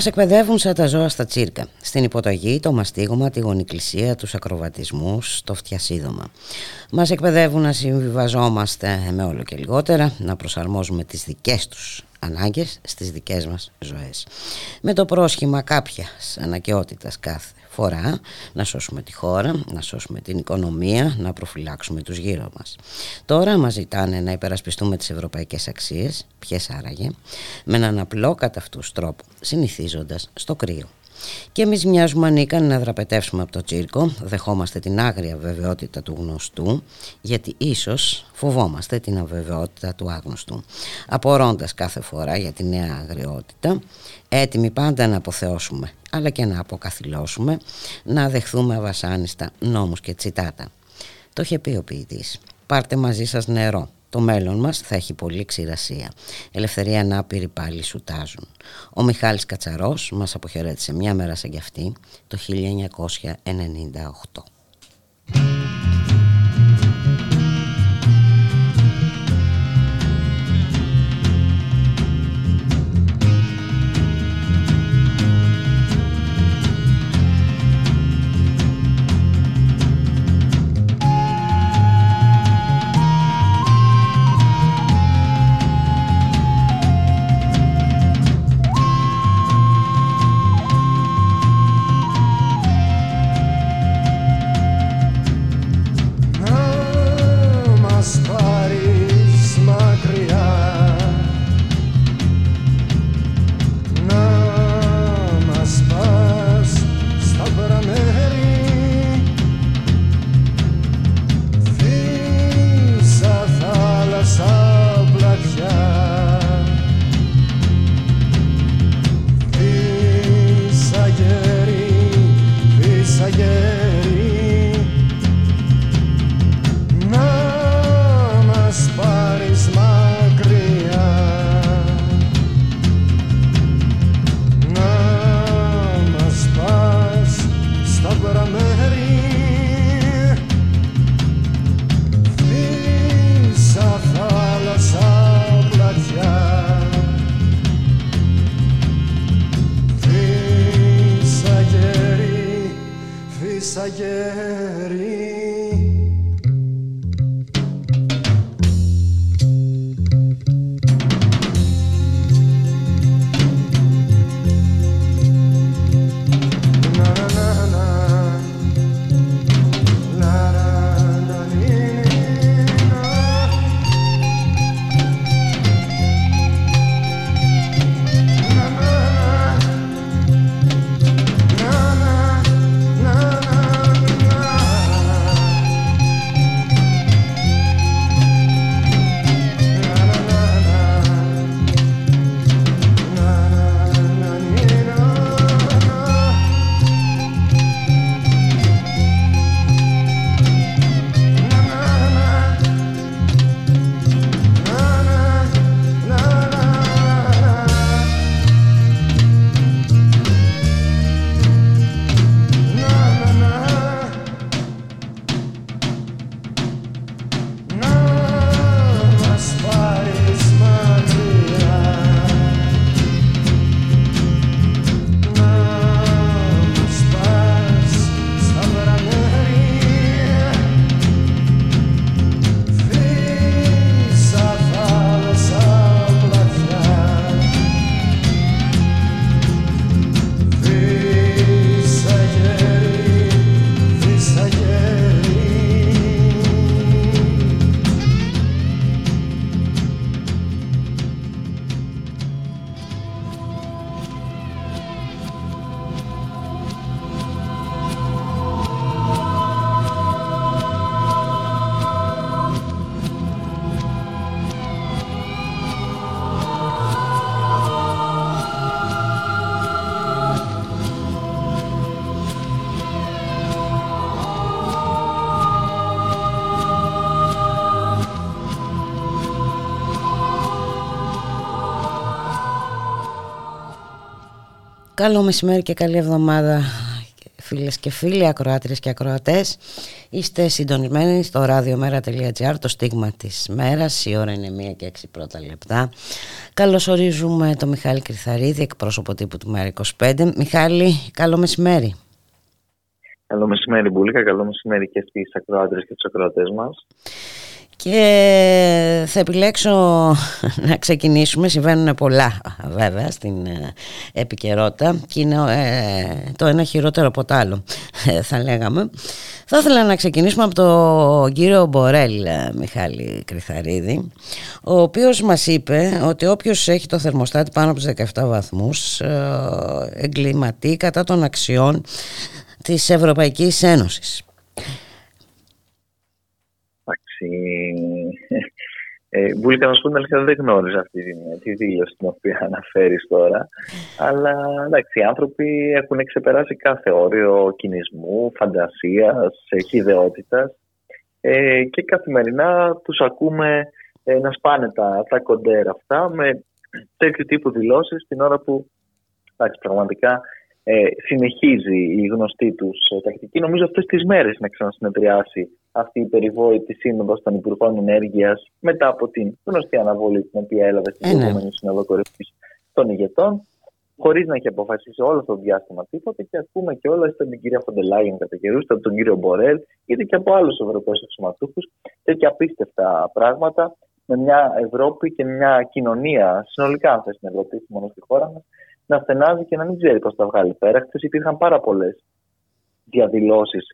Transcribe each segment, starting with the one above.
Μας εκπαιδεύουν σαν τα ζώα στα τσίρκα. Στην υποταγή, το μαστίγωμα, τη γονικλησία, τους ακροβατισμούς, το φτιασίδωμα. Μας εκπαιδεύουν να συμβιβαζόμαστε με όλο και λιγότερα, να προσαρμόζουμε τις δικές τους ανάγκες στις δικές μας ζωές. Με το πρόσχημα κάποιας αναγκαιότητας κάθε φορά να σώσουμε τη χώρα, να σώσουμε την οικονομία, να προφυλάξουμε τους γύρω μας. Τώρα μας ζητάνε να υπερασπιστούμε τις ευρωπαϊκές αξίες, ποιες άραγε, με έναν απλό κατά αυτούς τρόπο, συνηθίζοντας στο κρύο. Και εμείς μοιάζουμε ανίκανοι να δραπετεύσουμε από το τσίρκο, δεχόμαστε την άγρια βεβαιότητα του γνωστού, γιατί ίσως φοβόμαστε την αβεβαιότητα του άγνωστου. Απορώντας κάθε φορά για τη νέα αγριότητα, έτοιμοι πάντα να αποθεώσουμε, αλλά και να αποκαθιλώσουμε, να δεχθούμε αβασάνιστα νόμους και τσιτάτα. Το είχε πει ο ποιητής. Πάρτε μαζί σας νερό, το μέλλον μας θα έχει πολύ ξηρασία. Ελευθερία ανάπηροι πάλι σουτάζουν. Ο Μιχάλης Κατσαρός μας αποχαιρέτησε μια μέρα σαν κι αυτή το 1998. Καλό μεσημέρι και καλή εβδομάδα φίλες και φίλοι, ακροάτριες και ακροατές. Είστε συντονισμένοι στο radiomera.gr, το στίγμα της μέρας. Η ώρα είναι μία και έξι πρώτα λεπτά. Καλωσορίζουμε τον Μιχάλη Κρυθαρίδη, εκπρόσωπο τύπου του Μέρα 25. Μιχάλη, καλό μεσημέρι. Καλό μεσημέρι Μπουλίκα, καλό μεσημέρι και στις ακροάτριες και τους ακροατές μας και θα επιλέξω να ξεκινήσουμε. Συμβαίνουν πολλά βέβαια στην ε, επικαιρότητα και είναι ε, το ένα χειρότερο από το άλλο ε, θα λέγαμε. Θα ήθελα να ξεκινήσουμε από τον κύριο Μπορέλ Μιχάλη Κρυθαρίδη ο οποίος μας είπε ότι όποιος έχει το θερμοστάτη πάνω από τους 17 βαθμούς εγκληματεί κατά των αξιών της Ευρωπαϊκής Ένωσης ε, Βούλικα, να σου πω αλήθεια, δεν γνώριζα αυτή τη, δήλωση την οποία αναφέρεις τώρα. Αλλά εντάξει, οι άνθρωποι έχουν ξεπεράσει κάθε όριο κινησμού, φαντασίας, χειδαιότητα. Ε, και καθημερινά τους ακούμε ε, να σπάνε τα, τα κοντέρ αυτά με τέτοιου τύπου δηλώσεις την ώρα που εντάξει, πραγματικά ε, συνεχίζει η γνωστή τους ε, τακτική. Νομίζω αυτές τις μέρες να ξανασυνεδριάσει αυτή η περιβόητη σύνοδος των Υπουργών Ενέργειας μετά από την γνωστή αναβολή την οποία έλαβε στην ε, ναι. προηγούμενη Σύνοδο Κορυφής των ηγετών, χωρίς να έχει αποφασίσει όλο το διάστημα τίποτα και ακούμε και όλα είτε την κυρία Φοντελάγεν κατά καιρούς, είτε από τον κύριο Μπορέλ, είτε και από άλλους Ευρωπαίους αξιωματούχους. Τέτοια απίστευτα πράγματα με μια Ευρώπη και μια κοινωνία συνολικά, αν θες στην Ευρώπη, μόνο στη χώρα μας, να στενάζει και να μην ξέρει πώς θα βγάλει πέρα. Χθες υπήρχαν πάρα πολλές διαδηλώσεις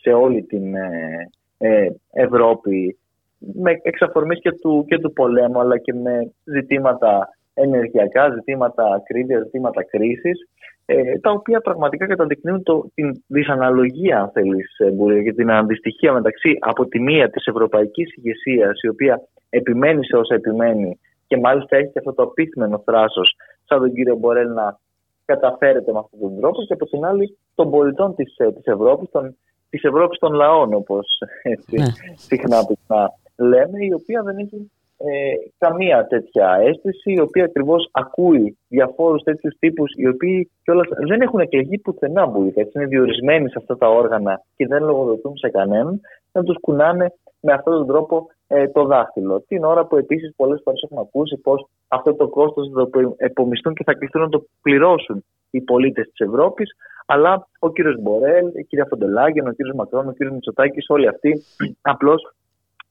σε όλη την ε, ε, Ευρώπη με εξαφορμής και του, και του πολέμου αλλά και με ζητήματα ενεργειακά, ζητήματα ακρίβειας, ζητήματα κρίσης ε, τα οποία πραγματικά καταδεικνύουν το, την δυσαναλογία αν θέλεις ε, και την αντιστοιχία μεταξύ από τη μία της ευρωπαϊκής ηγεσίας, η οποία επιμένει σε όσα επιμένει και μάλιστα έχει και αυτό το απίθυμενο θράσος σαν τον κύριο Μπορέλ να καταφέρεται με αυτόν τον τρόπο και από την άλλη των πολιτών της, ε, της Ευρώπης, των, της Ευρώπης των λαών όπως έτσι, ναι. συχνά να λέμε, η οποία δεν έχει ε, καμία τέτοια αίσθηση, η οποία ακριβώς ακούει διαφόρους τέτοιους τύπους, οι οποίοι κιόλας δεν έχουν εκλεγεί πουθενά που έτσι είναι διορισμένοι σε αυτά τα όργανα και δεν λογοδοτούν σε κανέναν, να τους κουνάνε με αυτόν τον τρόπο ε, το δάχτυλο. Την ώρα που επίσης πολλές φορές έχουμε ακούσει πως αυτό το κόστος θα το επομιστούν και θα κληθούν να το πληρώσουν οι πολίτες της Ευρώπης. Αλλά ο κύριος Μπορέλ, η κυρία Φοντελάγεν, ο κύριος Μακρόν, ο κύριος Μητσοτάκης, όλοι αυτοί απλώς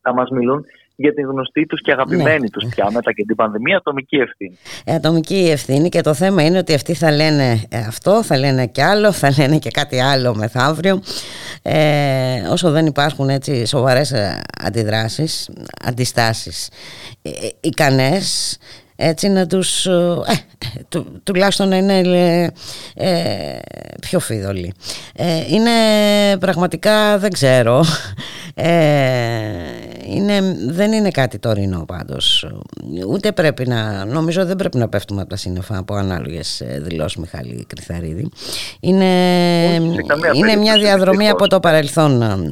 θα μας μιλούν για την γνωστή τους και αγαπημένη ναι. τους πια μετά και την πανδημία ατομική ευθύνη. Ε, ατομική ευθύνη και το θέμα είναι ότι αυτοί θα λένε ε, αυτό, θα λένε και άλλο, θα λένε και κάτι άλλο μεθαύριο. Ε, όσο δεν υπάρχουν έτσι σοβαρές ε, αντιδράσεις, αντιστάσεις ε, ικανές έτσι να τους ε, του, τουλάχιστον να είναι ε, πιο φίδωλοι ε, είναι πραγματικά δεν ξέρω ε, είναι, δεν είναι κάτι τωρινό πάντως. Ούτε πρέπει να νομίζω δεν πρέπει να πέφτουμε από τα σύννεφα από ανάλογες ε, δηλώσεις Μιχάλη Κρυθαρίδη. Είναι, είναι μια διαδρομή από το παρελθόν ε,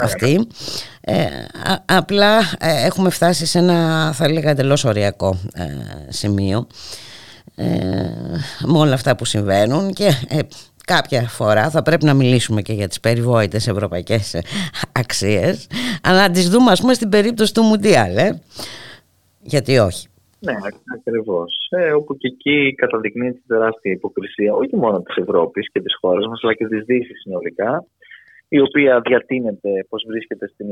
αυτή. Ε, απλά έχουμε φτάσει σε ένα θα έλεγα εντελώς οριακό σημείο με όλα αυτά που συμβαίνουν και κάποια φορά θα πρέπει να μιλήσουμε και για τις περιβόητες ευρωπαϊκές αξίες αλλά να τις δούμε ας πούμε στην περίπτωση του Μουντιάλ ε; γιατί όχι. Ναι, ακριβώς. Ε, όπου και εκεί καταδεικνύεται τη τεράστια υποκρισία όχι μόνο της Ευρώπης και της χώρας μας, αλλά και της Δύσης συνολικά, η οποία διατείνεται πως βρίσκεται στην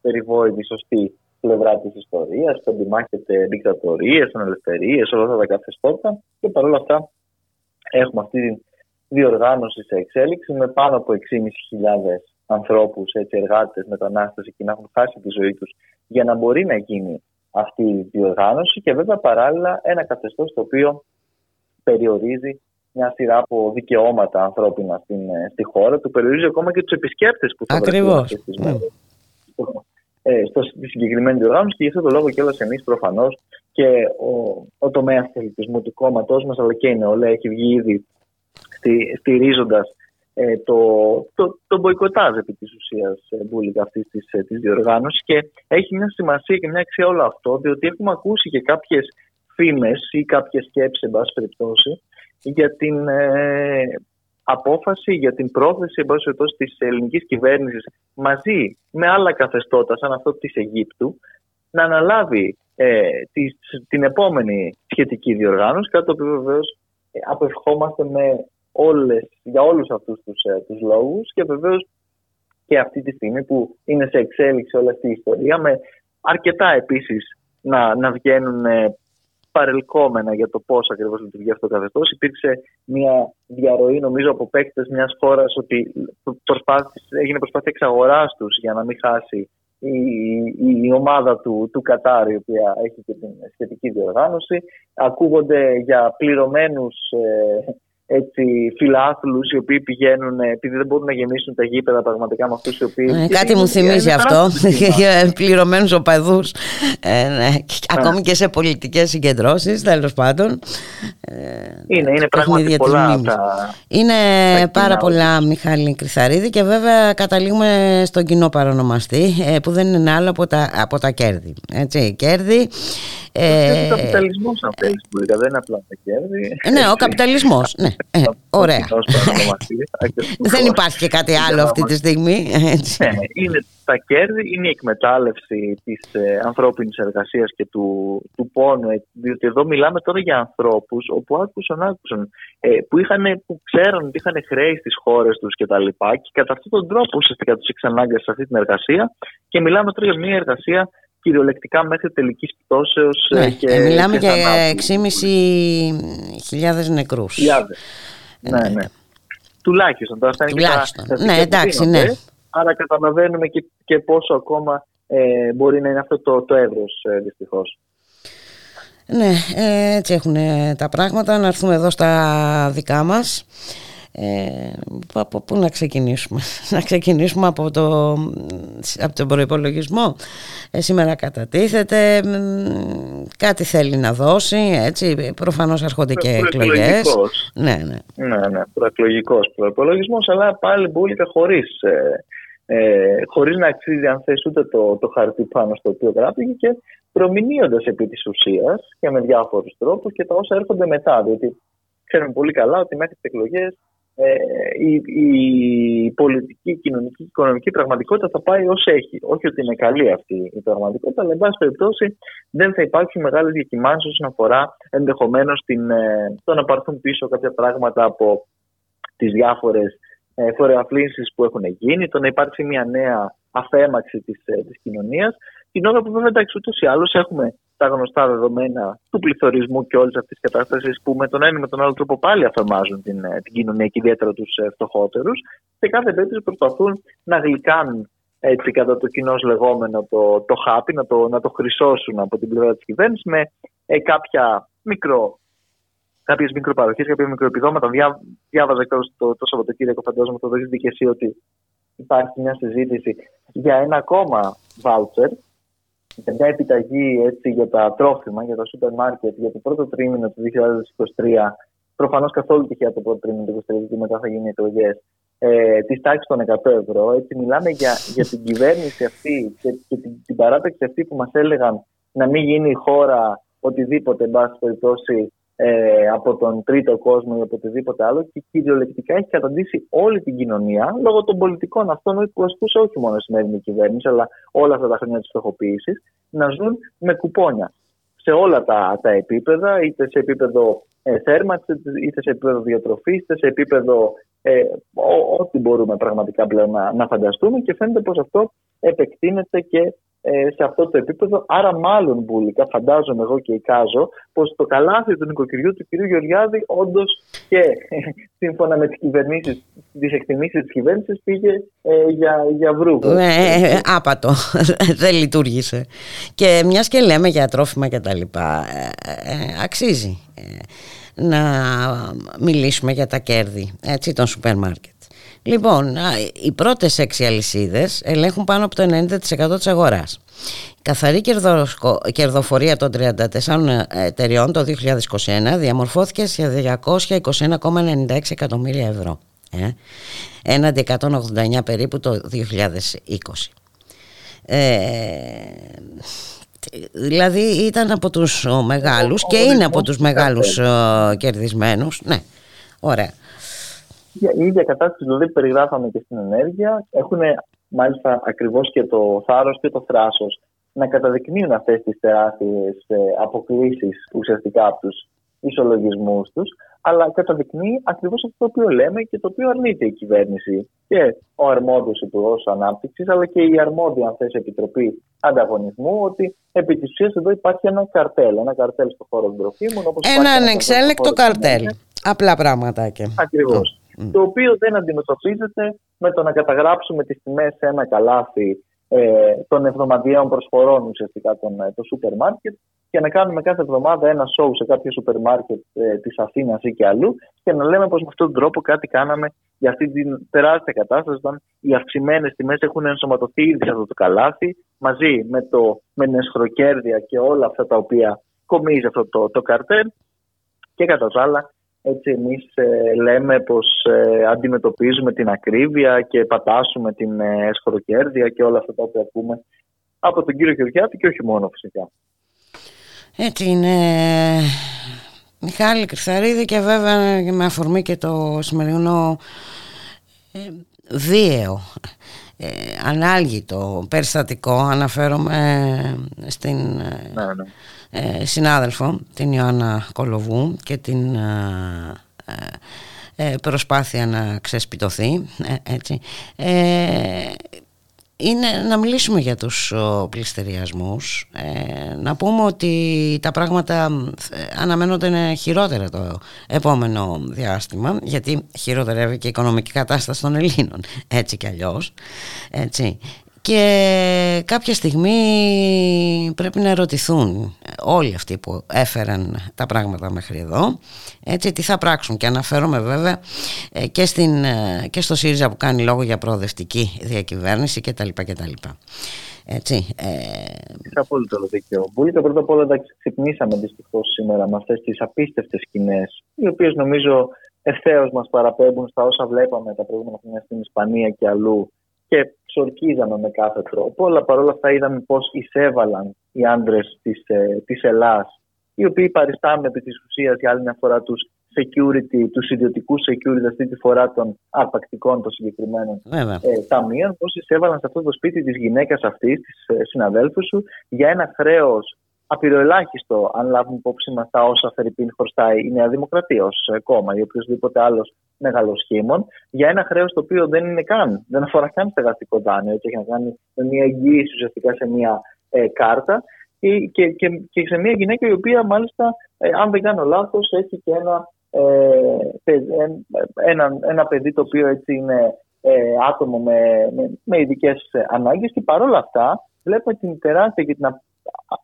περιβόητη σωστή πλευρά της ιστορίας, που αντιμάχεται δικτατορίες, ανελευθερίες, όλα αυτά τα καθεστώτα. Και παρόλα αυτά έχουμε αυτή την διοργάνωση σε εξέλιξη με πάνω από 6.500 ανθρώπους, έτσι, εργάτες, μετανάστες εκεί να έχουν χάσει τη ζωή τους για να μπορεί να γίνει αυτή η διοργάνωση και βέβαια παράλληλα ένα καθεστώς το οποίο περιορίζει μια σειρά από δικαιώματα ανθρώπινα στην, ε, στη χώρα του, περιορίζει ακόμα και τους επισκέπτες που θα Ακριβώς. Ναι. Ε, στο, στη συγκεκριμένη διοργάνωση και γι' αυτό το λόγο κιόλας εμείς προφανώς και ο, ο τομέας του πολιτισμού του κόμματός μας αλλά και η νεολαία έχει βγει ήδη στηρίζοντας ε, το, το, το μποϊκοτάζ επί της ουσίας ε, μπουλικα αυτής της, ε, της διοργάνωσης. Και έχει μια σημασία και μια αξία όλο αυτό διότι έχουμε ακούσει και κάποιες φήμες ή κάποιες σκέψεις εν πάση περιπτώσει για την ε, απόφαση, για την πρόθεση τη της ελληνικής κυβέρνησης μαζί με άλλα καθεστώτα σαν αυτό της Αιγύπτου να αναλάβει ε, την επόμενη σχετική διοργάνωση, κάτι το οποίο βεβαίως ε, απευχόμαστε με όλες, για όλους αυτούς τους, ε, τους λόγους και βεβαίως και αυτή τη στιγμή που είναι σε εξέλιξη όλη αυτή η ιστορία με αρκετά επίσης να, να βγαίνουν ε, παρελκόμενα για το πώς ακριβώς λειτουργεί αυτό το καθεστώς. Υπήρξε μια διαρροή, νομίζω, από παίκτες μιας χώρας ότι έγινε προσπάθεια εξαγοράς τους για να μην χάσει η, η, ομάδα του, του Κατάρ, η οποία έχει και την σχετική διοργάνωση. Ακούγονται για πληρωμένους ε, έτσι, φιλάθλους οι οποίοι πηγαίνουν επειδή δεν μπορούν να γεμίσουν τα γήπεδα πραγματικά με αυτούς οι οποίοι... Ε, κάτι μου θυμίζει αυτό για πληρωμένους οπαδούς ε, ναι. ακόμη και σε πολιτικές συγκεντρώσεις τέλος πάντων ε, είναι, είναι πράγματι πολλά τα... Είναι πάρα πολλά Μιχάλη Κρυθαρίδη και βέβαια καταλήγουμε στον κοινό παρονομαστή ε, που δεν είναι άλλο από τα, από τα κέρδη έτσι, κέρδη ε, ο καπιταλισμός, αν θέλει, δεν είναι απλά τα κέρδη. Ναι, ο καπιταλισμός. Ναι. Ε, ωραία. Δεν υπάρχει και κάτι άλλο αυτή τη στιγμή. Ναι, είναι τα κέρδη, είναι η εκμετάλλευση της ε, ανθρώπινης εργασίας και του, του πόνου. Ε, διότι εδώ μιλάμε τώρα για ανθρώπους όπου άκουσαν, άκουσαν, ε, που, είχαν, που ξέραν ότι είχαν χρέη στις χώρες τους και τα λοιπά και κατά αυτόν τον τρόπο ουσιαστικά τους εξανάγκασε σε αυτή την εργασία και μιλάμε τώρα για μια εργασία κυριολεκτικά μέχρι τελικής πτώσεως ναι, και Μιλάμε για 6.500 νεκρούς. Ναι, ναι. Τουλάχιστον. Τώρα αυτά Τουλάχιστον. Ναι, εντάξει, ναι. Άρα καταλαβαίνουμε και, και πόσο ακόμα ε, μπορεί να είναι αυτό το, το εύρος ε, δυστυχώς. Ναι, ε, έτσι έχουν τα πράγματα. Να έρθουμε εδώ στα δικά μας. Ε, από πού να ξεκινήσουμε; Να ξεκινήσουμε από, το, από τον προϋπολογισμό. Ε, σήμερα κατατίθεται κάτι θέλει να δώσει έτσι, προφανώς έρχονται και εκλογές. ναι, ναι. ναι, ναι προεκλογικός προϋπολογισμός αλλά πάλι μπουλικα χωρίς ε, ε, χωρίς να αξίζει αν θες ούτε το, το χαρτί πάνω στο οποίο γράφηκε και προμηνύοντας επί της ουσίας και με διάφορους τρόπους και τα όσα έρχονται μετά. Διότι ξέρουμε πολύ καλά ότι μέχρι τις εκλογές ε, η, η πολιτική, η κοινωνική και οικονομική πραγματικότητα θα πάει ως έχει. Όχι ότι είναι καλή αυτή η πραγματικότητα, αλλά εν πάση περιπτώσει δεν θα υπάρξουν μεγάλες διακυμάνσεις όσον αφορά ενδεχομένως ε, το να πάρθουν πίσω κάποια πράγματα από τις διάφορες ε, που έχουν γίνει, το να υπάρξει μια νέα αφέμαξη της ε, της κοινωνίας. Την ώρα που βέβαια εντάξει ούτως ή άλλως έχουμε τα γνωστά δεδομένα του πληθωρισμού και όλης αυτής της κατάστασης που με τον ένα ή με τον άλλο τρόπο πάλι αφαιρμάζουν την, ε, την κοινωνία και ιδιαίτερα τους ε, φτωχότερους. Σε κάθε περίπτωση προσπαθούν να γλυκάνουν έτσι κατά το κοινό λεγόμενο το, το χάπι, να το, να το χρυσώσουν από την πλευρά της κυβέρνησης με ε, κάποια μικρό κάποιες μικροπαροχές, κάποια μικροεπιδόματα. Διά, διάβαζα το, το, το Σαββατοκύριακο, φαντάζομαι το δείτε και εσύ, ότι υπάρχει μια συζήτηση για ένα ακόμα βάουτσερ και μια επιταγή έτσι, για τα τρόφιμα, για τα σούπερ μάρκετ για το πρώτο τρίμηνο του 2023, προφανώς καθόλου τυχαία το πρώτο τρίμηνο του 2023, γιατί μετά θα γίνει εκλογές, ε, της τάξης των 100 ευρώ. Έτσι, μιλάμε για, για την κυβέρνηση αυτή και, και την, την παράταξη αυτή που μας έλεγαν να μην γίνει η χώρα οτιδήποτε, εν πάση περιπτώσει, ε, από τον τρίτο κόσμο ή από οτιδήποτε άλλο και κυριολεκτικά έχει καταντήσει όλη την κοινωνία λόγω των πολιτικών. Αυτών που ασκούσε όχι μόνο η σημερινή κυβέρνηση αλλά όλα αυτά τα χρόνια της φτωχοποίηση να ζουν με κουπόνια σε όλα τα, τα επίπεδα, είτε σε επίπεδο ε, θέρμανσης, είτε σε επίπεδο διατροφής, είτε σε επίπεδο ε, ό,τι μπορούμε πραγματικά πλέον να, να φανταστούμε και φαίνεται πως αυτό επεκτείνεται και ε, σε αυτό το επίπεδο. Άρα, μάλλον μπουλικά, φαντάζομαι εγώ και εικάζω, πως το καλάθι του νοικοκυριού του κ. Γεωργιάδη, όντως και σύμφωνα με τις κυβερνήσεις, τις εκτιμήσεις της κυβέρνησης, πήγε ε, για, για βρούγο. Ναι, ε, άπατο. Δεν λειτουργήσε. Και μιας και λέμε για τρόφιμα και τα λοιπά, αξίζει να μιλήσουμε για τα κέρδη έτσι, των σούπερ μάρκετ. Λοιπόν, οι πρώτες έξι αλυσίδες ελέγχουν πάνω από το 90% της αγοράς. Η καθαρή κερδοφορία των 34 εταιριών το 2021 διαμορφώθηκε σε 221,96 εκατομμύρια ευρώ. Ε, έναντι 189 περίπου το 2020. Ε, Δηλαδή ήταν από τους μεγάλους και είναι από τους μεγάλους κερδισμένους. Ναι, ωραία. Η ίδια κατάσταση δηλαδή περιγράφαμε και στην ενέργεια. Έχουν μάλιστα ακριβώς και το θάρρος και το θράσος να καταδεικνύουν αυτές τις τεράστιες ε, αποκλήσεις ουσιαστικά από τους ισολογισμούς τους, αλλά καταδεικνύει ακριβώς αυτό το οποίο λέμε και το οποίο αρνείται η κυβέρνηση και ο αρμόδιος υπουργός ανάπτυξης, αλλά και η αρμόδια αν θες, επιτροπή ανταγωνισμού, ότι επί της ουσίας εδώ υπάρχει ένα καρτέλ, ένα καρτέλ στο χώρο των τροφίμων. ένας ανεξέλεκτο καρτέλ. Απλά πραγματάκια. Ακριβώς. Το οποίο δεν αντιμετωπίζεται με το να καταγράψουμε τις τιμές σε ένα καλάθι ε, των εβδομαδιαίων προσφορών ουσιαστικά των, ε, το σούπερ μάρκετ και να κάνουμε κάθε εβδομάδα ένα σοου σε κάποιο σούπερ μάρκετ ε, της Αθήνας ή και αλλού και να λέμε πως με αυτόν τον τρόπο κάτι κάναμε για αυτή την τεράστια κατάσταση όταν οι αυξημένες τιμές έχουν ενσωματωθεί ήδη σε αυτό το καλάθι μαζί με, το, με την εσχροκέρδεια και όλα αυτά τα οποία κομίζει αυτό το, το καρτέλ και κατά τα άλλα έτσι εμείς ε, λέμε πως ε, αντιμετωπίζουμε την ακρίβεια και πατάσουμε την ε, εσχοροκέρδεια και όλα αυτά τα οποία ακούμε από τον κύριο Γεωργιάτη και όχι μόνο φυσικά. Έτσι είναι Μιχάλη Κρυθαρίδη και βέβαια με αφορμή και το σημερινό βίαιο ε, ανάλγητο περιστατικό αναφέρομαι στην ναι, ναι. Ε, συνάδελφο την Ιωάννα Κολοβού και την ε, ε, προσπάθεια να ξεσπιτωθεί έτσι. Είναι να μιλήσουμε για τους πληστηριασμούς να πούμε ότι τα πράγματα αναμένονται χειρότερα το επόμενο διάστημα γιατί χειροτερεύει και η οικονομική κατάσταση των Ελλήνων έτσι κι αλλιώς έτσι και κάποια στιγμή πρέπει να ερωτηθούν όλοι αυτοί που έφεραν τα πράγματα μέχρι εδώ έτσι τι θα πράξουν και αναφέρομαι βέβαια ε, και, στην, ε, και στο ΣΥΡΙΖΑ που κάνει λόγο για προοδευτική διακυβέρνηση κτλ. κτλ. Έτσι. Ε... Είσαι απόλυτο δίκαιο. Μπουλίκα, πρώτα απ' όλα εντάξει, ξυπνήσαμε δυστυχώς σήμερα με αυτές τις απίστευτες σκηνές, οι οποίες νομίζω ευθέως μας παραπέμπουν στα όσα βλέπαμε τα προηγούμενα χρόνια στην Ισπανία και αλλού και ξορκίζαμε με κάθε τρόπο, αλλά παρόλα αυτά είδαμε πώς εισέβαλαν οι άντρες της, ε, της Ελλάς, οι οποίοι παριστάμε επί της ουσίας για άλλη μια φορά τους security, τους ιδιωτικούς security αυτή τη φορά των αρπακτικών των συγκεκριμένων ε, ταμείων, πώς εισέβαλαν σε αυτό το σπίτι της γυναίκας αυτής, της ε, συναδέλφου σου, για ένα χρέος απειροελάχιστο, αν λάβουμε υπόψη μας τα όσα Φερρυπίν χρωστάει η Νέα Δημοκρατία ως ε, κόμμα ή οποιοδήποτε άλλος μεγαλοσχήμων, για ένα χρέος το οποίο δεν είναι καν, δεν αφορά καν στεγαστικό δάνειο, έτσι έχει να κάνει με μια εγγύηση ουσιαστικά σε μια ε, κάρτα και, και, και, και, σε μια γυναίκα η οποία μάλιστα, ε, αν δεν κάνω λάθος, έχει και ένα, ε, ένα, ένα παιδί το οποίο έτσι είναι ε, άτομο με, με, με ειδικές ανάγκες και παρόλα αυτά βλέπουμε την τεράστια και την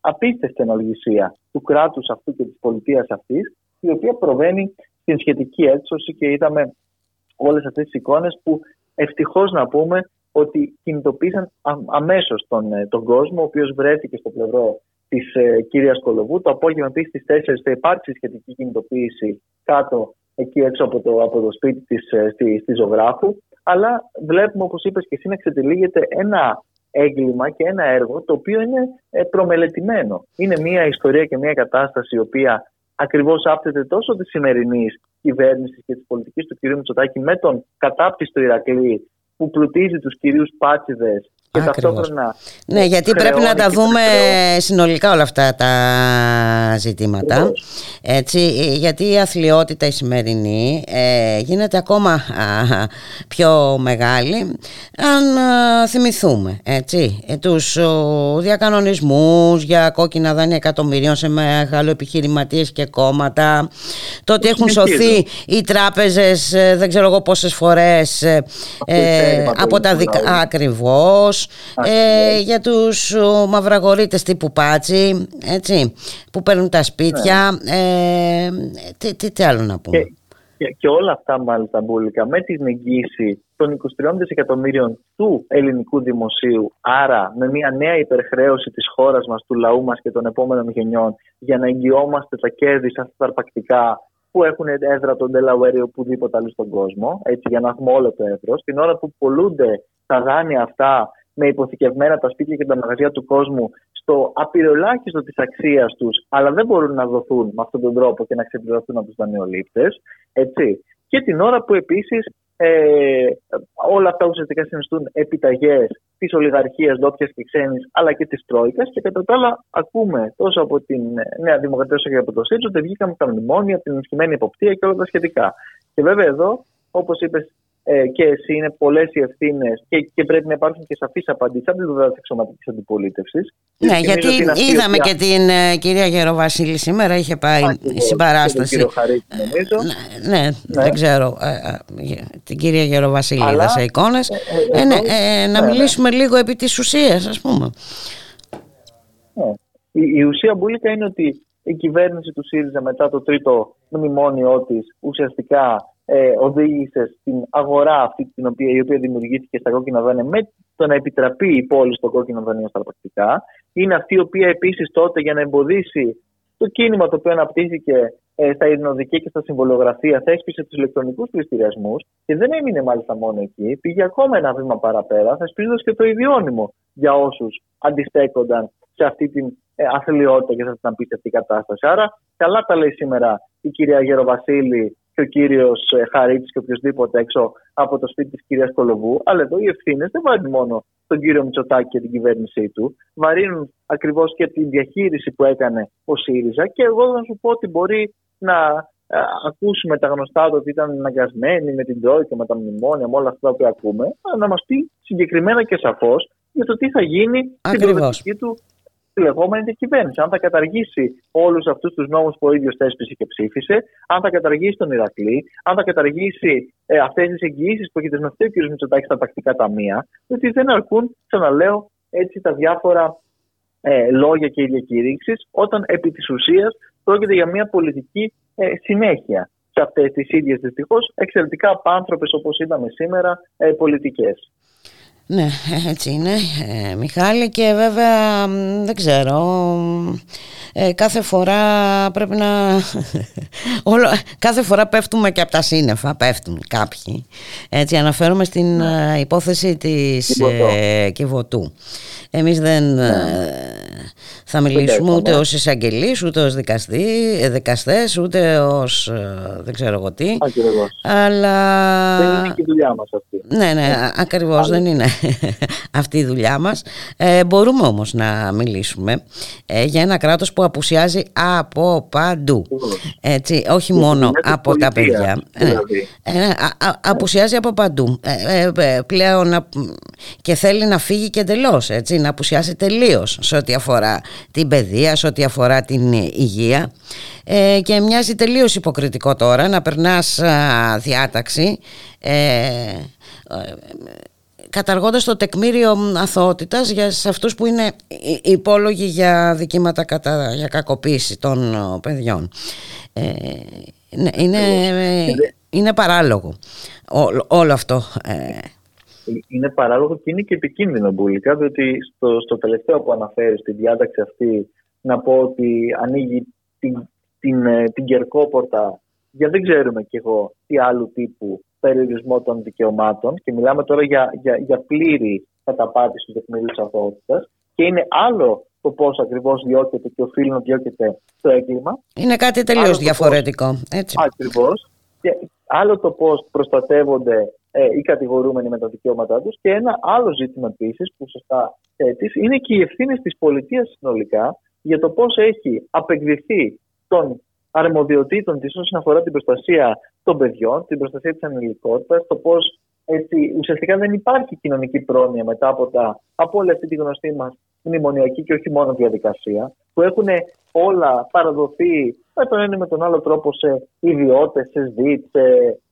απίστευτη αναλογησία του κράτους αυτού και της πολιτείας αυτής, η οποία προβαίνει στην σχετική έξωση και είδαμε όλες αυτές τις εικόνες που ευτυχώς να πούμε ότι κινητοποίησαν αμέσως τον, ε, τον κόσμο, ο οποίος βρέθηκε στο πλευρό της ε, κυρίας Κολοβού. Το απόγευμα επίσης στις 4 θα υπάρξει σχετική κινητοποίηση κάτω εκεί έξω από το, από το σπίτι της, ε, στη, στη Ζωγράφου. Αλλά βλέπουμε, όπως είπες και εσύ, να ξετυλίγεται ένα έγκλημα και ένα έργο το οποίο είναι ε, προμελετημένο. Είναι μια ιστορία και μια κατάσταση η οποία ακριβώς άπτεται τόσο της σημερινής κυβέρνησης και της πολιτικής του κ. Μητσοτάκη με τον κατάπτυστο Ηρακλή που πλουτίζει τους κυρίους πάτσιδες και ταυτόχρονα. Ναι, γιατί πρέπει να τα δούμε συνολικά όλα αυτά τα ζητήματα. Έτσι, γιατί η αθλειότητα η σημερινή ε, γίνεται ακόμα πιο μεγάλη αν θυμηθούμε έτσι, ε, τους διακανονισμούς για κόκκινα δάνεια εκατομμυρίων σε μεγάλο επιχειρηματίες και κόμματα το ότι έχουν σωθεί οι τράπεζες ε, δεν ξέρω εγώ πόσες φορές από τα δικά ακριβώς ε, για τους μαυραγορείτες τύπου Πάτσι έτσι, που παίρνουν τα σπίτια ναι. ε, τι, τι, τι, άλλο να πούμε και, και, όλα αυτά μάλιστα μπουλικα με την εγγύηση των 23 δισεκατομμύριων του ελληνικού δημοσίου άρα με μια νέα υπερχρέωση της χώρας μας, του λαού μας και των επόμενων γενιών για να εγγυόμαστε τα κέρδη σε αυτά τα αρπακτικά που έχουν έδρα τον Delaware ή οπουδήποτε άλλο στον κόσμο, έτσι για να έχουμε όλο το εύρο. Την ώρα που πολλούνται τα δάνεια αυτά με υποθηκευμένα τα σπίτια και τα μαγαζιά του κόσμου στο απειροελάχιστο της αξίας τους, αλλά δεν μπορούν να δοθούν με αυτόν τον τρόπο και να ξεπληρωθούν από τους δανειολήπτες. Και την ώρα που επίσης ε, όλα αυτά ουσιαστικά συνιστούν επιταγές της ολιγαρχίας ντόπιας και ξένης, αλλά και της Τρόικας. Και κατά τα άλλα, ακούμε τόσο από την Νέα Δημοκρατία όσο και από το ΣΥΡΙΖΑ ότι βγήκαμε τα μνημόνια, την ενισχυμένη υποπτία και όλα τα σχετικά. Και βέβαια εδώ, όπως είπες ε, και εσύ, είναι πολλές οι ευθύνες και, και πρέπει να υπάρχουν και σαφείς απαντήσεις από την πλευρά τη εξωματική αντιπολίτευσης. Ναι, γιατί είδαμε και την ε, κυρία Γεροβασίλη σήμερα, είχε πάει η συμπαράσταση. Τον κύριο Χαρίτη, νομίζω. Ναι, ναι, ναι, δεν ξέρω. Ε, ε, την κυρία Γεροβασίλη είδα σε εικόνες. Ε, ναι, να ναι, μιλήσουμε ναι. λίγο επί της ουσίας, ας πούμε. Ναι. Η, η ουσία μπουλίκα είναι ότι η κυβέρνηση του ΣΥΡΙΖΑ μετά το τρίτο μνημόνιο της ουσιαστικά ε, οδήγησες στην αγορά αυτή την οποία, η οποία δημιουργήθηκε στα κόκκινα δάνεια με το να επιτραπεί η πόλη στο κόκκινο δανείο στα πρακτικά. Είναι αυτή η οποία επίσης τότε για να εμποδίσει το κίνημα το οποίο αναπτύχθηκε ε, στα ειρηνοδικεία και στα συμβολογραφία θέσπισε τους ηλεκτρονικούς πληστηριασμούς και δεν έμεινε μάλιστα μόνο εκεί. Πήγε ακόμα ένα βήμα παραπέρα, θεσπίζοντας και το ιδιώνυμο για όσους αντιστέκονταν σε αυτή την ε, αθλειότητα και σε αυτή την απίστευτη κατάσταση. Άρα, καλά τα λέει σήμερα η κυρία Γεροβασίλη και ο κύριος ε, Χαρίτης και οποιοδήποτε έξω από το σπίτι της κυρίας Κολοβού. Αλλά εδώ οι ευθύνες δεν βαρύνουν μόνο τον κύριο Μητσοτάκη και την κυβέρνησή του. Βαρύνουν ακριβώς και την διαχείριση που έκανε ο ΣΥΡΙΖΑ. Και εγώ θα σου πω ότι μπορεί να ε, ακούσουμε τα γνωστά του ότι ήταν αναγκασμένοι με την Τρόικα, με τα μνημόνια, με όλα αυτά που ακούμε, να μας πει συγκεκριμένα και σαφώς για το τι θα γίνει στην προοδευτική του τη λεγόμενη διακυβέρνηση. Αν θα καταργήσει όλους αυτούς τους νόμους που ο ίδιος θέσπισε και ψήφισε, αν θα καταργήσει τον Ηρακλή, αν θα καταργήσει ε, αυτές τις εγγυήσεις που έχει δεσμευτεί ο κ. Μητσοτάκης στα τακτικά ταμεία, ότι δεν αρκούν, ξαναλέω, έτσι τα διάφορα ε, λόγια και διακηρύξεις, όταν επί της ουσίας πρόκειται για μια πολιτική ε, συνέχεια σε αυτές τις ίδιες δυστυχώς εξαιρετικά απάνθρωπες, όπως είδαμε σήμερα, ε, πολιτικές. Ναι, έτσι είναι, ε, Μιχάλη και βέβαια δεν ξέρω, ε, κάθε φορά πρέπει να, όλο, κάθε φορά πέφτουμε και από τα σύννεφα, πέφτουν κάποιοι. Έτσι αναφέρομαι στην ναι. Ε, υπόθεση της Κιβωτού. Εμείς δεν ναι. θα μιλήσουμε ούτε ως εισαγγελείς, ούτε ως δικαστή, δικαστές, ούτε ως δεν ξέρω εγώ τι. Αλλά... Δεν είναι και η δουλειά μας αυτή. Ναι, ναι, ακριβώς δεν είναι αυτή η δουλειά μας. Ε, μπορούμε όμως να μιλήσουμε ε, για ένα κράτος που απουσιάζει από παντού. Έτσι, όχι μόνο από τα παιδιά. Ε, δηλαδή. ε, απουσιάζει από παντού. πλέον και θέλει να φύγει και εντελώς, έτσι, να απουσιάσει τελείως σε ό,τι αφορά την παιδεία, σε ό,τι αφορά την υγεία. και μοιάζει τελείως υποκριτικό τώρα να περνάς διάταξη καταργώντας το τεκμήριο αθωότητας για σε αυτούς που είναι υπόλογοι για δικήματα κατά, για κακοποίηση των ε, παιδιών. Ε, ναι, είναι, είναι παράλογο όλο, αυτό. Ε. Είναι παράλογο και είναι και επικίνδυνο μπουλικά, διότι στο, στο τελευταίο που αναφέρεις στη διάταξη αυτή να πω ότι ανοίγει την, την, την κερκόπορτα για δεν ξέρουμε κι εγώ τι άλλου τύπου περιορισμό των δικαιωμάτων και μιλάμε τώρα για, για, για πλήρη καταπάτηση του τεκμηρίου τη αθωότητα. Και είναι άλλο το πώς ακριβώς διώκεται και οφείλει να διώκεται το έγκλημα. Είναι κάτι τελείως διαφορετικό. Ακριβώς. Και άλλο το πώς προστατεύονται ε, οι κατηγορούμενοι με τα δικαιώματά τους. Και ένα άλλο ζήτημα επίσης που σωστά θέτεις είναι και οι ευθύνε της πολιτείας συνολικά για το πώς έχει απεκδηθεί τον αρμοδιοτήτων της όσον αφορά την προστασία των παιδιών, την προστασία της ανηλικότητας, το πώς ουσιαστικά δεν υπάρχει κοινωνική πρόνοια μετά από, τα, από όλη αυτή τη γνωστή μας μνημονιακή και όχι μόνο διαδικασία, που έχουν όλα παραδοθεί με τον ένα με τον άλλο τρόπο σε ιδιώτες, σε ΣΔΙΤ, σε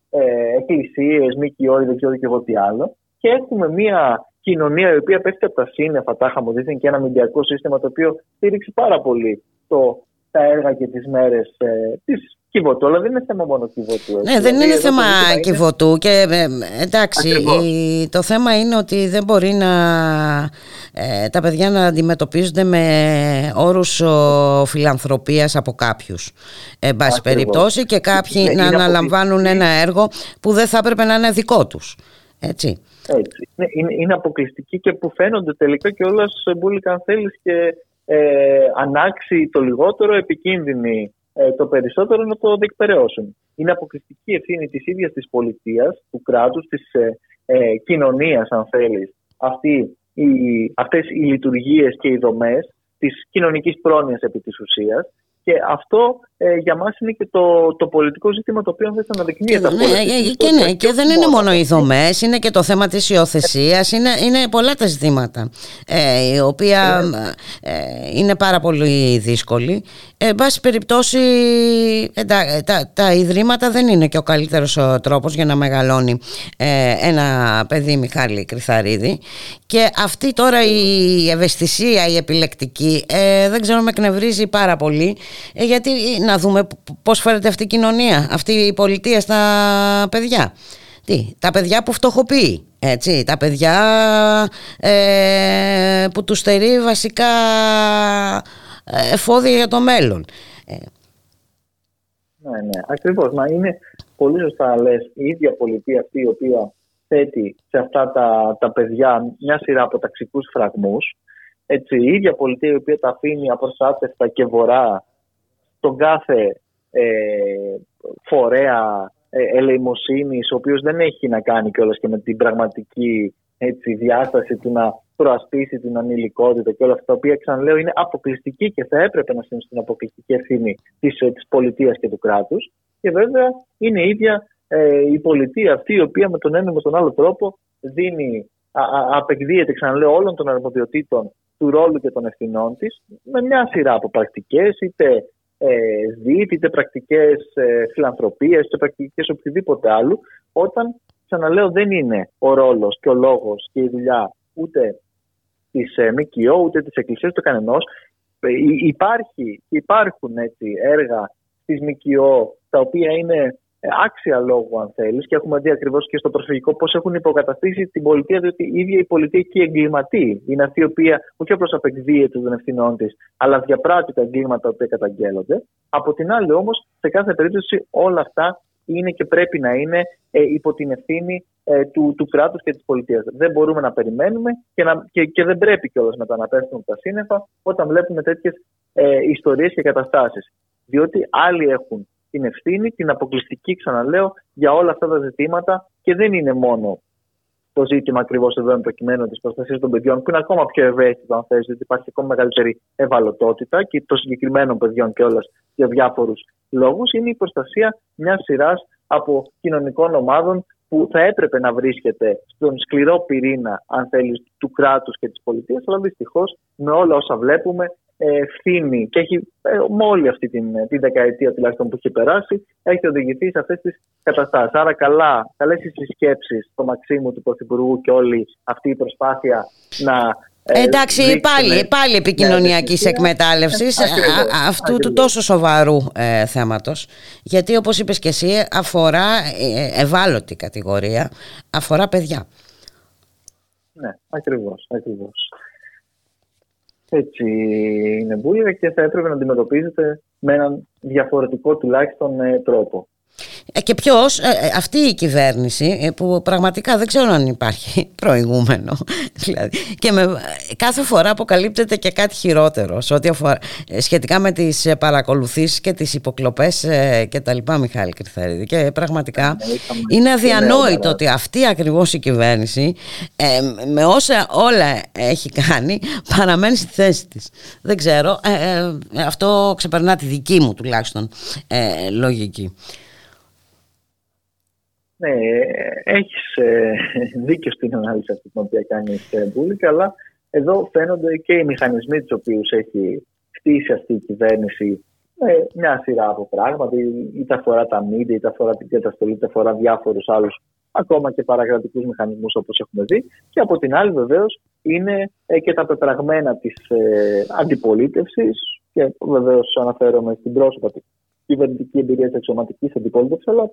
ε, εκκλησίες, ΜΚΟ ή δεν ξέρω και εγώ τι άλλο. Και έχουμε μια κοινωνία η οποία πέφτει από τα σύννεφα, τα είχαμε και ένα μηντιακό σύστημα το οποίο στήριξε πάρα πολύ το τα έργα και τις μέρες ε, της Κιβωτού, αλλά δεν είναι θέμα μόνο Κιβωτού. Ναι, δεν είναι θέμα Κιβωτού και ε, εντάξει, το θέμα είναι ότι δεν μπορεί να ε, τα παιδιά να αντιμετωπίζονται με όρους ο, φιλανθρωπίας από κάποιους. Εν πάση περιπτώσει και κάποιοι ναι, να αναλαμβάνουν ένα έργο που δεν θα έπρεπε να είναι δικό τους. Έτσι. Έτσι. Είναι, είναι αποκλειστική και που φαίνονται τελικά και όλα σε μπουλικα αν θέλεις και ε, ανάξει το λιγότερο, επικίνδυνη ε, το περισσότερο να το διεκπαιρεώσουν. Είναι αποκλειστική ευθύνη της ίδιας της πολιτείας, του κράτους, της ε, ε, κοινωνίας αν θέλεις, αυτή, οι, αυτές οι λειτουργίες και οι δομές της κοινωνικής πρόνοιας επί της ουσίας και αυτό ε, για μας είναι και το, το πολιτικό ζήτημα το οποίο δεν θα αναδεικνύεται. Και, ναι, και, ναι, και δεν είναι μόνο οι δομές, είναι και το θέμα της υιοθεσίας, είναι, είναι πολλά τα ζητήματα, ε, η οποία ε, είναι πάρα πολύ δύσκολη. Εν πάση περιπτώσει, ε, τα, τα, τα, ιδρύματα δεν είναι και ο καλύτερος τρόπος για να μεγαλώνει ε, ένα παιδί Μιχάλη Κρυθαρίδη. Και αυτή τώρα η ευαισθησία, η επιλεκτική, ε, δεν ξέρω, με εκνευρίζει πάρα πολύ, γιατί να δούμε πώς φέρεται αυτή η κοινωνία, αυτή η πολιτεία στα παιδιά. Τι, τα παιδιά που φτωχοποιεί, έτσι, τα παιδιά ε, που τους στερεί βασικά ε, εφόδια για το μέλλον. Ε. Ναι, ναι, ακριβώς. Μα είναι πολύ σωστά λες η ίδια πολιτεία αυτή η οποία θέτει σε αυτά τα, τα παιδιά μια σειρά από ταξικούς φραγμούς. Έτσι, η ίδια πολιτεία η οποία τα αφήνει απροστάτευτα και βορρά τον κάθε ε, φορέα ε, ελεημοσύνης, ο οποίος δεν έχει να κάνει κιόλας και με την πραγματική έτσι, διάσταση του να προασπίσει την ανηλικότητα και όλα αυτά τα οποία ξαναλέω είναι αποκλειστική και θα έπρεπε να είναι στην αποκλειστική ευθύνη της, ε, της πολιτείας και του κράτους. Και βέβαια είναι η ίδια ε, η πολιτεία αυτή η οποία με τον ένα με τον άλλο τρόπο δίνει, α, α, απεκδίεται ξαναλέω όλων των αρμοδιοτήτων του ρόλου και των ευθυνών της με μια σειρά από πρακτικές είτε ε, είτε πρακτικές ε, φιλανθρωπίες, είτε πρακτικές οποιοδήποτε άλλου, όταν, ξαναλέω, δεν είναι ο ρόλος και ο λόγος και η δουλειά ούτε της ε, ΜΚΟ, ούτε της Εκκλησίας, του κανενός. Ε, υπάρχει, υπάρχουν έτσι, έργα της ΜΚΟ τα οποία είναι ε, άξια λόγου, αν θέλεις, και έχουμε δει ακριβώς και στο προσφυγικό πώς έχουν υποκαταστήσει την πολιτεία, διότι η ίδια η πολιτεία και η εγκληματή είναι αυτή η οποία όχι απλώς απεκδίεται των ευθυνών της, αλλά διαπράττει τα εγκλήματα που καταγγέλλονται. Από την άλλη, όμως, σε κάθε περίπτωση όλα αυτά είναι και πρέπει να είναι ε, υπό την ευθύνη ε, του, του κράτους και της πολιτείας. Δεν μπορούμε να περιμένουμε και, να, και, και δεν πρέπει κιόλας μετά να πέφτουν τα σύννεφα όταν βλέπουμε τέτοιες ε, ιστορίες και καταστάσεις. Διότι άλλοι έχουν την ευθύνη, την αποκλειστική, ξαναλέω, για όλα αυτά τα ζητήματα και δεν είναι μόνο το ζήτημα ακριβώς εδώ εν προκειμένου της προστασίας των παιδιών, που είναι ακόμα πιο ευαίσθητο, αν θες, γιατί υπάρχει ακόμα μεγαλύτερη ευαλωτότητα και των συγκεκριμένων παιδιών και όλας για διάφορους λόγους, είναι η προστασία μιας σειράς από κοινωνικών ομάδων που θα έπρεπε να βρίσκεται στον σκληρό πυρήνα, αν θέλεις, του κράτους και της πολιτείας, αλλά δυστυχώς με όλα όσα βλέπουμε ευθύνη και έχει, ε, με όλη αυτή την, την δεκαετία τουλάχιστον που έχει περάσει, έχει οδηγηθεί σε αυτές τις καταστάσεις. Άρα, καλά, καλές οι συσκέψεις στο Μαξίμου του Πρωθυπουργού και όλη αυτή η προσπάθεια να. Ε, Εντάξει, πάλι, πάλι επικοινωνιακής ναι, εκμετάλλευσης ε, αυτού του τόσο σοβαρού ε, θέματος. Γιατί, όπως είπες και εσύ, αφορά ε, ευάλωτη κατηγορία, αφορά παιδιά. Ναι, ακριβώς, ακριβώς. Έτσι είναι βούλια και θα έπρεπε να αντιμετωπίζεται με έναν διαφορετικό τουλάχιστον ε, τρόπο. Ε, και ποιο, ε, αυτή η κυβέρνηση που πραγματικά δεν ξέρω αν υπάρχει προηγούμενο δηλαδή, και με, κάθε φορά αποκαλύπτεται και κάτι χειρότερο σε ό,τι αφορά, σχετικά με τις παρακολουθήσεις και τις υποκλοπές και τα λοιπά Μιχάλη Κρυθαρίδη και πραγματικά ναι, είναι αδιανόητο ότι αυτή ακριβώς η κυβέρνηση με όσα όλα έχει κάνει παραμένει στη θέση της δεν ξέρω αυτό ξεπερνά τη δική μου τουλάχιστον λογική ναι, έχεις ε, δίκιο στην ανάλυση αυτή την οποία κάνει η Μπούλικα, αλλά εδώ φαίνονται και οι μηχανισμοί τους οποίους έχει χτίσει αυτή η κυβέρνηση με μια σειρά από πράγματα, είτε αφορά τα μίδια, είτε αφορά την καταστολή, είτε αφορά διάφορους άλλους ακόμα και παραγρατικού μηχανισμούς όπως έχουμε δει. Και από την άλλη, βεβαίως, είναι ε, και τα πεπραγμένα της ε, αντιπολίτευσης. Και βεβαίως αναφέρομαι στην πρόσωπα κυβερνητική εμπειρία της εξωματική αντιπολίτευσης, αλλά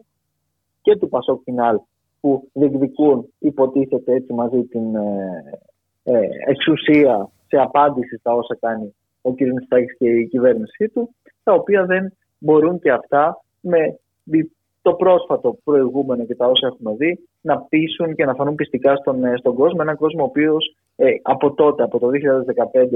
και του Πασόκ Φινάλ που διεκδικούν υποτίθεται έτσι μαζί την ε, ε, εξουσία σε απάντηση στα όσα κάνει ο κ. Μητσοτάκης και η κυβέρνησή του, τα οποία δεν μπορούν και αυτά με το πρόσφατο προηγούμενο και τα όσα έχουμε δει να πείσουν και να φανούν πιστικά στον, ε, στον κόσμο. Έναν κόσμο ο οποίος ε, από τότε, από το 2015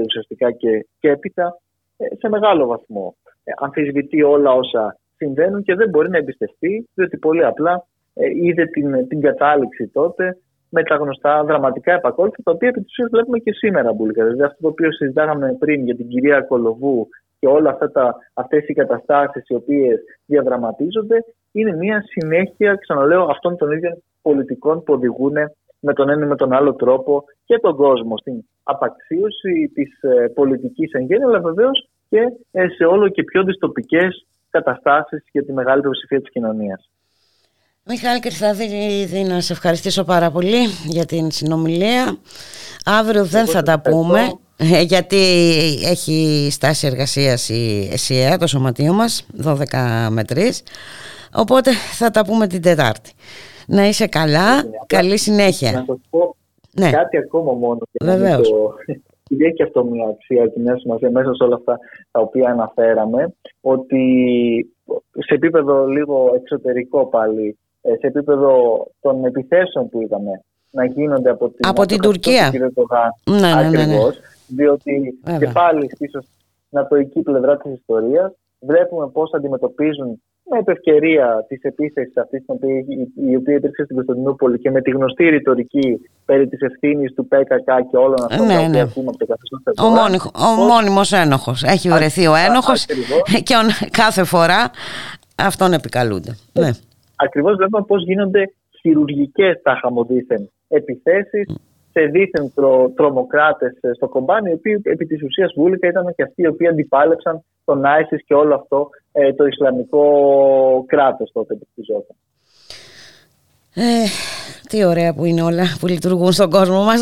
ουσιαστικά και, και έπειτα, ε, σε μεγάλο βαθμό ε, αμφισβητεί όλα όσα συμβαίνουν και δεν μπορεί να εμπιστευτεί, διότι πολύ απλά ε, είδε την, την κατάληξη τότε με τα γνωστά δραματικά επακόλουθα, τα οποία επί της βλέπουμε και σήμερα, Μπουλίκα. Δηλαδή αυτό το οποίο συζητάγαμε πριν για την κυρία Κολοβού και όλα αυτά τα, αυτές οι καταστάσεις οι οποίες διαδραματίζονται είναι μια συνέχεια, ξαναλέω, αυτών των ίδιων πολιτικών που οδηγούν με τον ένα ή με τον άλλο τρόπο και τον κόσμο στην απαξίωση της ε, πολιτικής εν γέννη, αλλά βεβαίως και ε, σε όλο και πιο δυστοπικές καταστάσεις για τη μεγάλη πλειοψηφία της κοινωνίας. Μιχάλη Κρυθάδη, να σε ευχαριστήσω πάρα πολύ για την συνομιλία. Αύριο δεν θα τα πούμε, ε, γιατί έχει στάση εργασίας η ΕΣΥΑ, το σωματείο μας, 12 με 3. Οπότε θα τα πούμε την Τετάρτη. Να είσαι καλά, καλή συνέχεια. Να σας πω ναι. κάτι ακόμα μόνο. Βεβαίως. Το... Έχει αυτό μια αξία και μια σημασία μέσα σε όλα αυτά τα οποία αναφέραμε, ότι σε επίπεδο λίγο εξωτερικό πάλι ε, σε επίπεδο των επιθέσεων που είδαμε να γίνονται από την, από την Τουρκία. ναι, ναι, ναι, ναι. διότι Βέβαια. και πάλι στη νατοική πλευρά της ιστορίας βλέπουμε πώς αντιμετωπίζουν με ευκαιρία της επίθεσης αυτής, η οποία υπήρξε στην Κωνσταντινούπολη και με τη γνωστή ρητορική περί της ευθύνης του ΠΚΚ και όλων αυτών ναι, ναι. που από το καθεστώς Ο, μόνοι, ο μόνιμος ένοχος. Έχει βρεθεί ο ένοχος και κάθε φορά αυτόν επικαλούνται. Ναι ακριβώς βλέπουμε πώς γίνονται χειρουργικές τα χαμοδίθεν επιθέσεις σε δίθεν τρο, τρομοκράτες στο κομπάνι, οι οποίοι επί της ουσίας βούλικα ήταν και αυτοί οι οποίοι αντιπάλεψαν τον Άισις και όλο αυτό ε, το Ισλαμικό κράτος τότε που χτιζόταν. Ε, τι ωραία που είναι όλα που λειτουργούν στον κόσμο μας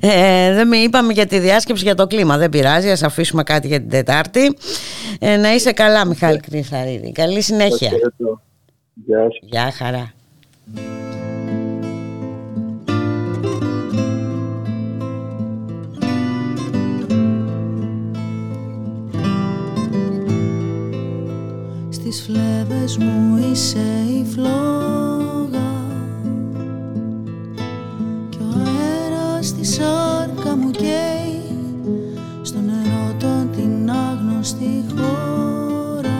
ε, Δεν είπαμε για τη διάσκεψη για το κλίμα Δεν πειράζει, ας αφήσουμε κάτι για την Τετάρτη ε, Να είσαι καλά Μιχάλη Κρυθαρίδη Καλή συνέχεια Γεια σου. Γεια χαρά. Στις φλέβες μου είσαι η φλόγα. Κι ο αέρας στη σάρκα μου καίει Στο νερό την άγνωστη χώρα.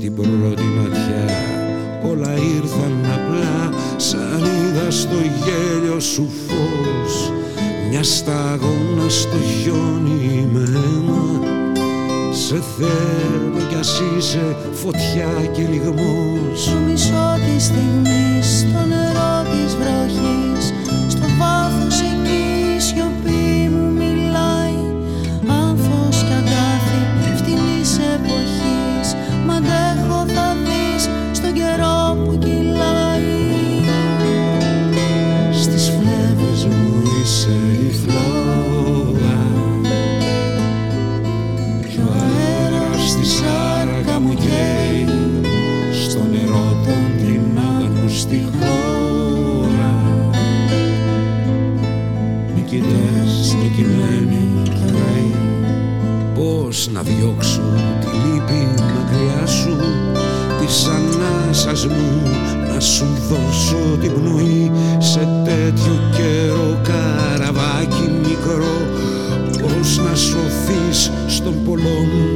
Την πρώτη ματιά όλα ήρθαν απλά σαν είδα στο γέλιο σου φως μια σταγόνα στο χιόνι με αίμα σε θέλω κι ας είσαι φωτιά και λιγμός. Στο μισό τη στιγμή στο νερό της ανάσας μου να σου δώσω την πνοή σε τέτοιο καιρό καραβάκι μικρό πως να σωθείς στον πολλών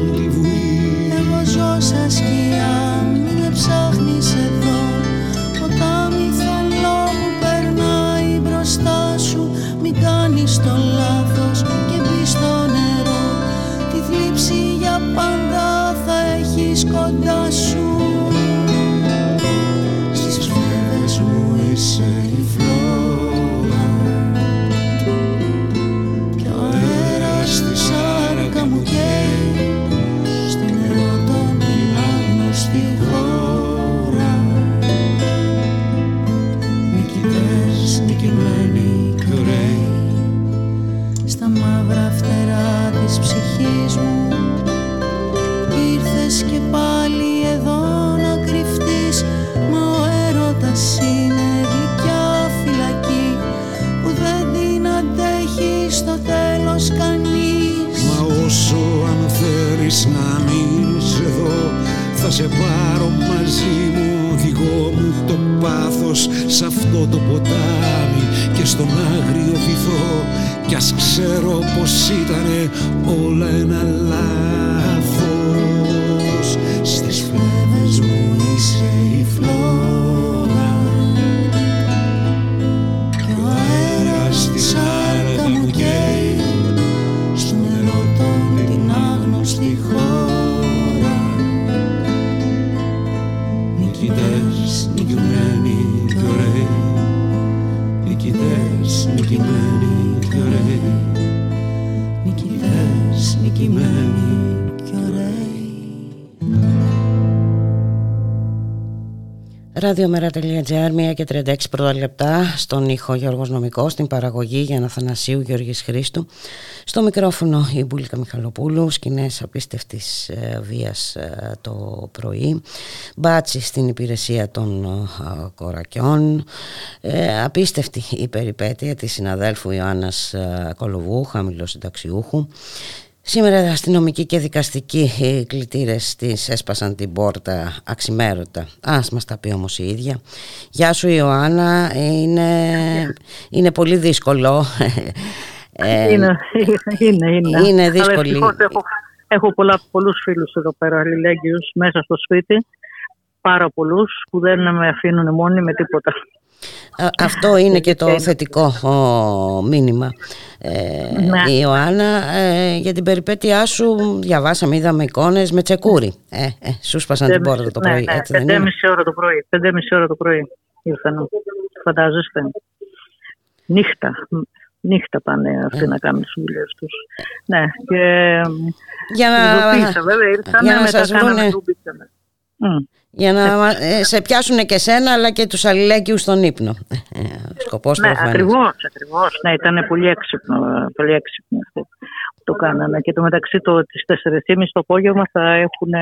σε πάρω μαζί μου δικό μου το πάθος σε αυτό το ποτάμι και στον άγριο βυθό. Κι ας ξέρω πως ήτανε όλα ένα λάθος. Ραδιομέρα.gr, 1 και 36 πρώτα λεπτά, στον ήχο Γιώργος Νομικός, στην παραγωγή για Αθανασίου Γιώργης Χρήστου, στο μικρόφωνο η Μπουλίκα Μιχαλοπούλου, σκηνές απίστευτης ε, βίας ε, το πρωί, μπάτσι στην υπηρεσία των ε, κορακιών, απίστευτη η περιπέτεια της συναδέλφου Ιωάννας Κολοβού, χαμηλός συνταξιούχου, Σήμερα αστυνομικοί και δικαστικοί κλητήρες της έσπασαν την πόρτα αξιμέρωτα. Ας μας τα πει όμως η ίδια. Γεια σου Ιωάννα, είναι, είναι πολύ δύσκολο. Ε, είναι, είναι, είναι. Είναι δύσκολη. έχω, έχω πολλά, πολλούς φίλους εδώ πέρα, αλληλέγγυους, μέσα στο σπίτι. Πάρα πολλούς που δεν με αφήνουν μόνοι με τίποτα. Αυτό είναι και το θετικό μήνυμα ε, ναι. η Ιωάννα ε, για την περιπέτειά σου διαβάσαμε, είδαμε εικόνες με τσεκούρι ε, ε, σου σπάσαν την πόρτα το πρωί ναι, ναι, έτσι δεν είναι ώρα το πρωί πεντέμιση ώρα το πρωί ήρθαν φαντάζεστε νύχτα νύχτα πάνε αυτοί ε. να κάνουν τις δουλειές τους ναι και για να, βέβαια, ήρθαν, για να σας βρουν για να ε, σε πιάσουν και σένα αλλά και τους αλληλέγγυους στον ύπνο. Ε, σκοπός ναι, ακριβώς, ακριβώς. Ναι, ήταν πολύ έξυπνο, πολύ έξυπνο αυτό που το κάνανε. Και το μεταξύ το, τις 4.30 το απόγευμα θα έχουν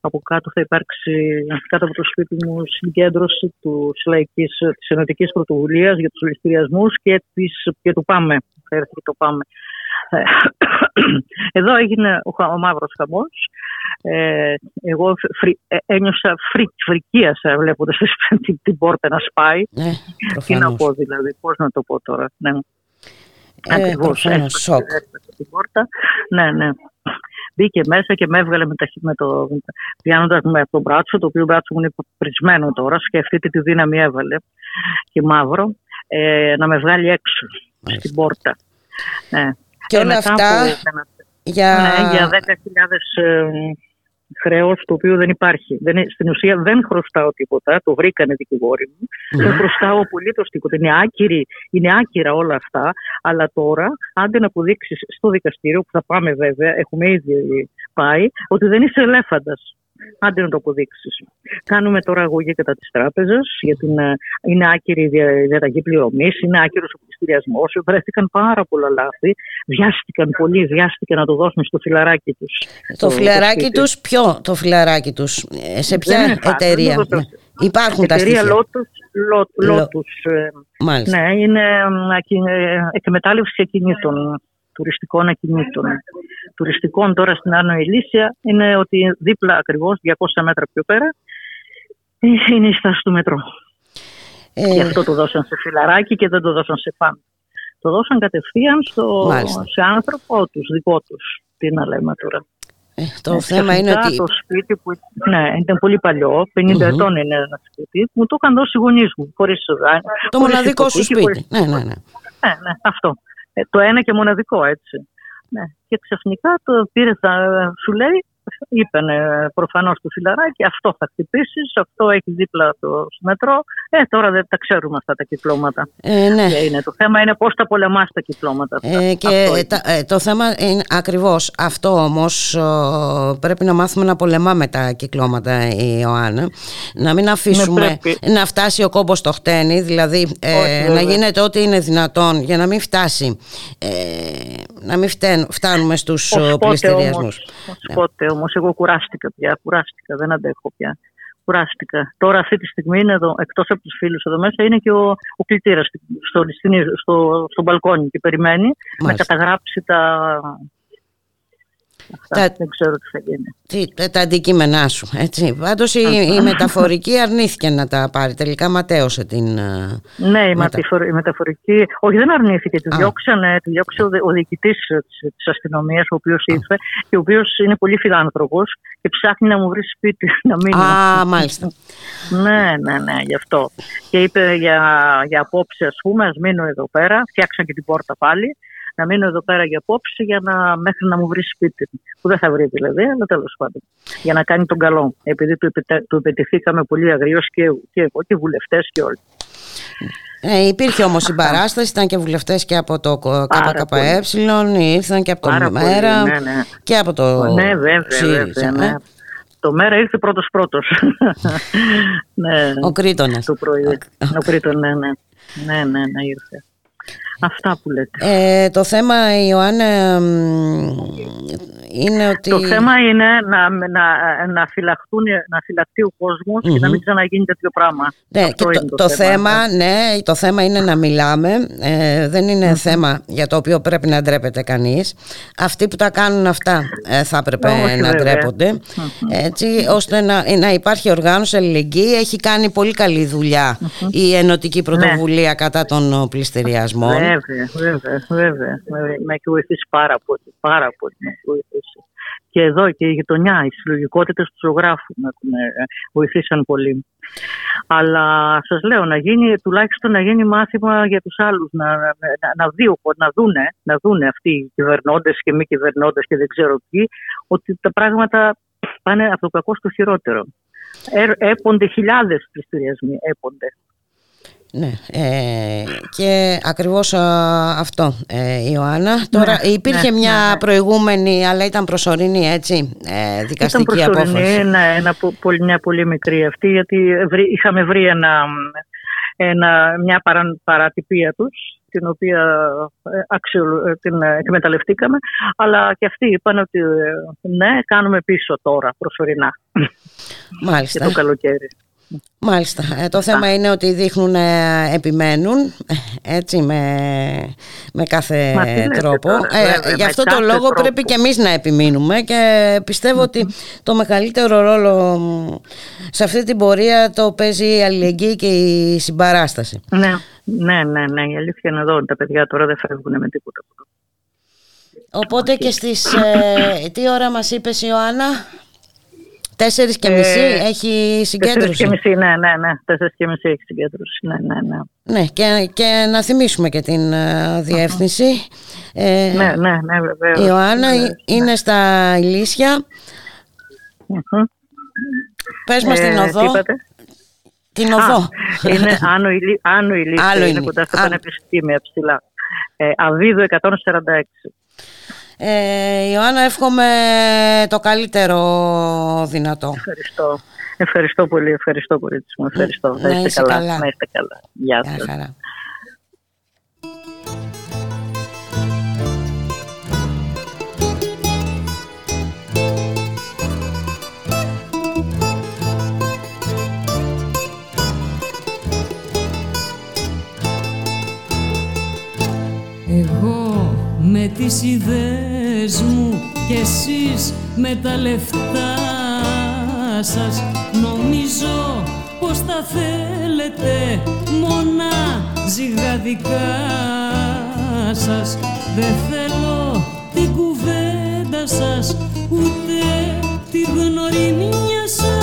από κάτω θα υπάρξει κάτω από το σπίτι μου συγκέντρωση τους λαϊκής, της ενωτικής πρωτοβουλίας για τους ληστηριασμούς και, της, και του ΠΑΜΕ. Θα έρθει το ΠΑΜΕ. Ε, εδώ έγινε ο, ο μαύρος χαμός. Ε, εγώ φρι, ε, ένιωσα φρι, φρικίασα βλέποντας την, την πόρτα να σπάει. Ε, Τι να πω δηλαδή, πώς να το πω τώρα. Ναι. Ε, Ακριβώς, σοκ. την πόρτα. Ναι, ναι. Μπήκε μέσα και με έβγαλε με, τα, με το, πιάνοντας με από το μπράτσο, το οποίο μπράτσο μου είναι πρισμένο τώρα, σκεφτείτε τι δύναμη έβαλε και μαύρο, ε, να με βγάλει έξω στην πόρτα. Ναι. Και, όλα αυτά για... Ναι, για 10.000 ε, χρέος το οποίο δεν υπάρχει. Δεν, στην ουσία δεν χρωστάω τίποτα, το βρήκανε δικηγόροι μου. Δεν χρωστάω απολύτως τίποτα. Είναι, άκυρη, είναι άκυρα όλα αυτά. Αλλά τώρα, άντε να αποδείξεις στο δικαστήριο, που θα πάμε βέβαια, έχουμε ήδη πάει, ότι δεν είσαι ελέφαντας. Άντε να το αποδείξεις. Κάνουμε τώρα αγωγή κατά της τράπεζας, γιατί είναι, είναι άκυρη η διαταγή πληρωμής, είναι άκυρος ο πληστηριασμός. Βρέθηκαν πάρα πολλά λάθη. Βιάστηκαν πολύ, βιάστηκαν να το δώσουν στο φιλαράκι τους. Το, το φιλαράκι τους, ποιο το φιλαράκι τους, ε, σε ποια εταιρεία; Ναι. Υπάρχουν τα στοιχεία. Lotus, Lotus, Lotus ναι, είναι ε, εκμετάλλευση ακινήτων τουριστικών ακινήτων. Τουριστικών τώρα στην Άνω Ηλίσια είναι ότι δίπλα ακριβώς 200 μέτρα πιο πέρα είναι η στάση του μετρό. Ε... Γι' αυτό το δώσαν σε φιλαράκι και δεν το δώσαν σε φαν. Το δώσαν κατευθείαν στο, σε άνθρωπο τους, δικό τους. Τι να λέμε τώρα. Ε, το ε, θέμα είναι ότι... Το σπίτι που ναι, ήταν πολύ παλιό, 50 mm-hmm. ετών είναι ένα σπίτι, μου το είχαν δώσει οι γονείς μου. Χωρίς, το μοναδικό σου σπίτι. Χωρίς... Ναι, ναι, ναι. ναι, ναι, αυτό. Ε, το ένα και μοναδικό έτσι. Ναι. Και ξαφνικά το πήρε, θα, σου λέει, είπαν προφανώς το φιλαράκι, αυτό θα χτυπήσεις, αυτό έχεις δίπλα το μετρό. Ε, τώρα δεν τα ξέρουμε αυτά τα κυκλώματα. Ε, ναι. είναι; Το θέμα είναι πώς τα πολεμάς τα κυκλώματα αυτά. Ε, και ε, το θέμα είναι ακριβώς αυτό όμως πρέπει να μάθουμε να πολεμάμε τα κυκλώματα η Ιωάννα. Να μην αφήσουμε ναι, να φτάσει ο κόμπος στο χτένι, δηλαδή ε, να γίνεται ό,τι είναι δυνατόν για να μην φτάσει, ε, να μην φτάνουμε στους πληστηριασμούς. Πότε όμω εγώ κουράστηκα πια. Κουράστηκα, δεν αντέχω πια. Κουράστηκα. Τώρα αυτή τη στιγμή είναι εδώ, εκτός από τους φίλους εδώ μέσα, είναι και ο, ο κλητήρας στο, στο, στο, μπαλκόνι και περιμένει να καταγράψει τα, Αυτά, δεν ξέρω τι θα γίνει. Τι, τα αντικείμενά σου, έτσι. Πάντως η, η, μεταφορική αρνήθηκε να τα πάρει. Τελικά ματέωσε την... Ε, ναι, η, μετα... η μεταφορική... Όχι, δεν αρνήθηκε. Τη διώξανε, τη διώξε ο, ο διοικητής της αστυνομίας, ο οποίος ήρθε και ο οποίος είναι πολύ φιλάνθρωπος και ψάχνει να μου βρει σπίτι να μείνω. Α, μάλιστα. ναι, ναι, ναι, γι' αυτό. Και είπε για, για απόψε, ας πούμε, ας μείνω εδώ πέρα. Φτιάξαν και την πόρτα πάλι να μείνω εδώ πέρα για απόψη για να, μέχρι να μου βρει σπίτι. Που δεν θα βρει δηλαδή, αλλά τέλος πάντων. Για να κάνει τον καλό. Επειδή του, του επιτεθήκαμε πολύ αγριώ και, και εγώ και βουλευτές και όλοι. Ε, υπήρχε όμως συμπαράσταση, ήταν και βουλευτές και από το ΚΚΕ, ήρθαν και από το ΜΕΡΑ ναι, ναι. και από το Ναι, βέβαια, βέβαια ναι. Ε. Το ΜΕΡΑ ήρθε πρώτος πρώτος. ναι, Ο Κρήτονας. Το πρωί. Ο Κρήτον, ναι, ναι. Ναι, ναι, ναι, ήρθε. Αυτά που λέτε. Ε, το θέμα, Ιωάννα, είναι ότι... Το θέμα είναι να, να, να, φυλαχτούν, να φυλαχτεί ο κόσμος και να μην ξαναγίνει τέτοιο πράγμα. Ναι, και το, το, θέμα, ναι, το θέμα είναι να μιλάμε. Ε, δεν είναι θέμα για το οποίο πρέπει να ντρέπεται κανείς. Αυτοί που τα κάνουν αυτά ε, θα έπρεπε να ντρέπονται. Έτσι, ώστε να, να υπάρχει οργάνωση αλληλεγγύη. Έχει κάνει πολύ καλή η Ενωτική Πρωτοβουλία ναι. κατά των πληστηριασμών. Βέβαια, βέβαια, βέβαια. Με έχει βοηθήσει πάρα πολύ. Πάρα πολύ με έχει βοηθήσει. Και εδώ και η γειτονιά, οι συλλογικότητες του ζωγράφου με βοηθήσαν πολύ. Αλλά σας λέω να γίνει, τουλάχιστον να γίνει μάθημα για τους άλλους, να, να, να, δει, να, δούνε, να δούνε αυτοί οι κυβερνώντες και μη κυβερνώντες και δεν ξέρω ποιοι, ότι τα πράγματα πάνε από το κακό στο χειρότερο. Ε, έπονται χιλιάδες πληστηριασμοί, έπονται. Ναι, ε, και ακριβώς αυτό ε, Ιωάννα. Τώρα ναι, υπήρχε ναι, μια ναι, προηγούμενη αλλά ήταν προσωρινή έτσι ε, δικαστική ήταν απόφαση. Ναι, ένα, μια πολύ μικρή αυτή γιατί είχαμε βρει ένα, ένα, μια παρα, παρατυπία τους την οποία ε, αξιολο, ε, την εκμεταλλευτήκαμε αλλά και αυτοί είπαν ότι ναι κάνουμε πίσω τώρα προσωρινά Μάλιστα. και το καλοκαίρι. Μάλιστα. Ε, το θέμα είναι ότι δείχνουν, ε, επιμένουν ε, έτσι με, με κάθε τρόπο. ε, γι' αυτό το λόγο πρέπει και εμείς να επιμείνουμε και πιστεύω ότι το μεγαλύτερο ρόλο σε αυτή την πορεία το παίζει η αλληλεγγύη και η συμπαράσταση. Ναι, ναι, ναι, ναι. η αλήθεια είναι εδώ. Τα παιδιά τώρα δεν φεύγουν με τίποτα. Οπότε και στις... τι ώρα μας είπες Ιωάννα; Τέσσερις και μισή ε, έχει συγκέντρωση. Τέσσερις και μισή, ναι, ναι, ναι. Τέσσερις και μισή έχει συγκέντρωση, ναι, ναι, ναι. Ναι, και, και να θυμίσουμε και την uh, διεύθυνση. Ε, ναι, ναι, ναι, βεβαίως. Η Ιωάννα ναι, είναι στα Ηλίσια. Mm-hmm. Πες μας ε, την οδό. Την οδό. Α, είναι Άνω, Ηλί, Άνω Ηλίσια, είναι κοντά στα πανεπιστήμια ψηλά. Ε, Αβίδου 146. Ε, Ιωάννα, εύχομαι το καλύτερο δυνατό. Ευχαριστώ. Ευχαριστώ πολύ, ευχαριστώ πολύ. Ευχαριστώ. Να είστε, καλά. καλά. Να είστε καλά. Γεια σας. Εγώ με τις ιδέες μου και εσείς με τα λεφτά σας. Νομίζω πως τα θέλετε μόνα ζυγαδικά σας. Δεν θέλω την κουβέντα σας ούτε την γνωριμία σας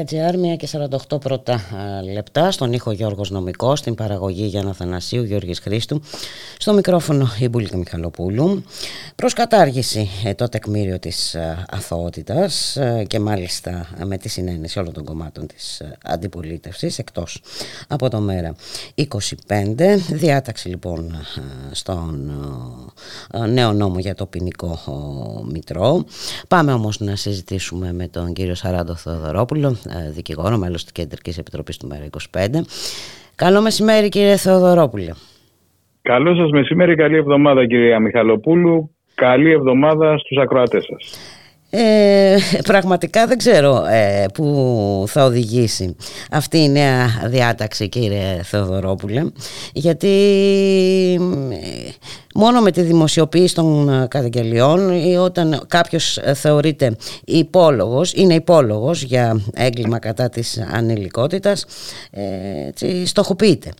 Ραδιομέρα.gr, 1 και 48 πρώτα α, λεπτά. Στον ήχο Γιώργος Νομικός, στην παραγωγή Γιάννα Θανασίου, Γιώργης Χρήστου. Στο μικρόφωνο η Μπουλίκα Μιχαλοπούλου. Προς κατάργηση ε, το τεκμήριο της α, αθωότητας ε, και μάλιστα ε, με τη συνένεση όλων των κομμάτων της ε, αντιπολίτευσης εκτός από το μέρα 25. Διάταξη λοιπόν ε, στον ε, νέο νόμο για το ποινικό ε, μητρό. Πάμε όμως να συζητήσουμε με τον κύριο Σαράντο Θεοδωρόπουλο, ε, δικηγόρο, μέλος της Κεντρικής Επιτροπής του Μέρα 25. Καλό μεσημέρι κύριε Θεοδωρόπουλε. Καλό σας μεσημέρι, καλή εβδομάδα κυρία Μιχαλοπούλου. Καλή εβδομάδα στους ακροατές σας. Ε, πραγματικά δεν ξέρω ε, που θα οδηγήσει αυτή η νέα διάταξη κύριε Θεοδωρόπουλε γιατί ε, μόνο με τη δημοσιοποίηση των ε, καταγγελιών ή όταν κάποιος ε, θεωρείται υπόλογος, είναι υπόλογος για έγκλημα κατά της ανηλικότητας ε, έτσι, στοχοποιείται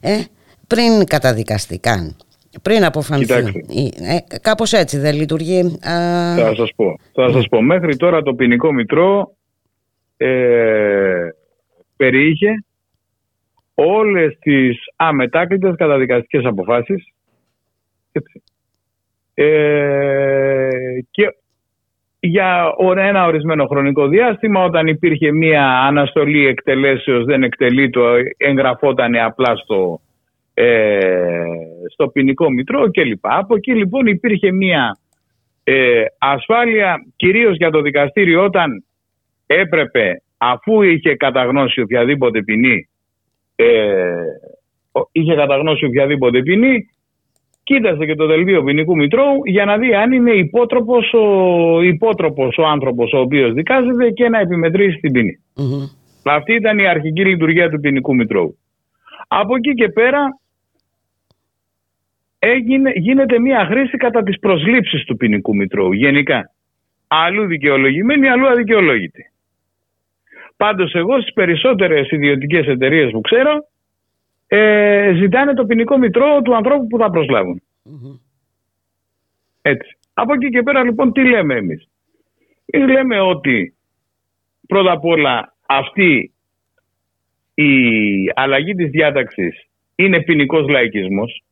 ε, πριν καταδικαστεί καν πριν αποφανθεί. Κοιτάξτε. Ε, κάπως έτσι δεν λειτουργεί. Α, Θα σας πω. Θα σας πω. Μέχρι τώρα το ποινικό μητρό ε, περιείχε όλες τις αμετάκλητες καταδικαστικές αποφάσεις έτσι. Ε, και για ένα ορισμένο χρονικό διάστημα όταν υπήρχε μία αναστολή εκτελέσεως δεν εκτελεί το εγγραφόταν απλά στο, ε, στο ποινικό μητρό κλπ. Από εκεί λοιπόν υπήρχε μία ε, ασφάλεια κυρίως για το δικαστήριο όταν έπρεπε αφού είχε καταγνώσει οποιαδήποτε ποινή ε, είχε καταγνώσει οποιαδήποτε ποινή κοίτασε και το δελτίο ποινικού μητρώου για να δει αν είναι υπότροπος ο, υπότροπος ο άνθρωπος ο οποίος δικάζεται και να επιμετρήσει την ποινή. μμμ. Αυτή ήταν η αρχική λειτουργία του ποινικού μητρώου. Από εκεί και πέρα έγινε, γίνεται μια χρήση κατά τις προσλήψεις του ποινικού μητρώου γενικά. Αλλού δικαιολογημένη, αλλού αδικαιολόγητη. Πάντως εγώ στις περισσότερες ιδιωτικές εταιρείες που ξέρω ε, ζητάνε το ποινικό μητρό του ανθρώπου που θα προσλάβουν. Έτσι. Από εκεί και πέρα λοιπόν τι λέμε εμείς; λέμε ότι πρώτα απ' όλα αυτή η αλλαγή της διάταξης είναι ποινικός λαϊκισμός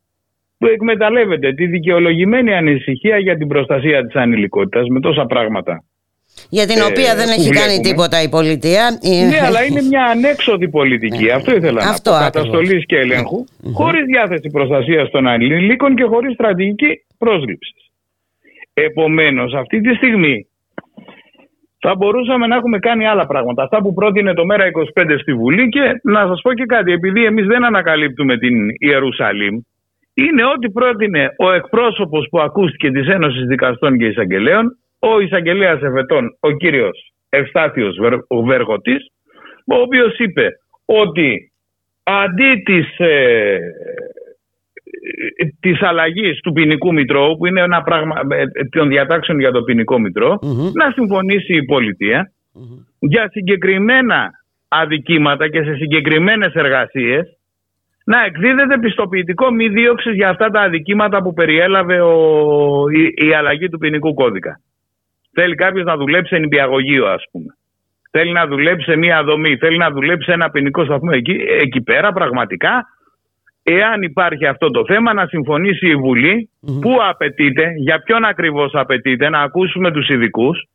που εκμεταλλεύεται τη δικαιολογημένη ανησυχία για την προστασία της ανηλικότητας με τόσα πράγματα. Για την οποία ε, δεν έχει κάνει τίποτα η πολιτεία. Ναι, αλλά είναι μια ανέξοδη πολιτική. Αυτό ήθελα Αυτό να πω. Καταστολής και ελέγχου, χωρίς διάθεση προστασίας των ανηλίκων και χωρίς στρατηγική πρόσληψη. Επομένως, αυτή τη στιγμή θα μπορούσαμε να έχουμε κάνει άλλα πράγματα. Αυτά που πρότεινε το Μέρα 25 στη Βουλή και να σας πω και κάτι, επειδή εμείς δεν ανακαλύπτουμε την Ιερουσαλήμ, είναι ότι πρότεινε ο εκπρόσωπος που ακούστηκε της Ένωσης Δικαστών και Εισαγγελέων, ο Εισαγγελέας Εφετών, ο κύριος Ευστάθιος Βεργοτής, ο οποίος είπε ότι αντί της ε, της αλλαγής του ποινικού μητρώου που είναι ένα πράγμα ε, ε, των διατάξεων για το ποινικό να συμφωνήσει η πολιτεια για συγκεκριμένα αδικήματα και σε συγκεκριμένες εργασίες να εκδίδεται πιστοποιητικό μη δίωξης για αυτά τα αδικήματα που περιέλαβε ο, η, η, αλλαγή του ποινικού κώδικα. Θέλει κάποιος να δουλέψει σε νηπιαγωγείο, ας πούμε. Θέλει να δουλέψει σε μία δομή. Θέλει να δουλέψει σε ένα ποινικό σταθμό. Εκεί, εκεί πέρα πραγματικά εάν υπάρχει αυτό το θέμα να συμφωνήσει η Βουλή που απαιτείται, για ποιον ακριβώς απαιτείται, να ακούσουμε τους ειδικούς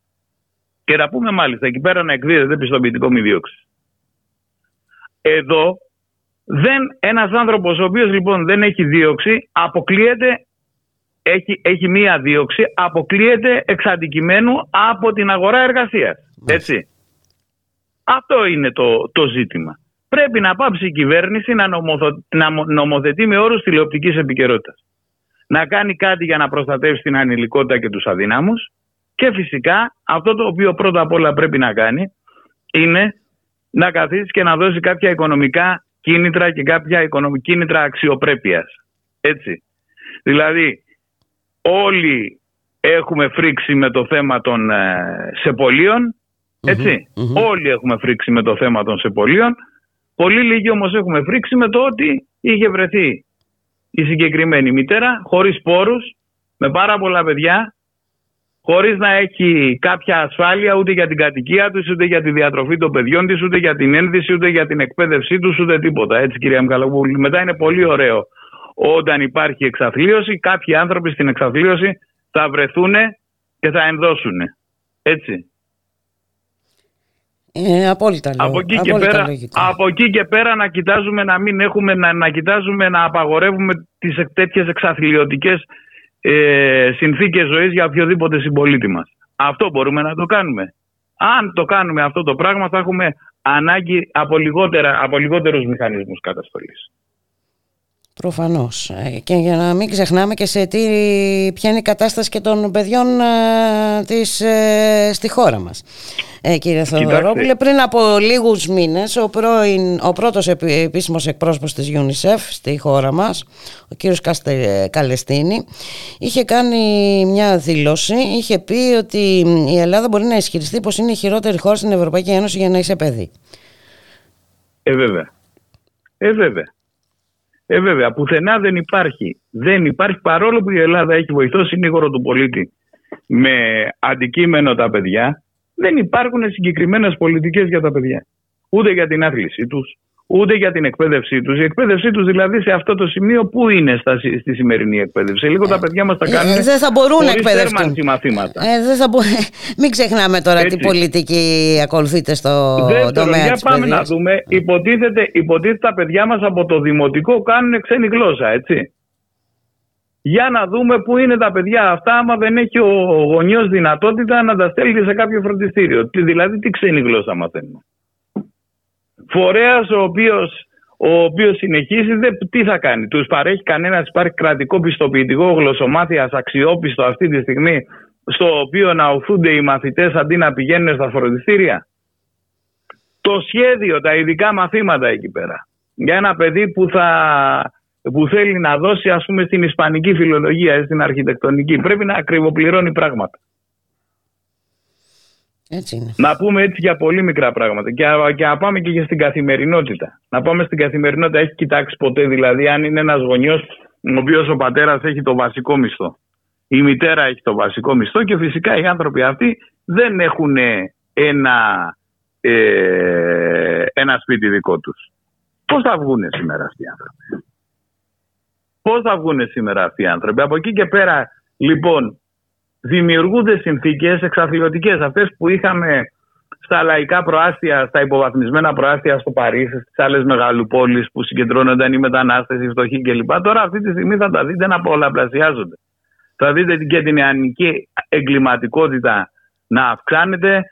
και να πούμε μάλιστα εκεί πέρα να εκδίδεται πιστοποιητικό μη δίωξης. Εδώ δεν, ένας άνθρωπος ο οποίος λοιπόν δεν έχει δίωξη αποκλείεται, έχει, έχει μία δίωξη, αποκλείεται εξ αντικειμένου από την αγορά εργασίας. Έτσι. Αυτό είναι το, το ζήτημα πρέπει να πάψει η κυβέρνηση να, να νομοθετεί με όρους τηλεοπτικής επικαιρότητας. Να κάνει κάτι για να προστατεύσει την ανηλικότητα και τους αδυνάμους και φυσικά αυτό το οποίο πρώτα απ' όλα πρέπει να κάνει είναι να καθίσει και να δώσει κάποια οικονομικά κίνητρα και κάποια οικονομική κίνητρα αξιοπρέπειας. Έτσι. Δηλαδή όλοι έχουμε φρίξει με το θέμα των ε, σεπολίων Όλοι έχουμε φρίξει με το θέμα των σεπολίων Πολύ λίγοι όμως έχουμε φρίξει με το ότι είχε βρεθεί η συγκεκριμένη μητέρα χωρίς πόρους, με πάρα πολλά παιδιά, χωρίς να έχει κάποια ασφάλεια ούτε για την κατοικία τους, ούτε για τη διατροφή των παιδιών της, ούτε για την ένδυση, ούτε για την εκπαίδευσή τους, ούτε τίποτα. Έτσι κυρία Μικαλοπούλη. Μετά είναι πολύ ωραίο όταν υπάρχει εξαθλίωση, κάποιοι άνθρωποι στην εξαθλίωση θα βρεθούν και θα ενδώσουν. Έτσι. Ε, απόλυτα λόγω. Από εκεί, και πέρα, από εκεί και πέρα να κοιτάζουμε να μην έχουμε, να, να κοιτάζουμε να απαγορεύουμε τις τέτοιες εξαθλιωτικές ε, συνθήκες ζωής για οποιοδήποτε συμπολίτη μας. Αυτό μπορούμε να το κάνουμε. Αν το κάνουμε αυτό το πράγμα θα έχουμε ανάγκη από, λιγότερα, από λιγότερους μηχανισμούς καταστολής. Προφανώς. Ε, και για να μην ξεχνάμε και σε τι, ποια είναι η κατάσταση και των παιδιών ε, της, ε, στη χώρα μας. Ε, κύριε Θεοδωρόπουλε, πριν από λίγους μήνες ο, πρώην, ο πρώτος επίσημος εκπρόσωπος της UNICEF στη χώρα μας, ο κύριος Καστε, Καλεστίνη, είχε κάνει μια δήλωση, είχε πει ότι η Ελλάδα μπορεί να ισχυριστεί πως είναι η χειρότερη χώρα στην Ευρωπαϊκή Ένωση για να είσαι παιδί. Ε, βέβαια. Ε, βέβαια. Ε, βέβαια, πουθενά δεν υπάρχει. Δεν υπάρχει παρόλο που η Ελλάδα έχει βοηθό συνήγορο του πολίτη με αντικείμενο τα παιδιά, δεν υπάρχουν συγκεκριμένες πολιτικές για τα παιδιά. Ούτε για την άθλησή τους, ούτε για την εκπαίδευσή τους. Η εκπαίδευσή τους δηλαδή σε αυτό το σημείο που είναι στα, στη σημερινή εκπαίδευση; Λίγο τα παιδιά μας τα ε, κάνουν. Ε, δεν θα μπορούν να εκπαιδευτούν. μαθήματα. Ε, δεν θα μπο... Μην ξεχνάμε τώρα Έτσι. τι πολιτική ακολουθείτε στο Δεύτερο, τομέα για πάμε να δούμε. Υποτίθεται, υποτίθεται τα παιδιά μας από το δημοτικό κάνουν ξένη γλώσσα. Έτσι. Για να δούμε πού είναι τα παιδιά αυτά, άμα δεν έχει ο γονιός δυνατότητα να τα στέλνει σε κάποιο φροντιστήριο. Δηλαδή, τι ξένη γλώσσα μαθαίνουμε φορέας ο οποίος, ο οποίος συνεχίζει δε, τι θα κάνει. Τους παρέχει κανένας, υπάρχει κρατικό πιστοποιητικό γλωσσομάθειας αξιόπιστο αυτή τη στιγμή στο οποίο να οθούνται οι μαθητές αντί να πηγαίνουν στα φροντιστήρια; Το σχέδιο, τα ειδικά μαθήματα εκεί πέρα για ένα παιδί που, θα, που θέλει να δώσει ας πούμε στην ισπανική φιλολογία, στην αρχιτεκτονική πρέπει να ακριβοπληρώνει πράγματα. Έτσι Να πούμε έτσι για πολύ μικρά πράγματα. Και, και να πάμε και στην καθημερινότητα. Να πάμε στην καθημερινότητα. Έχει κοιτάξει ποτέ δηλαδή αν είναι ένας γονιός ο οποίος ο πατέρας έχει το βασικό μισθό. Η μητέρα έχει το βασικό μισθό και φυσικά οι άνθρωποι αυτοί δεν έχουν ένα, ε, ένα σπίτι δικό τους. Πώς θα βγουν σήμερα αυτοί οι άνθρωποι; Πώς θα βγουν σήμερα αυτοί οι άνθρωποι; Από εκεί και πέρα λοιπόν δημιουργούνται συνθήκες εξαθλιωτικές αυτές που είχαμε στα λαϊκά προάστια, στα υποβαθμισμένα προάστια στο Παρίσι, στις άλλες μεγαλοπόλεις που συγκεντρώνονταν οι μετανάστες, οι φτωχοί κλπ. Τώρα αυτή τη στιγμή θα τα δείτε να πολλαπλασιάζονται. Θα δείτε και την νεανική εγκληματικότητα να αυξάνεται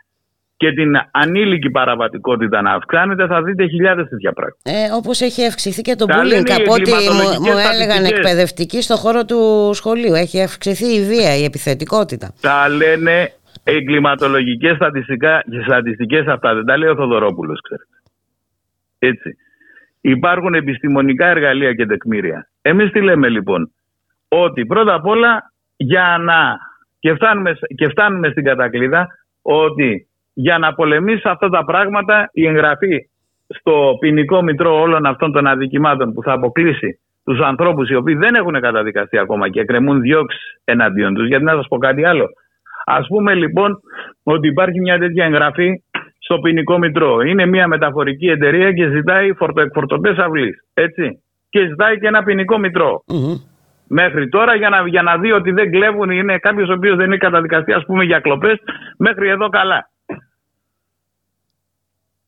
και την ανήλικη παραβατικότητα να αυξάνεται, θα δείτε χιλιάδες τέτοια πράγματα. Ε, Όπως έχει αυξηθεί και το bullying, από ό,τι μου, μου έλεγαν εκπαιδευτικοί στον χώρο του σχολείου. Έχει αυξηθεί η βία, η επιθετικότητα. Τα λένε εγκληματολογικές στατιστικά, στατιστικές αυτά. Δεν τα λέει ο Θοδωρόπουλος, ξέρετε. Έτσι. Υπάρχουν επιστημονικά εργαλεία και τεκμήρια. Εμείς τι λέμε λοιπόν; Ότι πρώτα απ' όλα για να... Και φτάνουμε, και φτάνουμε στην κατακλίδα ότι για να πολεμήσει αυτά τα πράγματα η εγγραφή στο ποινικό μητρό όλων αυτών των αδικημάτων που θα αποκλείσει τους ανθρώπους οι οποίοι δεν έχουν καταδικαστεί ακόμα και κρεμούν διώξεις εναντίον τους. Γιατί να σας πω κάτι άλλο. Α πούμε λοιπόν ότι υπάρχει μια τέτοια εγγραφή στο ποινικό μητρό. Είναι μια μεταφορική εταιρεία και ζητάει φορτοεκφορτωτέ αυλής. Έτσι. Και ζητάει και ένα ποινικό Μέχρι τώρα για να, για να δει ότι δεν κλέβουν, είναι κάποιος ο οποίος δεν είναι καταδικαστή, ας πούμε, για κλοπές, μέχρι εδώ καλά.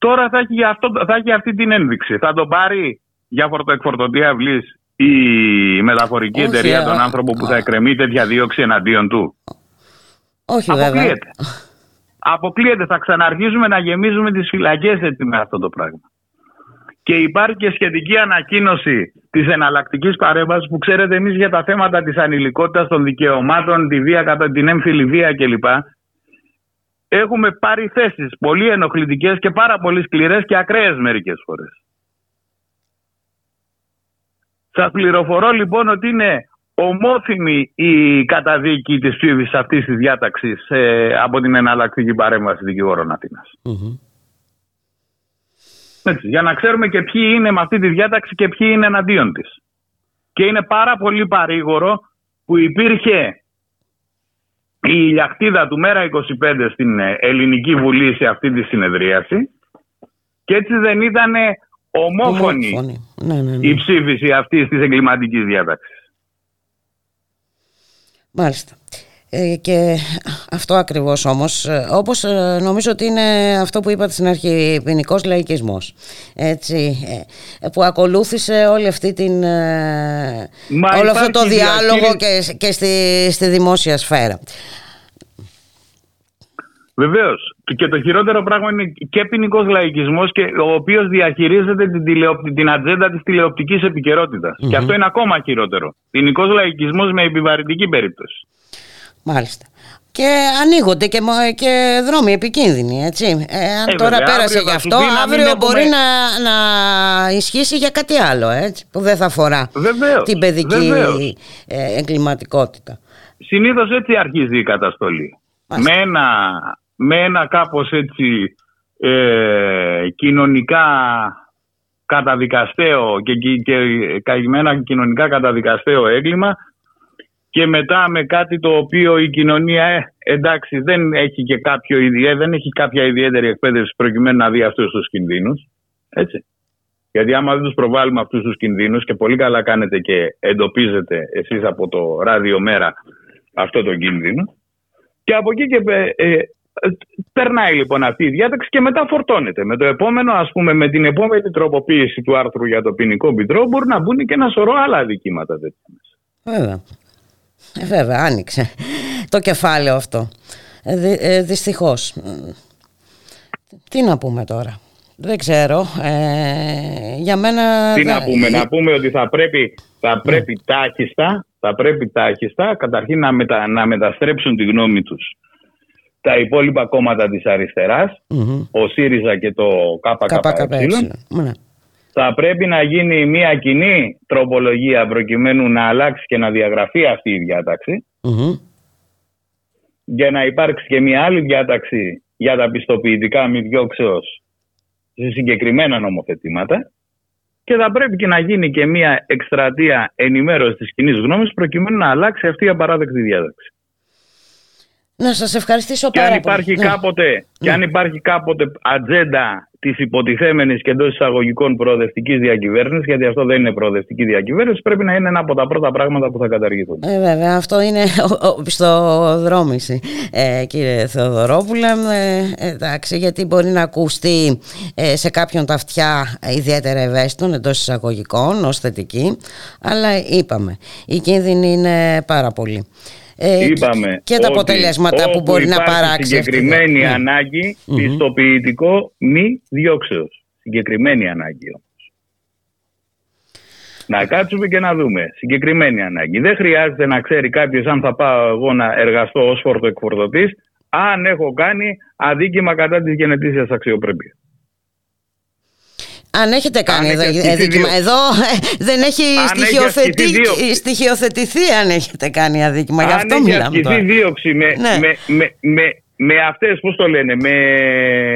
Τώρα θα έχει, αυτό, θα έχει αυτή την ένδειξη. Θα τον πάρει για φορτοεκφορτωτή αυλής η μεταφορική εταιρεία, τον άνθρωπο που θα εκκρεμεί τέτοια δίωξη εναντίον του. Όχι Αποκλείεται. βέβαια. Αποκλείεται. Θα ξαναρχίσουμε να γεμίζουμε τις φυλακές έτσι με αυτό το πράγμα. Και υπάρχει και σχετική ανακοίνωση της εναλλακτικής παρέμβασης που ξέρετε εμείς για τα θέματα της ανηλικότητας των δικαιωμάτων, τη βία κατά την έμφυλη βία κλπ. Έχουμε πάρει θέσεις πολύ ενοχλητικές και πάρα πολύ σκληρές και ακραίες μερικές φορές. Σας πληροφορώ λοιπόν ότι είναι ομόθυμη η καταδίκη της ψήφισης αυτής της διάταξης ε, από την εναλλακτική παρέμβαση δικηγόρων Έτσι, για να ξέρουμε και ποιοι είναι με αυτή τη διάταξη και ποιοι είναι εναντίον της. Και είναι πάρα πολύ παρήγορο που υπήρχε η ηλιακτίδα του Μέρα 25 στην ε, Ελληνική Βουλή σε αυτή τη συνεδρίαση και έτσι δεν ήταν ομόφωνη, Ναι, ναι, ναι. η ψήφιση αυτής της εγκληματικής διάταξης. Μάλιστα. Ε, και αυτό ακριβώς όμως, ε, όπως ε, νομίζω ότι είναι αυτό που είπατε στην αρχή, ποινικός λαϊκισμός, έτσι, ε, που ακολούθησε όλη αυτή την, όλο αυτό το διάλογο και, και στη, στη δημόσια σφαίρα. Βεβαίως. Και το χειρότερο πράγμα είναι και ποινικός λαϊκισμός, ο οποίος διαχειρίζεται την, τηλεοπ... την ατζέντα της τηλεοπτικής επικαιρότητας. Και αυτό είναι ακόμα χειρότερο. Ποινικός λαϊκισμός με επιβαρυντική περίπτωση. Μάλιστα. Και ανοίγονται και, και δρόμοι επικίνδυνοι, έτσι. Ε, αν Ε, τώρα βέβαια, πέρασε αύριο γι' θα αυτό, σου πει να μην αύριο έχουμε- μπορεί να, να ισχύσει για κάτι άλλο, έτσι, που δεν θα αφορά Βεβαίως, την παιδική βεβαίως. ε, εγκληματικότητα. Συνήθως έτσι αρχίζει η καταστολή. Μάλιστα. Με ένα, με ένα κάπως έτσι ε, κοινωνικά καταδικαστέο και, και, και καημένα κοινωνικά καταδικαστέο έγκλημα και μετά με κάτι το οποίο η κοινωνία ε, εντάξει δεν έχει και κάποιο ιδιαί, δεν έχει κάποια ιδιαίτερη εκπαίδευση προκειμένου να δει αυτούς τους κινδύνους έτσι. Γιατί άμα δεν τους προβάλλουμε αυτούς τους κινδύνους και πολύ καλά κάνετε και εντοπίζετε εσείς από το ράδιο μέρα αυτό το κίνδυνο και από εκεί και πε- ε, ε, περνάει λοιπόν αυτή η διάταξη και μετά φορτώνεται. Με το επόμενο, ας πούμε, με την επόμενη τροποποίηση του άρθρου για το ποινικό μητρό μπορούν να μπουν και ένα σωρό άλλα αδικήματα τέτοια μέσα. Βέβαια. Ε, βέβαια, άνοιξε το κεφάλαιο αυτό. Ε, δυ, ε, δυστυχώς. Μ, Τι να πούμε τώρα. Δεν ξέρω. Ε, για μένα... Τι δεν- να πούμε, να πούμε ότι θα πρέπει, θα πρέπει τάχιστα, θα πρέπει τάχιστα καταρχήν να, μετα, να μεταστρέψουν τη γνώμη τους τα υπόλοιπα κόμματα της αριστεράς, Μμμ. ο ΣΥΡΙΖΑ και το ΚΚΕ, ΚΚΕ. Ναι. Θα πρέπει να γίνει μια κοινή τροπολογία προκειμένου να αλλάξει και να διαγραφεί αυτή η διάταξη Μμμ. για να υπάρξει και μια άλλη διάταξη για τα πιστοποιητικά μη διώξεως σε συγκεκριμένα νομοθετήματα και θα πρέπει και να γίνει και μια εκστρατεία ενημέρωσης της κοινής γνώμης προκειμένου να αλλάξει αυτή η απαράδεκτη διάταξη. Να σας ευχαριστήσω και πάρα αν υπάρχει πολύ. Ναι. Κάποτε, Και αν υπάρχει κάποτε ατζέντα της υποτιθέμενης και εντός εισαγωγικών προοδευτικής διακυβέρνησης, γιατί αυτό δεν είναι προοδευτική διακυβέρνηση, πρέπει να είναι ένα από τα πρώτα πράγματα που θα καταργηθούν. Ε, βέβαια, αυτό είναι πιστοδρόμηση, ε, κύριε Θεοδωρόπουλε. Ε, εντάξει, γιατί μπορεί να ακουστεί ε, σε κάποιον τα αυτιά ιδιαίτερα ευαίσθητον εντός εισαγωγικών ως θετική. Αλλά είπαμε, οι κίνδυνοι είναι πάρα πολλοί. Ε, Είπαμε και τα αποτελέσματα που μπορεί να παράξεις. Συγκεκριμένη αυτή. ανάγκη mm-hmm. πιστοποιητικό μη διώξεως. Συγκεκριμένη ανάγκη όμως. Να κάτσουμε και να δούμε. Συγκεκριμένη ανάγκη. Δεν χρειάζεται να ξέρει κάποιος αν θα πάω εγώ να εργαστώ ως φορτοεκφορτωτής αν έχω κάνει αδίκημα κατά της γενετήσιας αξιοπρέπειας. Αν έχετε κάνει αν εδώ, αδίκημα. Εδώ ε, δεν έχει στοιχειοθετη... στοιχειοθετηθεί αν έχετε κάνει αδίκημα. Γι' αυτό αν μιλάμε έχει ασκηθεί δίωξη με, ναι. με, με, με, με αυτές, πώς το λένε, με,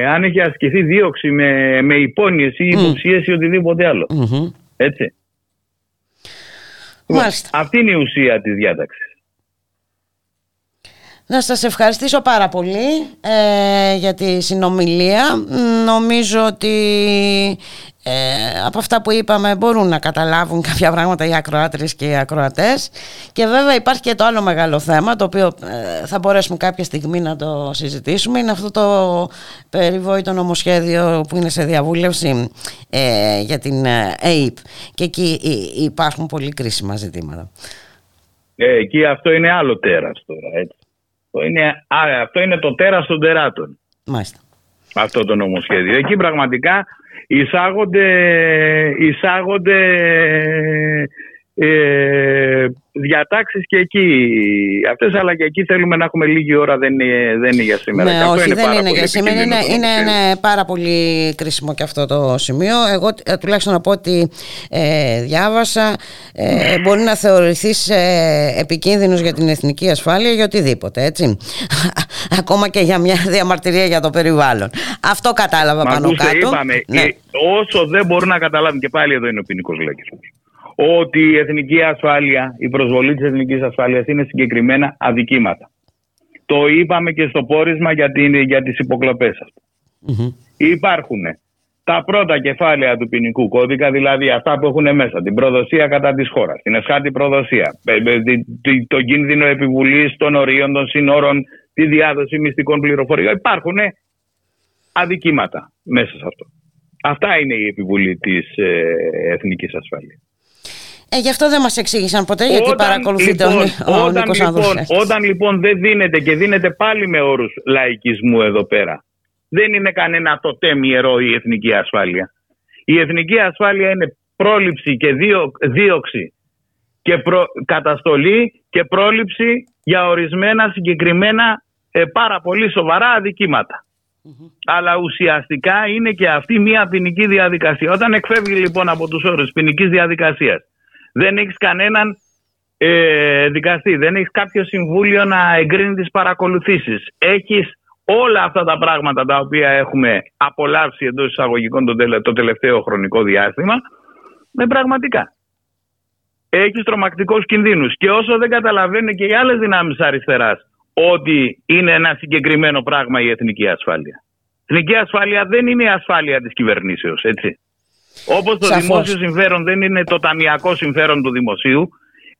αν έχει ασκηθεί δίωξη με, με υπόνοιες ή υποψίες mm. ή οτιδήποτε άλλο. Mm-hmm. Έτσι. Μάλιστα. Αυτή είναι η ουσία της διάταξης. Να σας ευχαριστήσω πάρα πολύ ε, για τη συνομιλία. Νομίζω ότι ε, από αυτά που είπαμε μπορούν να καταλάβουν κάποια πράγματα οι ακροάτρες και οι ακροατές και βέβαια υπάρχει και το άλλο μεγάλο θέμα το οποίο ε, θα μπορέσουμε κάποια στιγμή να το συζητήσουμε είναι αυτό το περιβόητο νομοσχέδιο που είναι σε διαβούλευση ε, για την ΑΕΠ και εκεί υπάρχουν πολύ κρίσιμα ζητήματα. εκεί αυτό είναι άλλο τέρας τώρα έτσι. Αυτό είναι, α, αυτό είναι το τέρας των τεράτων. Μάλιστα. Αυτό το νομοσχέδιο. Εκεί πραγματικά εισάγονται, εισάγονται ε, διατάξεις και εκεί αυτές αλλά και εκεί θέλουμε να έχουμε λίγη ώρα δεν είναι, δεν είναι για σήμερα. Ναι, όχι είναι δεν είναι για σήμερα. είναι, είναι, είναι, πάρα πολύ κρίσιμο και αυτό το σημείο. Εγώ ε, τουλάχιστον να πω ότι ε, διάβασα ε, μπορεί να θεωρηθείς ε, επικίνδυνος για την εθνική ασφάλεια για οτιδήποτε έτσι. Ακόμα και για μια διαμαρτυρία για το περιβάλλον. Αυτό κατάλαβα Μα πάνω κάτω. είπαμε, ναι. όσο δεν μπορούν να καταλάβουν και πάλι εδώ είναι ο ποινικός λογισμός ότι η εθνική ασφάλεια, η προσβολή της εθνικής ασφάλειας είναι συγκεκριμένα αδικήματα. Το είπαμε και στο πόρισμα για, την, για τις υποκλοπές Υπάρχουν τα πρώτα κεφάλαια του ποινικού κώδικα, δηλαδή αυτά που έχουν μέσα, την προδοσία κατά της χώρας, την εσχάτη προδοσία, το κίνδυνο επιβουλής των ορίων, των συνόρων, τη διάδοση μυστικών πληροφοριών. Υπάρχουν αδικήματα μέσα σε αυτό. Αυτά είναι η επιβουλή της ε, εθνικής ασφάλειας. Ε, γι' αυτό δεν μας εξήγησαν ποτέ, γιατί όταν, παρακολουθείτε λοιπόν, ο, ο όταν, λοιπόν, όταν λοιπόν δεν δίνεται και δίνεται πάλι με όρους λαϊκισμού εδώ πέρα, δεν είναι κανένα τοτέμ ιερό η εθνική ασφάλεια. Η εθνική ασφάλεια είναι πρόληψη και δίω, δίωξη και προ, καταστολή και πρόληψη για ορισμένα συγκεκριμένα ε, πάρα πολύ σοβαρά Αλλά ουσιαστικά είναι και αυτή μια ποινική διαδικασία. Όταν εκφεύγει λοιπόν από τους όρους ποινικής διαδικασίας δεν έχεις κανέναν ε, δικαστή, δεν έχεις κάποιο συμβούλιο να εγκρίνει τις παρακολουθήσεις. Έχεις όλα αυτά τα πράγματα τα οποία έχουμε απολαύσει εντός εισαγωγικών το, τελευταίο χρονικό διάστημα με πραγματικά. Έχεις τρομακτικούς κινδύνους. Και όσο δεν καταλαβαίνουν και οι άλλες δυνάμεις αριστεράς ότι είναι ένα συγκεκριμένο πράγμα η εθνική ασφάλεια. Η εθνική ασφάλεια δεν είναι η ασφάλεια της κυβερνήσεως, έτσι. Όπως το δημόσιο συμφέρον δεν είναι το ταμιακό συμφέρον του δημοσίου,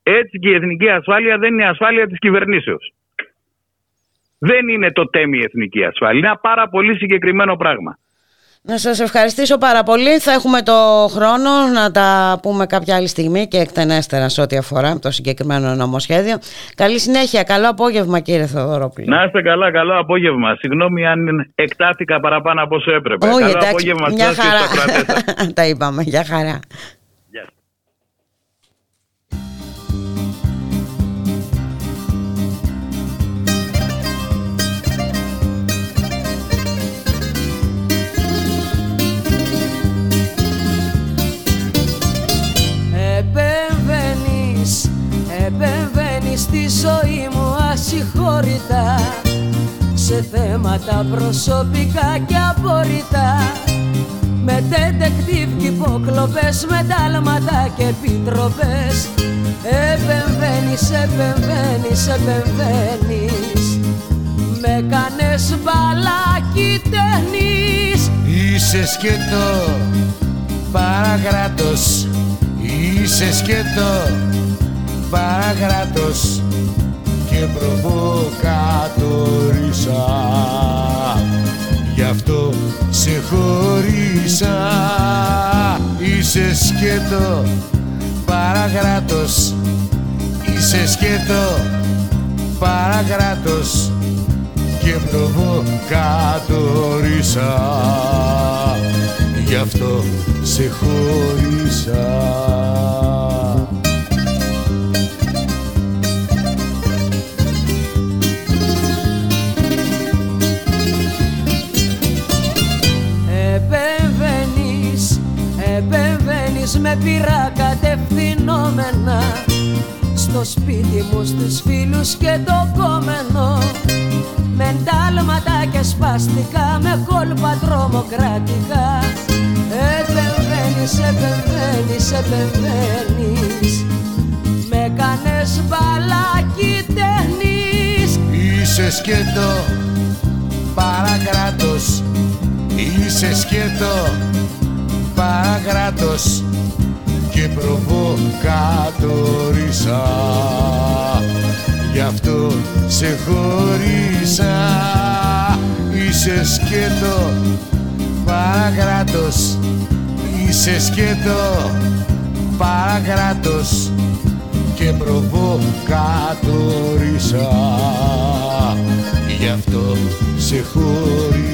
έτσι και η εθνική ασφάλεια δεν είναι η ασφάλεια της κυβερνήσεως. Δεν είναι το τέμι η εθνική ασφάλεια. Είναι ένα πάρα πολύ συγκεκριμένο πράγμα. Να σας ευχαριστήσω πάρα πολύ. Θα έχουμε το χρόνο να τα πούμε κάποια άλλη στιγμή και εκτενέστερα σε ό,τι αφορά το συγκεκριμένο νομοσχέδιο. Καλή συνέχεια. Καλό απόγευμα κύριε Θοδωρόπουλο. Να είστε καλά. Καλό απόγευμα. Συγγνώμη αν εκτάθηκα παραπάνω από όσο έπρεπε. Όχι, καλό εντάξει, απόγευμα μια χαρά. τα είπαμε. Γεια χαρά. Επεμβαίνεις στη ζωή μου ασυγχώρητα. Σε θέματα προσωπικά και απόρριτα. Με τεντεκτίβ και υποκλοπές, με τάλματα και επιτροπές. Επεμβαίνεις, επεμβαίνεις, επεμβαίνεις. Με κάνες μπαλάκι ταινίς Είσαι σκέτο παραγράτος Είσαι σκέτο παραγράτος και προβοκατορίσα Γι' αυτό σε χωρίσα. Είσαι σκέτο παραγράτος. Είσαι σκέτο παραγράτος και προβοκατορίσα Γι' αυτό σε χωρίσα με πειρά κατευθυνόμενα. Στο σπίτι μου στους φίλους και το κόμενο. Με εντάλματα και σπαστικά με κόλπα τρομοκρατικά επεμβαίνεις, επεμβαίνεις, επεμβαίνεις. Με κάνες μπαλάκι ταινίς Είσαι σκέτο παρακράτος. Είσαι σκέτο παρακράτος. Και προβοκατορίσα Γι' αυτό σε χωρίσα. Είσαι σκέτο παρακράτος Είσαι σκέτο παρακράτος και προβοκατορίσα. Γι' αυτό σε χωρίσα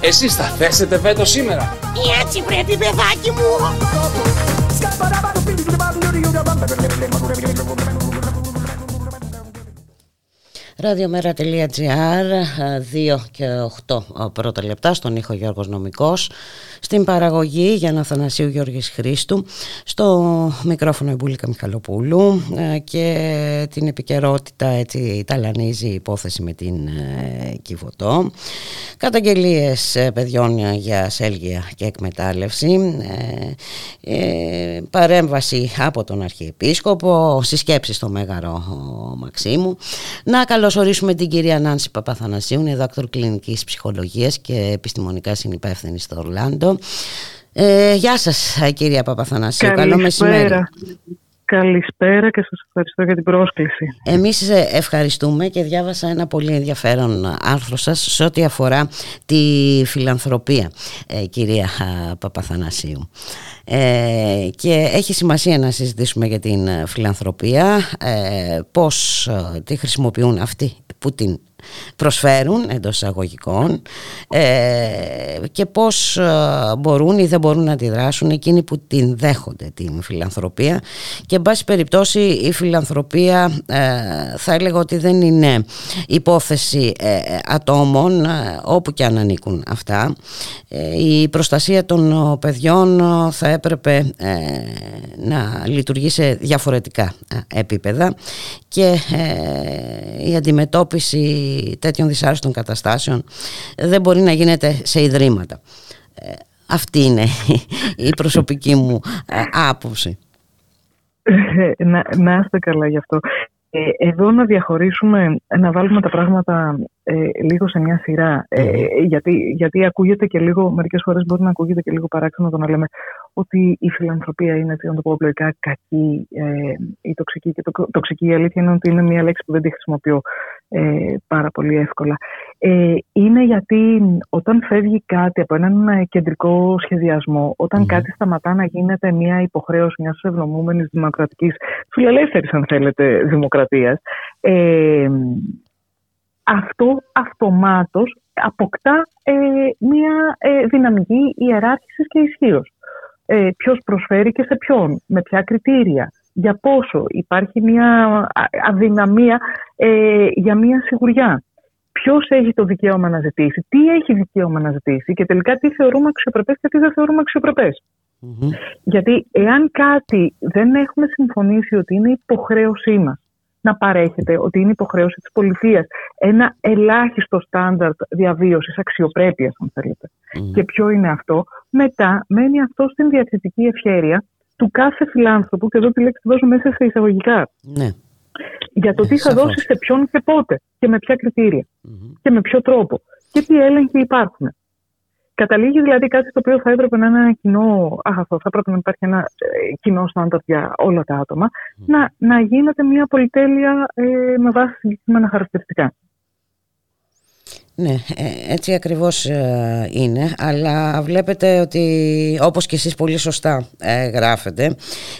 Εσείς θα θέσετε βέτο σήμερα. Έτσι πρέπει παιδάκι μου. Ραδιομέρα.gr 2 και 8 πρώτα λεπτά στον ήχο Γιώργος Νομικός στην παραγωγή για να Θανασίου Γιώργης Χρήστου στο μικρόφωνο Εμπούλικα Μιχαλοπούλου ε, και την επικαιρότητα έτσι ταλανίζει η υπόθεση με την ε, Κιβωτό. Καταγγελίες ε, παιδιών για σέλγια και εκμετάλλευση παρέμβαση από τον Αρχιεπίσκοπο συσκέψη στο Μέγαρο Μαξίμου. Να καλωσορίσουμε την κυρία Νάνση Παπαθανασίου είναι δάκτωρ κλινικής ψυχολογίας και επιστημονικά συνυπεύθυνη στο Ορλάντο. Ε, γεια σας κυρία Παπαθανασίου, καλό μεσημέρι. Καλησπέρα και σας ευχαριστώ για την πρόσκληση. Εμείς ευχαριστούμε και διάβασα ένα πολύ ενδιαφέρον άρθρο σας σε ό,τι αφορά τη φιλανθρωπία, ε, κυρία Παπαθανασίου. Ε, και έχει σημασία να συζητήσουμε για την φιλανθρωπία, ε, πώς ε, τη χρησιμοποιούν αυτοί που την προσφέρουν εντός εισαγωγικών ε, και πώς ε, μπορούν ή δεν μπορούν να αντιδράσουν εκείνοι που την δέχονται την φιλανθρωπία. Και εν πάση περιπτώσει η φιλανθρωπία ε, θα έλεγα ότι δεν είναι υπόθεση ατόμων όπου και αν ανήκουν αυτά. Η προστασία των παιδιών θα έπρεπε να λειτουργεί σε διαφορετικά επίπεδα. Και η αντιμετώπιση τέτοιων δυσάρεστων καταστάσεων δεν μπορεί να γίνεται σε ιδρύματα. Ε, αυτή είναι η προσωπική μου ε, άποψη. Ε, να, να είστε καλά γι' αυτό. εδώ να διαχωρίσουμε, να βάλουμε τα πράγματα λίγο σε μια σειρά. γιατί, γιατί ακούγεται και λίγο, μερικές φορές μπορεί να ακούγεται και λίγο παράξενο το να λέμε ότι η φιλανθρωπία είναι, να το πω απλοϊκά, κακή ε, ή τοξική. Και το, τοξική η αλήθεια είναι ότι είναι μια λέξη που δεν τη χρησιμοποιώ ε, πάρα πολύ εύκολα. Ε, είναι γιατί όταν φεύγει κάτι από έναν κεντρικό σχεδιασμό, όταν κάτι σταματά να γίνεται μια υποχρέωση μιας ευνομούμενης δημοκρατικής, φιλελεύθερης, αν θέλετε, δημοκρατίας, ε, αυτό αυτομάτως αποκτά ε, μια ε, δυναμική ιεράρχησης και ισχύως. Ε, ποιος προσφέρει και σε ποιον, με ποια κριτήρια, για πόσο. Υπάρχει μια αδυναμία ε, για μια σιγουριά. Ποιος έχει το δικαίωμα να ζητήσει, τι έχει δικαίωμα να ζητήσει και τελικά τι θεωρούμε αξιοπρεπές και τι δεν θεωρούμε Γιατί εάν κάτι δεν έχουμε συμφωνήσει ότι είναι υποχρέωσή μας να παρέχεται ότι είναι υποχρέωση της πολιτείας ένα ελάχιστο στάνταρτ διαβίωσης, αξιοπρέπειας αν θέλετε. Και ποιο είναι αυτό; Μετά μένει αυτό στην διαθετική ευχέρεια του κάθε φιλάνθρωπου και εδώ τη λέξη τη βάζω μέσα σε εισαγωγικά. Ναι. Για το τι θα δώσει σε ποιον και πότε και με ποια κριτηρια και με ποιο τρόπο και τι έλεγχοι υπάρχουν. Καταλήγει δηλαδή κάτι το οποίο θα έπρεπε να είναι ένα κοινό αγαθό, θα έπρεπε να υπάρχει ένα ε, κοινό στάνταρ για όλα τα άτομα, να, να γίνεται μια πολυτέλεια ε, με βάση συγκεκριμένα χαρακτηριστικά. Ναι, ε, έτσι ακριβώς ε, είναι, αλλά βλέπετε ότι όπως και εσείς πολύ σωστά ε, γράφετε,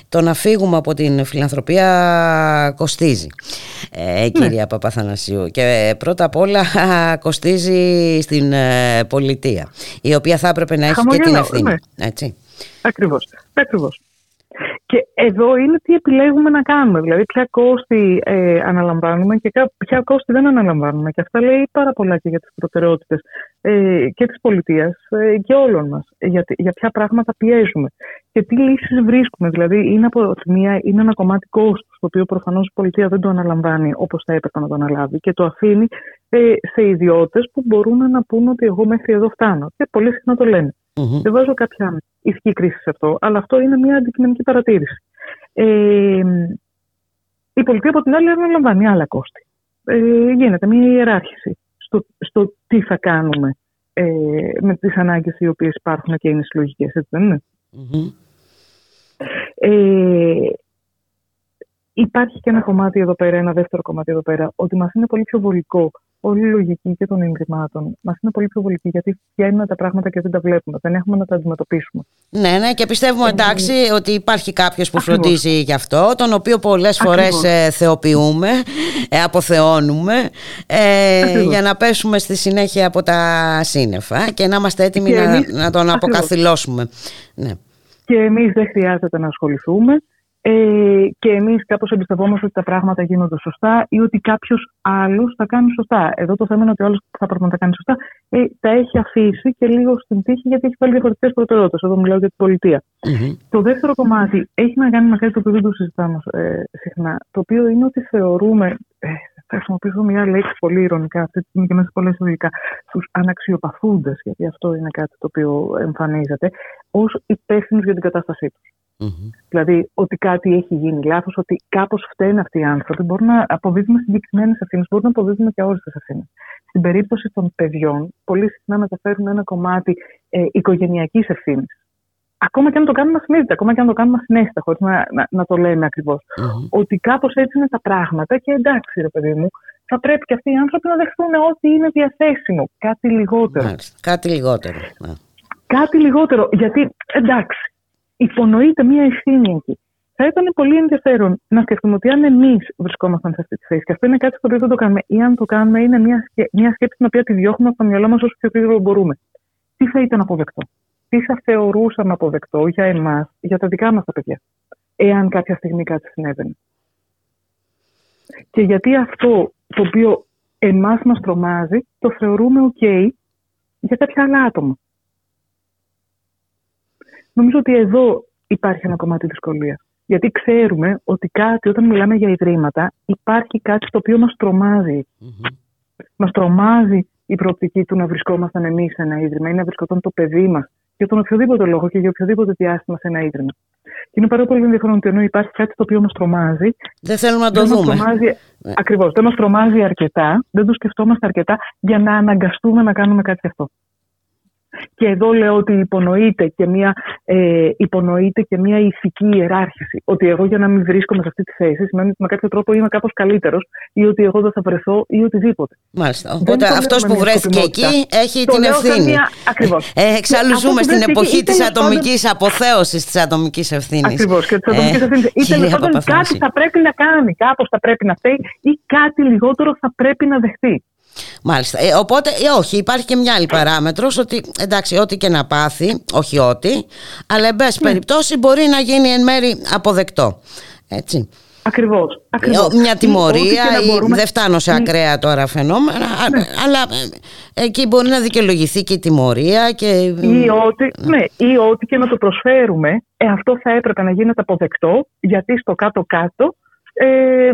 το να φύγουμε από την φιλανθρωπία κοστίζει, ναι. κυρία Παπαθανασίου. Και πρώτα απ' όλα κοστίζει στην πολιτεία, η οποία θα έπρεπε να έχει και την ευθύνη. Ναι. Έτσι. Ακριβώς, ακριβώς. Και εδώ είναι τι επιλέγουμε να κάνουμε, δηλαδή ποια κόστη ε, αναλαμβάνουμε και ποια κόστη δεν αναλαμβάνουμε. Και αυτά λέει πάρα πολλά και για τις προτεραιότητες ε, και της πολιτείας ε, και όλων μας, για, για ποια πράγματα πιέζουμε και τι λύσεις βρίσκουμε. Δηλαδή είναι από τη μία είναι ένα κομμάτι κόστος, το οποίο προφανώς η πολιτεία δεν το αναλαμβάνει όπως θα έπρεπε να το αναλάβει και το αφήνει ε, σε ιδιώτες που μπορούν να πούν ότι εγώ μέχρι εδώ φτάνω. Και πολύ συχνά το λένε. Mm-hmm. Δεν βάζω κάποια ισχύ κρίση σε αυτό, αλλά αυτό είναι μια αντικειμενική παρατήρηση. Ε, η πολιτεία από την άλλη αναλαμβάνει άλλα κόστη. Ε, γίνεται μια ιεράρχηση στο, στο τι θα κάνουμε ε, με τις ανάγκες οι οποίες υπάρχουν και είναι συλλογικές, έτσι δεν ειναι Ε, υπάρχει και ένα κομμάτι εδώ πέρα, ένα δεύτερο κομμάτι εδώ πέρα, ότι μας είναι πολύ πιο βολικό όλη η λογική και των Ιδρυμάτων μας είναι πολύ πιο βολική γιατί βγαίνουν τα πράγματα και δεν τα βλέπουμε. Δεν έχουμε να τα αντιμετωπίσουμε. Ναι, ναι, και πιστεύουμε εντάξει ότι υπάρχει κάποιος που φροντίζει γι' αυτό, τον οποίο πολλές φορές ε, θεοποιούμε, ε, αποθεώνουμε, ε, για να πέσουμε στη συνέχεια από τα σύννεφα και να είμαστε έτοιμοι να, να τον αποκαθιλώσουμε. Ναι. Και εμείς δεν χρειάζεται να ασχοληθούμε ε, και εμείς κάπως εμπιστευόμαστε ότι τα πράγματα γίνονται σωστά ή ότι κάποιος άλλος θα κάνει σωστά. Εδώ το θέμα είναι ότι ο άλλος που θα πρέπει να τα κάνει σωστά ε, τα έχει αφήσει και λίγο στην τύχη γιατί έχει πάλι διαφορετικές προτεραιότητες. Εδώ μιλάω για την πολιτεια Το δεύτερο κομμάτι έχει να κάνει με κάτι το οποίο δεν το συζητάμε ε, συχνά, το οποίο είναι ότι θεωρούμε, ε, θα χρησιμοποιήσω μια λέξη πολύ ηρωνικά αυτή τη στιγμή και μέσα πολλές εισαγωγικά, τους αναξιοπαθούντες, γιατί αυτό είναι κάτι το οποίο εμφανίζεται, ως υπεύθυνους για την κατάστασή τους. Mm-hmm. Δηλαδή ότι κάτι έχει γίνει λάθος, ότι κάπως φταίνουν αυτοί οι άνθρωποι. Μπορούν να αποδίδουμε συγκεκριμένες ευθύνες, μπορούν να αποδίδουμε και όλε τι ευθύνες. Στην περίπτωση των παιδιών, πολύ συχνά μεταφέρουν ένα κομμάτι ε, οικογενειακής ευθύνης. Ακόμα και αν το κάνουμε ασυνείδητα, ακόμα και αν το κάνουμε ασυναίσθητα, χωρίς να, να, να, το λέμε ακριβώς. Mm-hmm. Ότι κάπως έτσι είναι τα πράγματα και εντάξει, ρε παιδί μου, θα πρέπει και αυτοί οι άνθρωποι να δεχθούν ό,τι είναι διαθέσιμο. Κάτι λιγότερο. Κάτι λιγότερο. Ναι. Κάτι λιγότερο. Γιατί εντάξει, υπονοείται μια ευθύνη εκεί. Θα ήταν πολύ ενδιαφέρον να σκεφτούμε ότι αν εμείς βρισκόμασταν σε αυτή τη θέση, και αυτό είναι κάτι στο οποίο δεν το κάνουμε, ή αν το κάνουμε, είναι μια, μια σκέψη την οποία τη διώχνουμε από το μυαλό μας όσο πιο γρήγορα μπορούμε. Τι θα ήταν αποδεκτό, τι θα θεωρούσαμε αποδεκτό για εμάς, για τα δικά μας τα παιδιά, εάν κάποια στιγμή κάτι συνέβαινε; Και γιατί αυτό το οποίο εμάς μας τρομάζει, το θεωρούμε OK για κάποια άλλα άτομα. Νομίζω ότι εδώ υπάρχει ένα κομμάτι δυσκολία. Γιατί ξέρουμε ότι κάτι, όταν μιλάμε για ιδρύματα, υπάρχει κάτι το οποίο μας τρομάζει. Mm-hmm. Μας τρομάζει η προοπτική του να βρισκόμασταν εμείς σε ένα ίδρυμα ή να βρισκόταν το παιδί μας για τον οποιοδήποτε λόγο και για οποιοδήποτε διάστημα σε ένα ίδρυμα. Και είναι πάρα πολύ ενδιαφέρον ότι ενώ υπάρχει κάτι το οποίο μας τρομάζει. Δεν θέλουμε να το δούμε. Ναι. Ακριβώς. Δεν μας τρομάζει αρκετά, δεν το σκεφτόμαστε αρκετά για να αναγκαστούμε να κάνουμε κάτι αυτό. Και εδώ λέω ότι υπονοείται και μια, ε, υπονοείται και μια ηθική ιεράρχηση. Ότι εγώ για να μην βρίσκομαι σε αυτή τη θέση σημαίνει ότι με κάποιο τρόπο είμαι κάπως καλύτερος ή ότι εγώ δεν θα βρεθώ ή οτιδήποτε. Μάλιστα. Οπότε αυτός που βρέθηκε εκεί έχει την ευθύνη. Μια... Ακριβώς. Ε, εξάλλου ζούμε στην εποχή της ατομικής αποθέωσης της ατομικής ευθύνης. Ακριβώς και της ατομικής ε, ευθύνης. Ή τέλος πάντων κάτι θα πρέπει να κάνει, κάπως θα πρέπει να φταίει ή κάτι λιγότερο θα πρέπει να δεχτεί. Μάλιστα. Ε, οπότε, ε, όχι, υπάρχει και μια άλλη παράμετρος ότι εντάξει, ό,τι και να πάθει, όχι ό,τι, αλλά εν πάση ναι. περιπτώσει μπορεί να γίνει εν μέρη αποδεκτό. Έτσι. Ακριβώς, ε, ακριβώς. Μια τιμωρία, ή, δεν φτάνω σε ακραία τώρα φαινόμενα, ναι. αλλά ε, εκεί μπορεί να δικαιολογηθεί και η τιμωρία. Και... Ή, ότι, ναι. ή ότι και να το προσφέρουμε, ε, αυτό θα έπρεπε να γίνεται αποδεκτό, γιατί στο κάτω-κάτω ε,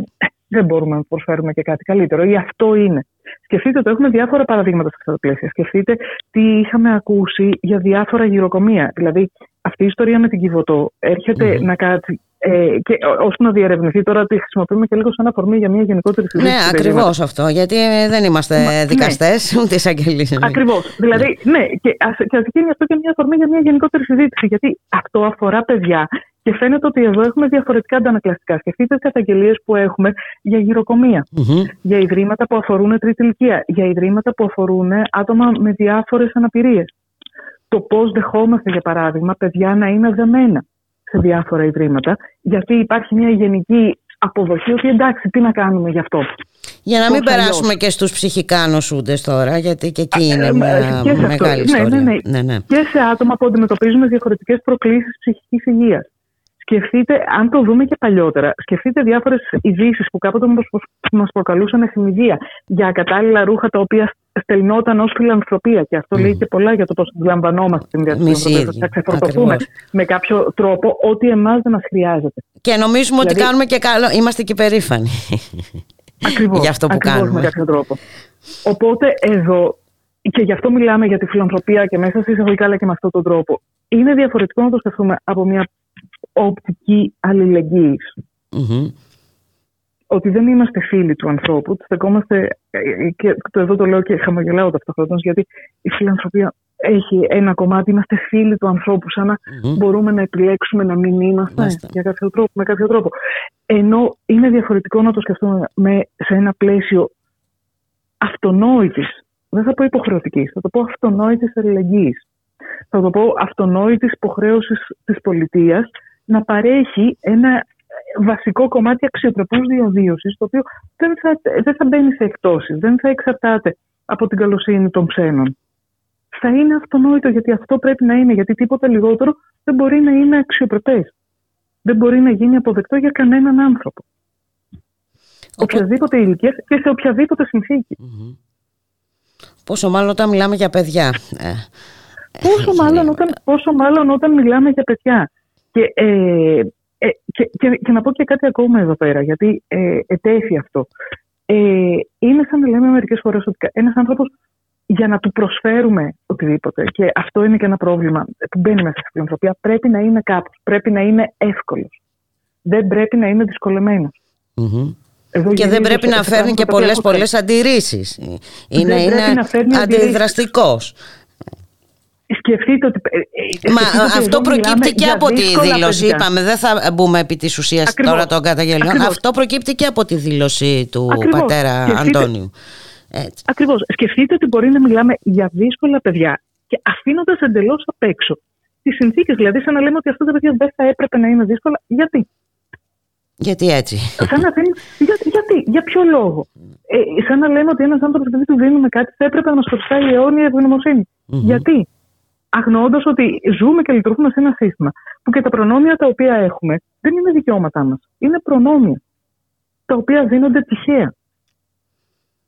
δεν μπορούμε να προσφέρουμε και κάτι καλύτερο. Ή αυτό είναι. Σκεφτείτε ότι έχουμε διάφορα παραδείγματα σε αυτά τα πλαίσια. Σκεφτείτε τι είχαμε ακούσει για διάφορα γυροκομεία. Δηλαδή, αυτή η ιστορία με την Κιβωτό έρχεται να κάτσει. Ε, και ώστε να διερευνηθεί τώρα τη χρησιμοποιούμε και λίγο σαν αφορμή για μια γενικότερη συζήτηση. Ναι, ακριβώς αυτό. Γιατί δεν είμαστε ναι. δικαστές, ναι. ούτε εισαγγελείς. Ακριβώς. Δηλαδή, ναι, και ας γίνει αυτό και μια αφορμή για μια γενικότερη συζήτηση. Γιατί αυτό αφορά παιδιά και φαίνεται ότι εδώ έχουμε διαφορετικά αντανακλαστικά. Σκεφτείτε τις καταγγελίες που έχουμε για γυροκομεια για ιδρύματα που αφορούν τρίτη ηλικία, για ιδρύματα που αφορούν άτομα με διάφορες αναπηρίες. Το πώς δεχόμαστε, για παράδειγμα, παιδιά να είναι δεμένα σε διάφορα ιδρύματα, γιατί υπάρχει μια γενική αποδοχή ότι εντάξει, τι να κάνουμε γι' αυτό. Για να μην περάσουμε και στους ψυχικά νοσούντες τώρα, γιατί και εκεί είναι μια μεγάλη ναι, ιστορία. Ναι, ναι, ναι. Και σε άτομα που αντιμετωπίζουν διαφορετικές προκλήσεις ψυχικής υγείας. Σκεφτείτε, αν το δούμε και παλιότερα, σκεφτείτε διάφορες ειδήσεις που κάποτε μας προκαλούσαν εφημιδία για κατάλληλα ρούχα τα οποία στελνόταν ως φιλανθρωπία. Και αυτό mm. λέει και πολλά για το πώς αντιλαμβανόμαστε την διαδικασία. Θα ξεφορτωθούμε με κάποιο τρόπο ότι εμάς δεν μας χρειάζεται. Και νομίζουμε δηλαδή, ότι κάνουμε και καλό. Είμαστε και περήφανοι. Ακριβώς. για αυτό που ακριβώς κάνουμε. Με κάποιο τρόπο. Οπότε εδώ, και γι' αυτό μιλάμε για τη φιλανθρωπία και μέσα σε εισαγωγικά αλλά και με αυτόν τον τρόπο. Είναι διαφορετικό να το σκεφτούμε από μια οπτική Ότι δεν είμαστε φίλοι του ανθρώπου, στεκόμαστε, και το εδώ το λέω και χαμογελάω ταυτόχρονα, γιατί η φιλανθρωπία έχει ένα κομμάτι, είμαστε φίλοι του ανθρώπου, σαν να μπορούμε να επιλέξουμε να μην είμαστε για κάποιο τρόπο, με κάποιο τρόπο. Ενώ είναι διαφορετικό να το σκεφτούμε με, σε ένα πλαίσιο αυτονόητης, δεν θα πω υποχρεωτικής, θα το πω αυτονόητης αλληλεγγύης. Θα το πω αυτονόητης υποχρέωσης της πολιτείας να παρέχει ένα βασικό κομμάτι αξιοπρεπούς διαβίωσης, το οποίο δεν θα, δεν θα μπαίνει σε εκτόσεις, δεν θα εξαρτάται από την καλοσύνη των ξένων. Θα είναι αυτονόητο γιατί αυτό πρέπει να είναι, γιατί τίποτα λιγότερο δεν μπορεί να είναι αξιοπρεπές. Δεν μπορεί να γίνει αποδεκτό για κανέναν άνθρωπο. Οποιαδήποτε ηλικίας και σε οποιαδήποτε Πόσο μάλλον όταν μιλάμε για παιδιά. Ε, πόσο, ε, μάλλον όταν, πόσο μάλλον όταν μιλάμε για παιδιά. Και, ε, ε, και, και, να πω και κάτι ακόμα εδώ πέρα, γιατί ε, ετέθη αυτό. Ε, είναι σαν να λέμε μερικές φορές ότι ένας άνθρωπος για να του προσφέρουμε οτιδήποτε, και αυτό είναι και ένα πρόβλημα που μπαίνει μέσα στην φιλανθρωπία, πρέπει να είναι κάπως, πρέπει να είναι εύκολος. Δεν πρέπει να είναι δυσκολεμένος. και δεν πρέπει να φέρνει και πολλές πολλές αντιρρήσεις. Είναι, είναι αντιδραστικός. Σκεφτείτε ότι. Ε, ε, Μα αυτό προκύπτει και από τη δήλωση. Είπαμε, δεν θα μπούμε επί της ουσίας τώρα των καταγγελιών. Αυτό προκύπτει και από τη δήλωση του πατέρα Σκεφτείτε... Αντώνιου. Ακριβώς. Σκεφτείτε ότι μπορεί να μιλάμε για δύσκολα παιδιά και αφήνοντας εντελώς απ' έξω τις συνθήκες. Δηλαδή, σαν να λέμε ότι αυτά τα παιδιά δεν θα έπρεπε να είναι δύσκολα. Γιατί; Γιατί έτσι; Σαν να για, γιατί, για ποιο λόγο; Ε, σαν να λέμε ότι ένας άνθρωπος επειδή του δίνουμε κάτι θα έπρεπε να μας χρωστάει αιώνια ευγνωμοσύνη. Γιατί; Αγνοώντας ότι ζούμε και λειτουργούμε σε ένα σύστημα που και τα προνόμια τα οποία έχουμε δεν είναι δικαιώματά μας. Είναι προνόμια. Τα οποία δίνονται τυχαία.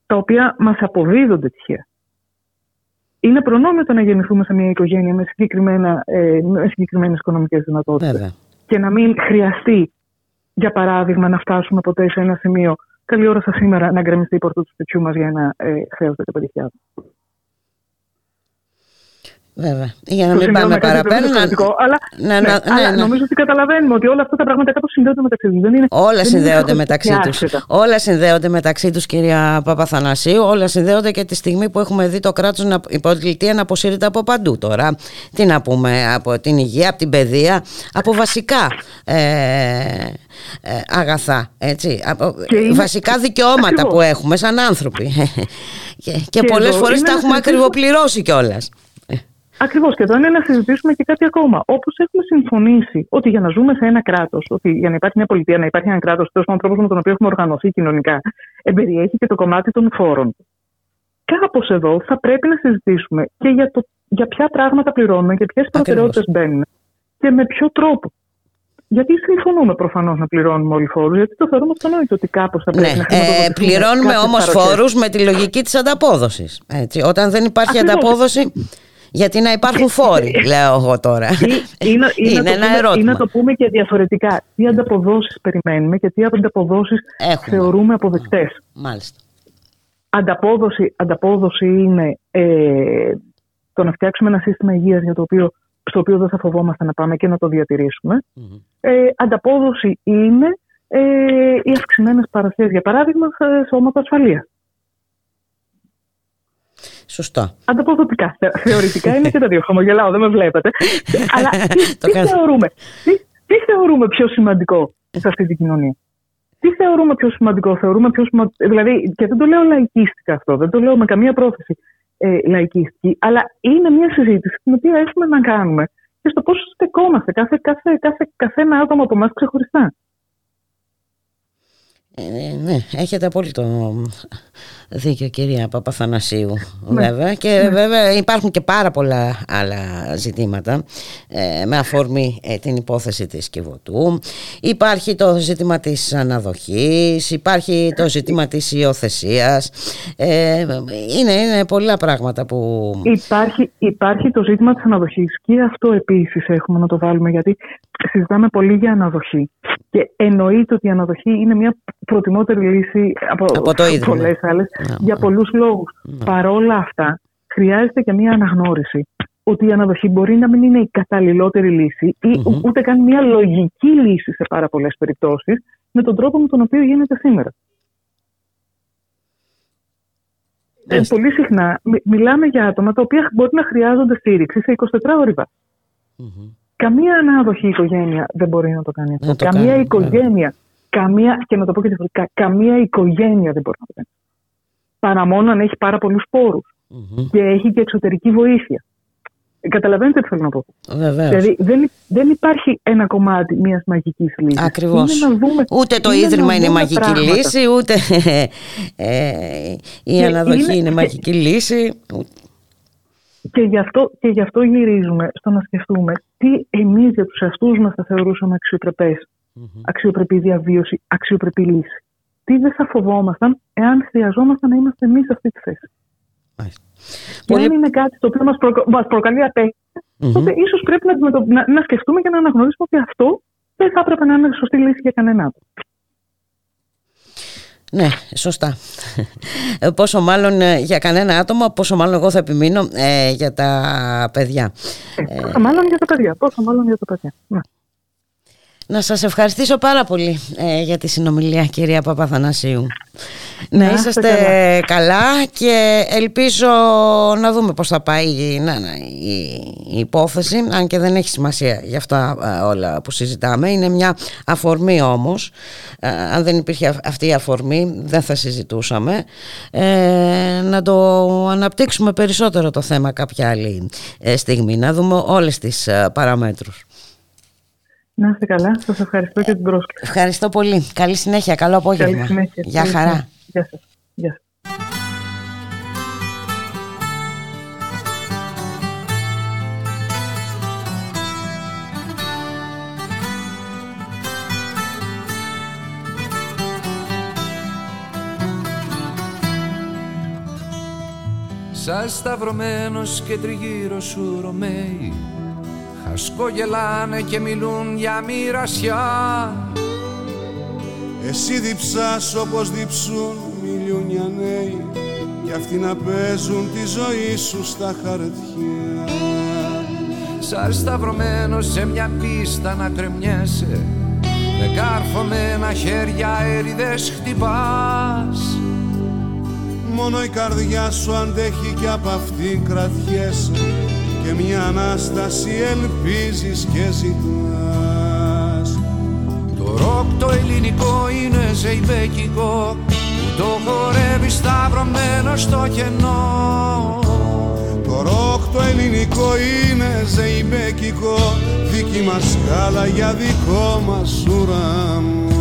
Τα οποία μας αποδίδονται τυχαία. Είναι προνόμιο το να γεννηθούμε σε μια οικογένεια με, συγκεκριμένα, ε, με συγκεκριμένες οικονομικές δυνατότητες. Και να μην χρειαστεί, για παράδειγμα, να φτάσουμε ποτέ σε ένα σημείο καλή ώρα σας σήμερα να γκρεμιστεί η πόρτα του σπιτιού μας για ένα ε, χρέος 15.000. Βέβαια. Για να μην πάμε παραπέρα. Να... Αλλά, ναι, ναι, αλλά ναι, νομίζω ότι καταλαβαίνουμε ότι όλα αυτά τα πράγματα κάπως συνδέονται μεταξύ τους. Είναι, όλα δεν συνδέονται είναι μεταξύ τους. Όλα συνδέονται μεταξύ τους, κυρία Παπαθανασίου. Όλα συνδέονται και τη στιγμή που έχουμε δει το κράτος να υποτιλητία να αποσύρεται από παντού τώρα. Τι να πούμε, από την υγεία, από την παιδεία, από βασικά ε, ε, αγαθά. Έτσι, από είναι... βασικά δικαιώματα Ακριβώς. που έχουμε σαν άνθρωποι. και, και, και πολλές φορές τα έχουμε ακριβοπληρώσει κιόλας. Ακριβώς. Και εδώ είναι να συζητήσουμε και κάτι ακόμα. Όπως έχουμε συμφωνήσει ότι για να ζούμε σε ένα κράτος, ότι για να υπάρχει μια πολιτεία, να υπάρχει ένα κράτος, τέλος πάντων τρόπος με τον οποίο έχουμε οργανωθεί κοινωνικά, εμπεριέχει και το κομμάτι των φόρων. Κάπως εδώ θα πρέπει να συζητήσουμε και για, το, για ποια πράγματα πληρώνουμε και ποιες προτεραιότητες μπαίνουν και με ποιο τρόπο. Γιατί συμφωνούμε προφανώς να πληρώνουμε όλοι φόρους, γιατί το θεωρούμε αυτονόητο ότι κάπως θα πρέπει ναι, να ε, Πληρώνουμε όμως φόρους με τη λογική της ανταπόδοσης. Όταν δεν υπάρχει Ακριβώς. ανταπόδοση, γιατί να υπάρχουν φόροι, λέω εγώ τώρα. Είναι, είναι, ένα ερώτημα. Είναι να το πούμε και διαφορετικά. Τι ανταποδόσεις περιμένουμε και τι ανταποδόσεις θεωρούμε αποδεκτές. Μάλιστα. Ανταπόδοση, ανταπόδοση είναι ε, το να φτιάξουμε ένα σύστημα υγείας για το οποίο, στο οποίο δεν θα φοβόμαστε να πάμε και να το διατηρησουμε Ε, ανταπόδοση είναι ε, οι αυξημένες παρασίες, για παράδειγμα, σε σώματα ασφαλείας. Σωστά. Ανταποδοτικά. Θεωρητικά είναι και τα δύο. Χαμογελάω, δεν με βλέπετε. Αλλά τι, θεωρούμε, τι, θεωρούμε πιο σημαντικό σε αυτή την κοινωνία; Τι θεωρούμε πιο σημαντικό, θεωρούμε πιο σημαντικό. Δηλαδή, και δεν το λέω λαϊκίστικα αυτό, δεν το λέω με καμία πρόθεση ε, λαϊκίστικη, αλλά είναι μια συζήτηση την οποία έχουμε να κάνουμε και στο πώς στεκόμαστε κάθε, κάθε, κάθε, κάθε ένα άτομο από εμάς ξεχωριστά. Ε, ναι, έχετε απόλυτο δίκιο κυρία Παπαθανασίου ναι. βέβαια και ναι. βέβαια υπάρχουν και πάρα πολλά άλλα ζητήματα ε, με αφορμή ε, την υπόθεση της Κιβωτού υπάρχει το ζήτημα της αναδοχής υπάρχει το ζήτημα της υιοθεσίας. Ε, είναι, είναι πολλά πράγματα που υπάρχει, υπάρχει το ζήτημα της αναδοχής και αυτό επίσης έχουμε να το βάλουμε γιατί συζητάμε πολύ για αναδοχή και εννοείται ότι η αναδοχή είναι μια προτιμότερη λύση από, από το πολλές άλλες ναι, για ναι. πολλούς λόγους. Ναι. Παρόλα αυτά, χρειάζεται και μια αναγνώριση ότι η αναδοχή μπορεί να μην είναι η καταλληλότερη λύση ή ούτε καν μια λογική λύση σε πάρα πολλές περιπτώσεις με τον τρόπο με τον οποίο γίνεται σήμερα. Ε, πολύ συχνά μιλάμε για άτομα τα οποία μπορεί να χρειάζονται στήριξη σε 24 ώρες. Καμία ανάδοχη οικογένεια δεν μπορεί να το κάνει αυτό. καμία κάνει, οικογένεια, καμία, και να το πω και διαφορετικά, καμία οικογένεια δεν μπορεί να το κάνει. Παρά μόνο αν έχει πάρα πολλούς και έχει και εξωτερική βοήθεια. Καταλαβαίνετε τι θέλω να πω. Βεβαίως. Δηλαδή δεν, δεν υπάρχει ένα κομμάτι μιας μαγικής λύσης. Ακριβώς. Ούτε το ίδρυμα είναι μαγική πράγματα. λύση, ούτε ε, η αναδοχή είναι, είναι μαγική λύση. Και γι, αυτό, και γι' αυτό γυρίζουμε στο να σκεφτούμε τι εμείς για τους εαυτούς μας θα θεωρούσαμε αξιοπρεπές, mm-hmm. αξιοπρεπή διαβίωση, αξιοπρεπή λύση. Τι δεν θα φοβόμασταν εάν χρειαζόμασταν να είμαστε εμείς σε αυτή τη θέση. Και αν είναι κάτι το οποίο μας προ, μας προκαλεί mm-hmm. τότε ίσως πρέπει να, να, να, σκεφτούμε και να αναγνωρίσουμε ότι αυτό δεν θα έπρεπε να είναι σωστή λύση για κανένα ναι, σωστά. Ε, πόσο μάλλον ε, για κανένα άτομο, πόσο μάλλον εγώ θα επιμείνω ε, για τα παιδιά. Ε, πόσο μάλλον για τα παιδιά. Πόσο μάλλον για τα παιδιά. Ναι. Να σας ευχαριστήσω πάρα πολύ ε, για τη συνομιλία κυρία Παπαθανασίου. Να, να είσαστε καλά. και ελπίζω να δούμε πώς θα πάει η, να, η, η υπόθεση αν και δεν έχει σημασία για αυτά ε, όλα που συζητάμε. Είναι μια αφορμή όμως. Ε, αν δεν υπήρχε αυτή η αφορμή δεν θα συζητούσαμε. να το αναπτύξουμε περισσότερο το θέμα κάποια άλλη στιγμή. Να δούμε όλες τις παραμέτρους. Να είστε καλά. Σας ευχαριστώ για την πρόσκληση. Ευχαριστώ πολύ. Καλή συνέχεια. Καλό απόγευμα. Καλή συνέχεια. Γεια χαρά. Γεια σας. Γεια Σαν σταυρωμένος και τριγύρω σου Ρωμαίοι Χασκογελάνε και μιλούν για μοιρασιά. Εσύ διψάς όπως διψούν μιλιούνια νέοι Κι αυτοί να παίζουν τη ζωή σου στα χαρτιά. Σαν σταυρωμένο σε μια πίστα να κρεμιέσαι. Με κάρφωμένα χέρια έριδες χτυπάς. Μόνο η καρδιά σου αντέχει και απ' αυτή κρατιέσαι Και μια Ανάσταση ελπίζεις και ζητάς. Το ροκ το ελληνικό είναι ζεϊμπέκικο Που το χορεύει σταυρωμένο στο κενό. Το ροκ το ελληνικό είναι ζεϊμπέκικο Δική μας σκάλα για δικό μας ουρανό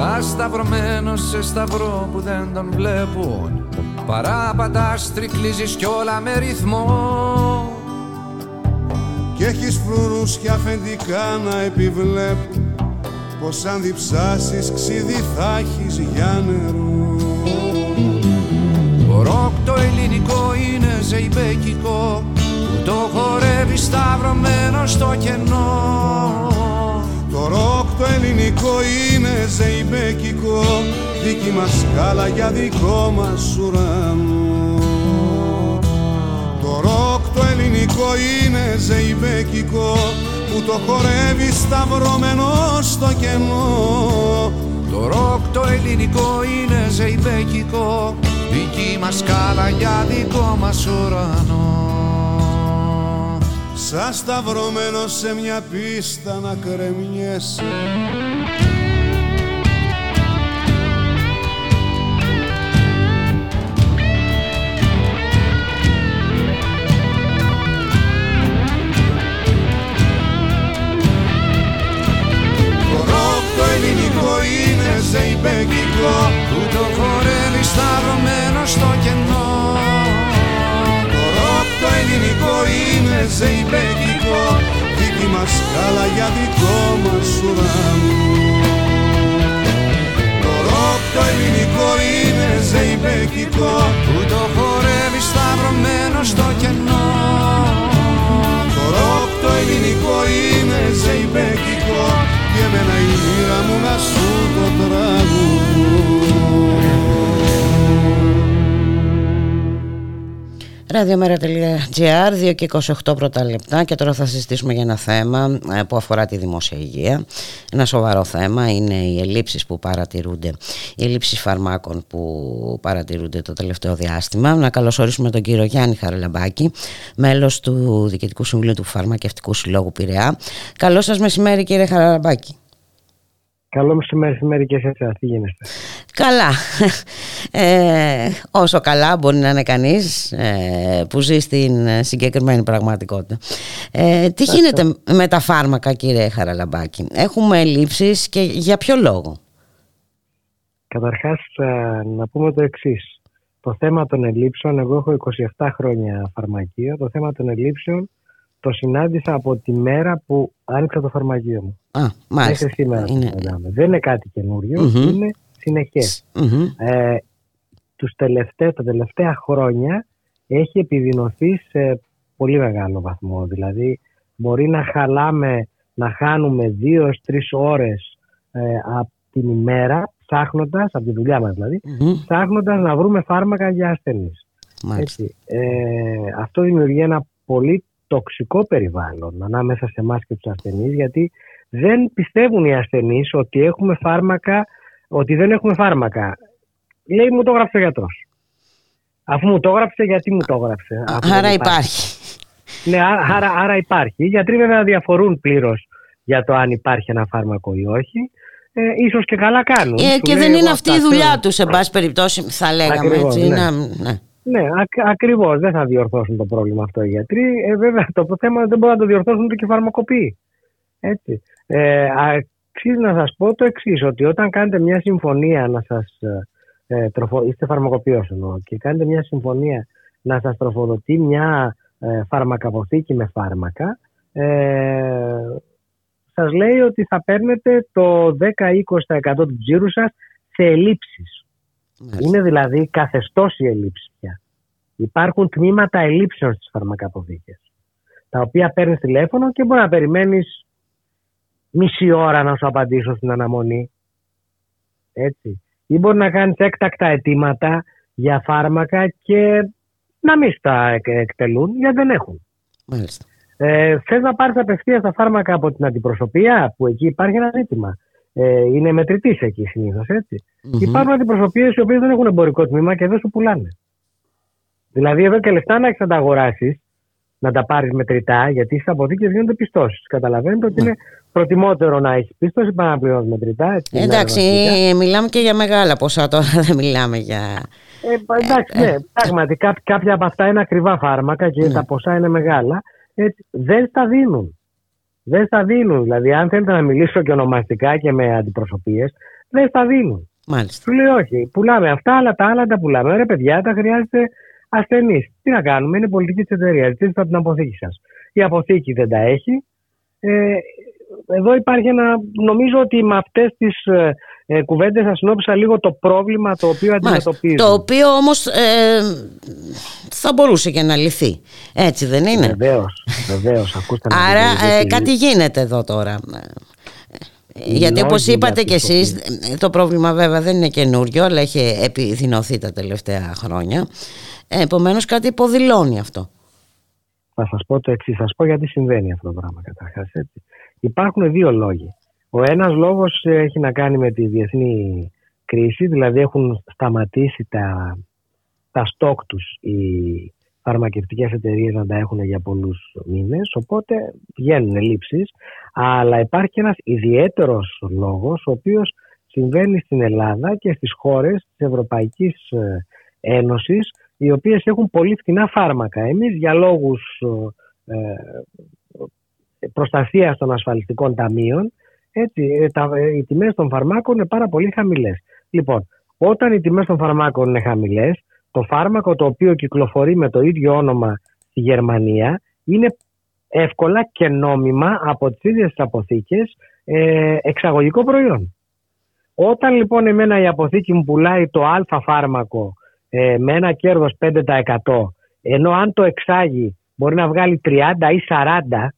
Σαν σταυρωμένο σε σταυρό που δεν τον βλέπουν. Παραπατάς, τρικλίζεις κι όλα με ρυθμό. Κι έχεις φρουρούς και αφεντικά να επιβλέπουν. Πως αν διψάσεις ξύδι θα έχεις για νερό Το ροκ το ελληνικό είναι ζεϊμπέκικο Που το χορεύει σταυρωμένο στο κενό. Το ροκ το ελληνικό είναι ζεϊμπέκικο Δική μας σκάλα για δικό μας ουρανό. Το ροκ το ελληνικό είναι ζεϊμπέκικο Που το χορεύει σταυρωμένο στο κενό. Το ροκ το ελληνικό είναι ζεϊμπέκικο Δική μας σκάλα για δικό μας ουρανό. Σαν σταυρωμένο σε μια πίστα να κρεμιέσαι είναι ζεϊμπέκικο Που το χορεύει σταυρωμένο στο κενό. Το ροκ το ελληνικό είναι ζεϊμπέκικο Δική μας σκάλα για δικό μας ουρανό. Το ροκ το ελληνικό είναι ζεϊμπέκικο Που το χορεύει σταυρωμένο στο κενό. Το ροκ το ελληνικό είναι ζεϊμπέκικο Και εμένα η μοίρα μου να σου το τραγουδώ Ραδιομέρα.gr, 2 και 28 πρώτα λεπτά και τώρα θα συζητήσουμε για ένα θέμα ε, που αφορά τη δημόσια υγεία. Ένα σοβαρό θέμα είναι οι ελλείψεις που παρατηρούνται, οι ελλείψεις φαρμάκων που παρατηρούνται το τελευταίο διάστημα. Να καλωσορίσουμε τον κύριο Γιάννη Χαραλαμπάκη, μέλος του Διοικητικού Συμβουλίου του Φαρμακευτικού Συλλόγου Πειραιά. Καλό σας μεσημέρι κύριε Χαραλαμπάκη. Καλό μεσημέρι και σε εσάς, τι γίνεστε. Καλά. Ε, όσο καλά μπορεί να είναι κανείς ε, που ζει στην συγκεκριμένη πραγματικότητα. Ε, τι γίνεται με τα φάρμακα κύριε Χαραλαμπάκη; Έχουμε ελλείψεις και για ποιο λόγο; Καταρχάς ε, να πούμε το εξής. Το θέμα των ελλείψεων, εγώ έχω 27 χρόνια φαρμακείο, το θέμα των ελλείψεων το συνάντησα από τη μέρα που άνοιξα το φαρμακείο μου. Α, μάλιστα. Μέχρι σήμερα Είναι- Δεν είναι κάτι καινούριο, Μμμ. είναι συνεχές. Μμμ. Ε, τους τελευταί- τα τελευταία χρόνια έχει επιδεινωθεί σε πολύ μεγάλο βαθμό. Δηλαδή μπορεί να χαλάμε, να χάνουμε δύο έως τρεις ώρες ε, από την ημέρα ψάχνοντας, από τη δουλειά μας δηλαδή, ψάχνοντας να βρούμε φάρμακα για ασθενείς. Μάλιστα. Έτσι. Ε, αυτό δημιουργεί ένα πολύ τοξικό περιβάλλον ανάμεσα σε εμάς και τους ασθενείς γιατί δεν πιστεύουν οι ασθενείς ότι έχουμε φάρμακα, ότι δεν έχουμε φάρμακα. Λέει μου το έγραψε ο γιατρός. Αφού μου το έγραψε, γιατί μου το έγραψε. αφού δεν Άρα υπάρχει. Ναι, άρα, άρα, άρα υπάρχει. Οι γιατροί βέβαια διαφορούν πλήρως για το αν υπάρχει ένα φάρμακο ή όχι. Ε, ίσως και καλά κάνουν. Ε, Σου και λέει, δεν είναι εγώ αυτή η αυτά δουλειά θέλω. τους, σε πάση περιπτώσει, θα λέγαμε Ακριβώς, έτσι. ναι. να- ναι. Ναι, ακ, ακριβώς. Δεν θα διορθώσουν το πρόβλημα αυτό οι γιατροί. Ε, βέβαια, το θέμα δεν μπορεί να το διορθώσουν ούτε και οι φαρμακοποιοί. Έτσι. Ε, αξίζει να σας πω το εξής, ότι όταν κάνετε μια συμφωνία να σας. Ε, τροφο, είστε φαρμακοποιός εννοώ, και κάνετε μια συμφωνία να σας τροφοδοτεί μια ε, φαρμακαποθήκη με φάρμακα, ε, σας λέει ότι θα παίρνετε το 10-20% του τζίρου σας σε ελλείψεις. Είναι δηλαδή καθεστώς η ελλείψη πια. Υπάρχουν τμήματα ελλείψεων στις φαρμακαποθήκες, τα οποία παίρνεις τηλέφωνο και μπορεί να περιμένεις μισή ώρα να σου απαντήσω στην αναμονή. Έτσι. Ή μπορεί να κάνεις έκτακτα αιτήματα για φάρμακα και να μην στα εκτελούν γιατί δεν έχουν. Μάλιστα. Ε, Θες να πάρεις απευθείας τα φάρμακα από την αντιπροσωπεία, που εκεί υπάρχει ένα ζήτημα. Ε, είναι μετρητής εκεί συνήθως, έτσι. Mm-hmm. Υπάρχουν αντιπροσωπείες οι οποίες δεν έχουν εμπορικό τμήμα και δεν σου πουλάνε. Δηλαδή, εδώ και λεφτά να έχεις να τα αγοράσεις, να τα πάρεις μετρητά, γιατί στι αποθήκε γίνονται πιστώσεις. Καταλαβαίνετε ότι είναι προτιμότερο να έχεις πίστοση παρά να πληρώνεις μετρητά. Έτσι, Εντάξει, μιλάμε και για μεγάλα ποσά τώρα, δεν μιλάμε για. Ε, εντάξει, ναι, πράγματι κάποια από αυτά είναι ακριβά φάρμακα και τα ποσά είναι μεγάλα. Έτσι, δεν στα δίνουν. Δεν στα δίνουν. Δηλαδή, αν θέλετε να μιλήσω και ονομαστικά και με αντιπροσωπείες, δεν στα δίνουν. Μάλιστα. Του λέει όχι. Πουλάμε αυτά, αλλά τα άλλα τα πουλάμε. Ρε παιδιά, τα χρειάζεται ασθενεί. Τι να κάνουμε, είναι πολιτική της εταιρείας. Ζητήστε από την αποθήκη σας. Η αποθήκη δεν τα έχει. Ε, εδώ υπάρχει ένα. Νομίζω ότι με αυτές τις ε, ε, κουβέντες θα συνόψα λίγο το πρόβλημα το οποίο αντιμετωπίζει. Το οποίο όμως ε, θα μπορούσε και να λυθεί. Έτσι δεν είναι; Βεβαίως. Βεβαίως, Άρα ε, κάτι γίνεται εδώ τώρα. Γιατί όπως είπατε και εσείς το πρόβλημα βέβαια δεν είναι καινούριο αλλά έχει επιδεινωθεί τα τελευταία χρόνια επομένως κάτι υποδηλώνει αυτό Θα σας πω το εξής, θα σας πω γιατί συμβαίνει αυτό το πράγμα καταρχάς Υπάρχουν δύο λόγοι Ο ένας λόγος έχει να κάνει με τη διεθνή κρίση δηλαδή έχουν σταματήσει τα, τα στόκ τους οι φαρμακευτικές εταιρείες να τα έχουν για πολλούς μήνες οπότε βγαίνουν λήψεις αλλά υπάρχει ένας ιδιαίτερος λόγος ο οποίος συμβαίνει στην Ελλάδα και στις χώρες της Ευρωπαϊκής ε, Ένωσης οι οποίες έχουν πολύ φθηνά φάρμακα. Εμείς για λόγους ε, ε προστασίας των ασφαλιστικών ταμείων έτσι, ε, τα, οι τιμές των φαρμάκων είναι πάρα πολύ χαμηλές. Λοιπόν, όταν οι τιμές των φαρμάκων είναι χαμηλές το φάρμακο το οποίο κυκλοφορεί με το ίδιο όνομα στη Γερμανία είναι εύκολα και νόμιμα από τις ίδιες τις αποθήκες ε, εξαγωγικό προϊόν. Όταν λοιπόν εμένα η αποθήκη μου πουλάει το α φάρμακο ε, με ένα κέρδος 5% ενώ αν το εξάγει μπορεί να βγάλει 30 ή 40%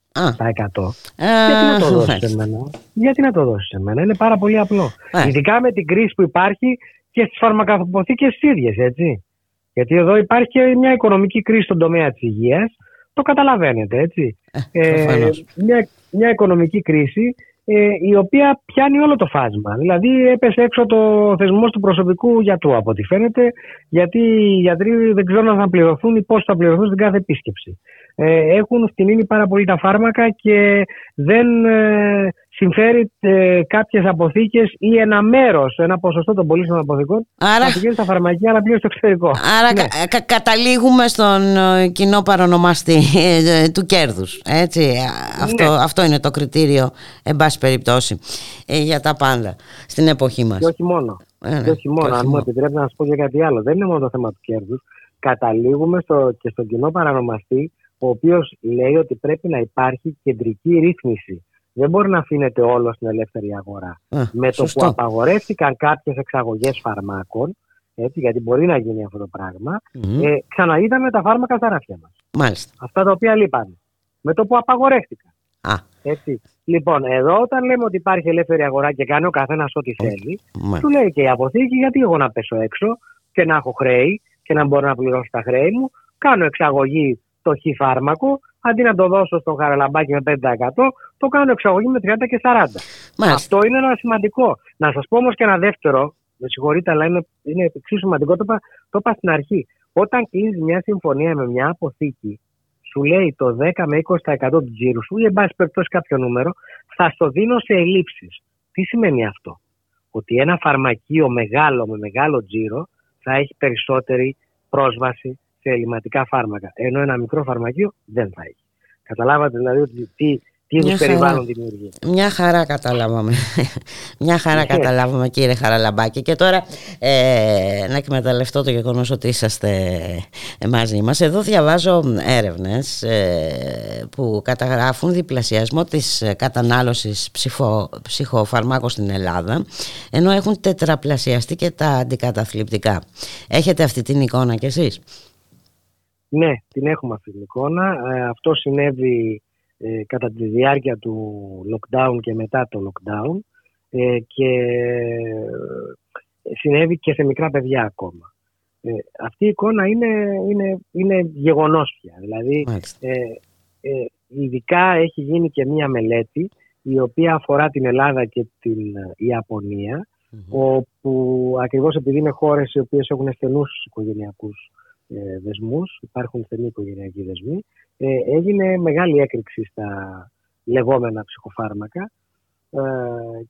γιατί να το δώσεις σε μένα; Γιατί να το δώσεις σε μένα; Είναι πάρα πολύ απλό. Ειδικά με την κρίση που υπάρχει και στις φαρμακαποθήκες τις ίδιες, έτσι. Γιατί εδώ υπάρχει και μια οικονομική κρίση στον τομέα της υγείας. Το καταλαβαίνετε, έτσι. Ε, ε μια, μια οικονομική κρίση ε, η οποία πιάνει όλο το φάσμα. Δηλαδή έπεσε έξω το θεσμός του προσωπικού γιατρού από ό,τι φαίνεται, γιατί οι γιατροί δεν ξέρουν αν θα πληρωθούν ή πώς θα πληρωθούν στην κάθε επίσκεψη. Ε, έχουν φτηνίνει πάρα πολύ τα φάρμακα και δεν ε, συμφέρει ε, κάποιες αποθήκες ή ένα μέρος, ένα ποσοστό των πωλήσεων αποθηκών Άρα... να πηγαίνει στα φαρμακεία αλλά πηγαίνει στο εξωτερικό. Άρα ναι. κα, καταλήγουμε στον ε, κοινό παρονομαστή ε, του κέρδους. Αυτό, ναι. αυτό είναι το κριτήριο, εν πάση περιπτώσει, για τα πάντα στην εποχή μας. Και όχι μόνο. Ναι, και όχι μόνο. Αν μου επιτρέπετε να σας πω και κάτι άλλο. Δεν είναι μόνο το θέμα του κέρδους. Καταλήγουμε στο, και στον κοινό παρανομαστή ο οποίος λέει ότι πρέπει να υπάρχει κεντρική ρύθμιση. Δεν μπορεί να αφήνεται όλο στην ελεύθερη αγορά. με το που απαγορεύτηκαν κάποιες εξαγωγές φαρμάκων, έτσι, γιατί μπορεί να γίνει αυτό το πράγμα, mm-hmm. ε, ξαναείδαμε τα φάρμακα στα ράφια μας. Μάλιστα. Αυτά τα οποία λείπαν. Με το που απαγορεύτηκαν. Α. Έτσι. Λοιπόν, εδώ όταν λέμε ότι υπάρχει ελεύθερη αγορά και κάνει ο καθένας ό,τι θέλει, mm. του λέει και η αποθήκη, γιατί εγώ να πέσω έξω και να έχω χρέη και να μπορώ να πληρώσω τα χρέη μου, κάνω εξαγωγή το χ φάρμακο, αντί να το δώσω στο χαραλαμπάκι με 5%, το κάνω εξαγωγή με 30 και 40. Αυτό είναι ένα σημαντικό. Να σας πω όμως και ένα δεύτερο, με συγχωρείτε, αλλά είναι, είναι εξίσου σημαντικό. Το, το είπα στην αρχή. Όταν κλείσει μια συμφωνία με μια αποθήκη, σου λέει το 10 με 20% του τζίρου σου ή εν πάση περιπτώσει κάποιο νούμερο, θα στο δίνω σε ελλείψεις. Τι σημαίνει αυτό, Ότι ένα φαρμακείο μεγάλο με μεγάλο τζίρο θα έχει περισσότερη πρόσβαση σε ελληματικά φάρμακα. Ενώ ένα μικρό φαρμακείο δεν θα έχει. Καταλάβατε δηλαδή ότι τι, τι είδους περιβάλλον δημιουργεί. Μια χαρά καταλάβαμε. Μια χαρά ναι. καταλάβαμε κύριε Χαραλαμπάκη. Και τώρα ε, να εκμεταλλευτώ το γεγονός ότι είσαστε μαζί μας. Εδώ διαβάζω έρευνες ε, που καταγράφουν διπλασιασμό της κατανάλωσης ψυχο, ψυχοφαρμάκων στην Ελλάδα ενώ έχουν τετραπλασιαστεί και τα αντικαταθλιπτικά. Έχετε αυτή την εικόνα κι εσείς; Ναι, την έχουμε αυτή την εικόνα. Ε, αυτό συνέβη ε, κατά τη διάρκεια του lockdown και μετά το lockdown ε, και συνέβη και σε μικρά παιδιά ακόμα. αυτή η εικόνα είναι, είναι, είναι γεγονός πια. Δηλαδή, ειδικά έχει γίνει και μία μελέτη η οποία αφορά την Ελλάδα και την ιαπωνια όπου ακριβώς επειδή είναι χώρες οι οποίες έχουν στενούς οικογενειακούς ε, δεσμούς, υπάρχουν στενοί οικογενειακοί δεσμοί, ε, έγινε μεγάλη έκρηξη στα λεγόμενα ψυχοφάρμακα ε,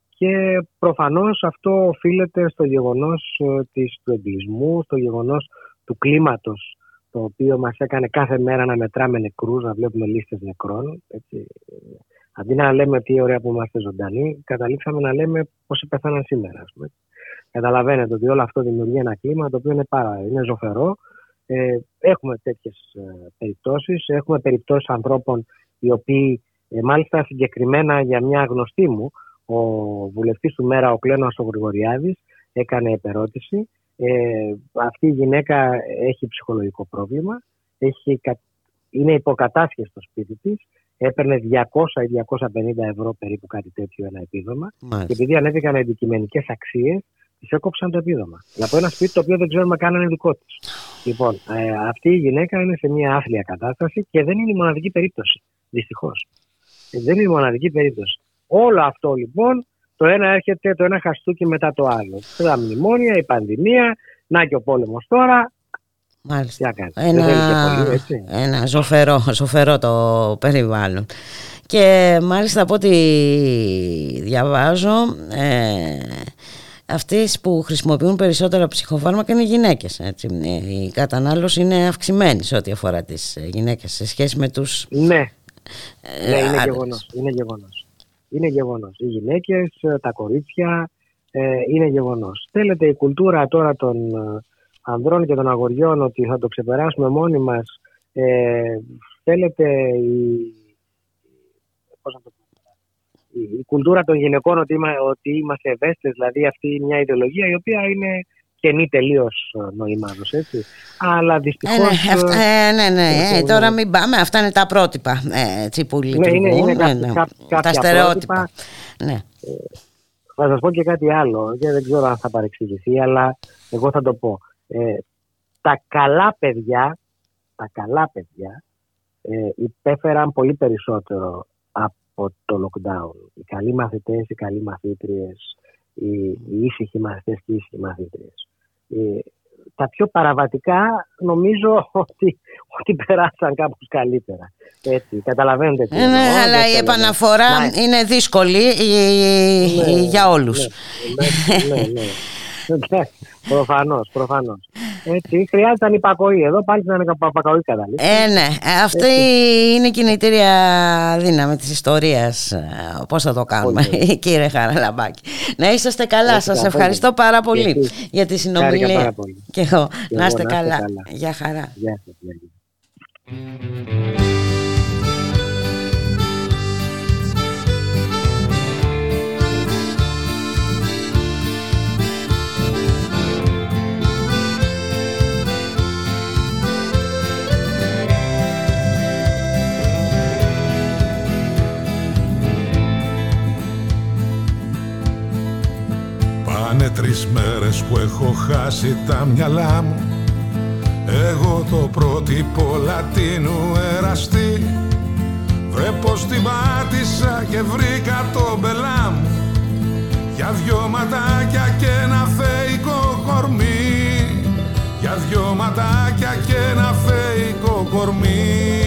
και προφανώς αυτό οφείλεται στο γεγονός ε, της, του εγκλισμού, στο γεγονός του κλίματος το οποίο μας έκανε κάθε μέρα να μετράμε νεκρούς, να βλέπουμε λίστες νεκρών. Έτσι. Αντί να λέμε τι ωραία που είμαστε ζωντανοί, καταλήξαμε να λέμε πώς πεθάναν σήμερα. Καταλαβαίνετε ότι όλο αυτό δημιουργεί ένα κλίμα το οποίο είναι, πάρα, είναι ζωφερό ε, έχουμε τέτοιες ε, περιπτώσεις. Έχουμε περιπτώσεις ανθρώπων οι οποίοι, ε, μάλιστα συγκεκριμένα για μια γνωστή μου, ο βουλευτής του Μέρα, ο Κλένος ο Γρηγοριάδης, έκανε επερώτηση. Ε, αυτή η γυναίκα έχει ψυχολογικό πρόβλημα, έχει, είναι υποκατάσχεση στο σπίτι της, έπαιρνε 200 ή 250 ευρώ περίπου κάτι τέτοιο ένα επίδομα και επειδή ανέβηκαν αντικειμενικές αξίες, της έκοψαν το επίδομα. Από ένα σπίτι το οποίο δεν ξέρουμε καν αν είναι δικό της. Λοιπόν, ε, αυτή η γυναίκα είναι σε μια άθλια κατάσταση και δεν είναι η μοναδική περίπτωση. Δυστυχώς. Ε, δεν είναι η μοναδική περίπτωση. Όλο αυτό λοιπόν το ένα έρχεται το ένα χαστούκι μετά το άλλο. Τα μνημόνια, η πανδημία, να και ο πόλεμος τώρα. Μάλιστα. Ένα, πολύ, έτσι. ένα ζωφερό, ζωφερό το περιβάλλον. Και μάλιστα από ό,τι διαβάζω, ε, αυτές που χρησιμοποιούν περισσότερα ψυχοφάρμακα είναι γυναίκες. Έτσι. Η κατανάλωση είναι αυξημένη σε ό,τι αφορά τις γυναίκες σε σχέση με τους... Ναι, ε, ναι είναι, γεγονός, είναι γεγονός. Είναι γεγονός. Οι γυναίκες, τα κορίτσια, ε, είναι γεγονός. Θέλετε η κουλτούρα τώρα των ε, ανδρών και των αγοριών ότι θα το ξεπεράσουμε μόνοι μας. Ε, θέλετε η, πώς να το η κουλτούρα των γυναικών ότι, είμα, ότι είμαστε ευαίσθητες, δηλαδή αυτή μια ιδεολογία η οποία είναι καινή τελείως ε, νοημάτω, έτσι. Αλλά δυστυχώς. Ε, ναι, ναι, ναι, ναι, ε, τώρα μην πάμε. Αυτά είναι τα πρότυπα έτσι, που λειτουργούν. Ναι, είναι, είναι ναι, ναι. τα στερεότυπα. Ναι. Θα σας πω και κάτι άλλο και δεν ξέρω αν θα παρεξηγηθεί, αλλά εγώ θα το πω. Ε, τα καλά παιδιά, τα καλά παιδιά ε, υπέφεραν πολύ περισσότερο από το lockdown. Οι καλοί μαθητές, οι καλοί μαθήτριες, οι, οι ήσυχοι μαθητές και οι ήσυχοι μαθήτριες. Ε, τα πιο παραβατικά νομίζω ότι, ότι περάσαν κάπως καλύτερα. Έτσι, καταλαβαίνετε τι ε, Ναι, αλλά η επαναφορά είναι δύσκολη ναι, για όλους. Ναι, ναι, ναι. ναι προφανώς, προφανώς. Έτσι, χρειάζεται ανυπακοή. Εδώ πάλι να είναι ανυπακοή κατάλληλη. Ε, ναι. Αυτή είναι η κινητήρια δύναμη της ιστορίας. Ε, Πώς θα το κάνουμε, κύριε Χαραλαμπάκη. Να είσαστε καλά. Σας ευχαριστώ πάρα πολύ για τη συνομιλία. Και εγώ. Να είστε καλά. Γεια χαρά. Γεια Πάνε τρεις μέρες που έχω χάσει τα μυαλά μου. Εγώ το πρότυπο λατίνου εραστή. Βρε πως την πάτησα και βρήκα το μπελά μου. Για δυο ματάκια και ένα θεϊκό κορμί. Για δυο ματάκια και ένα θεϊκό κορμί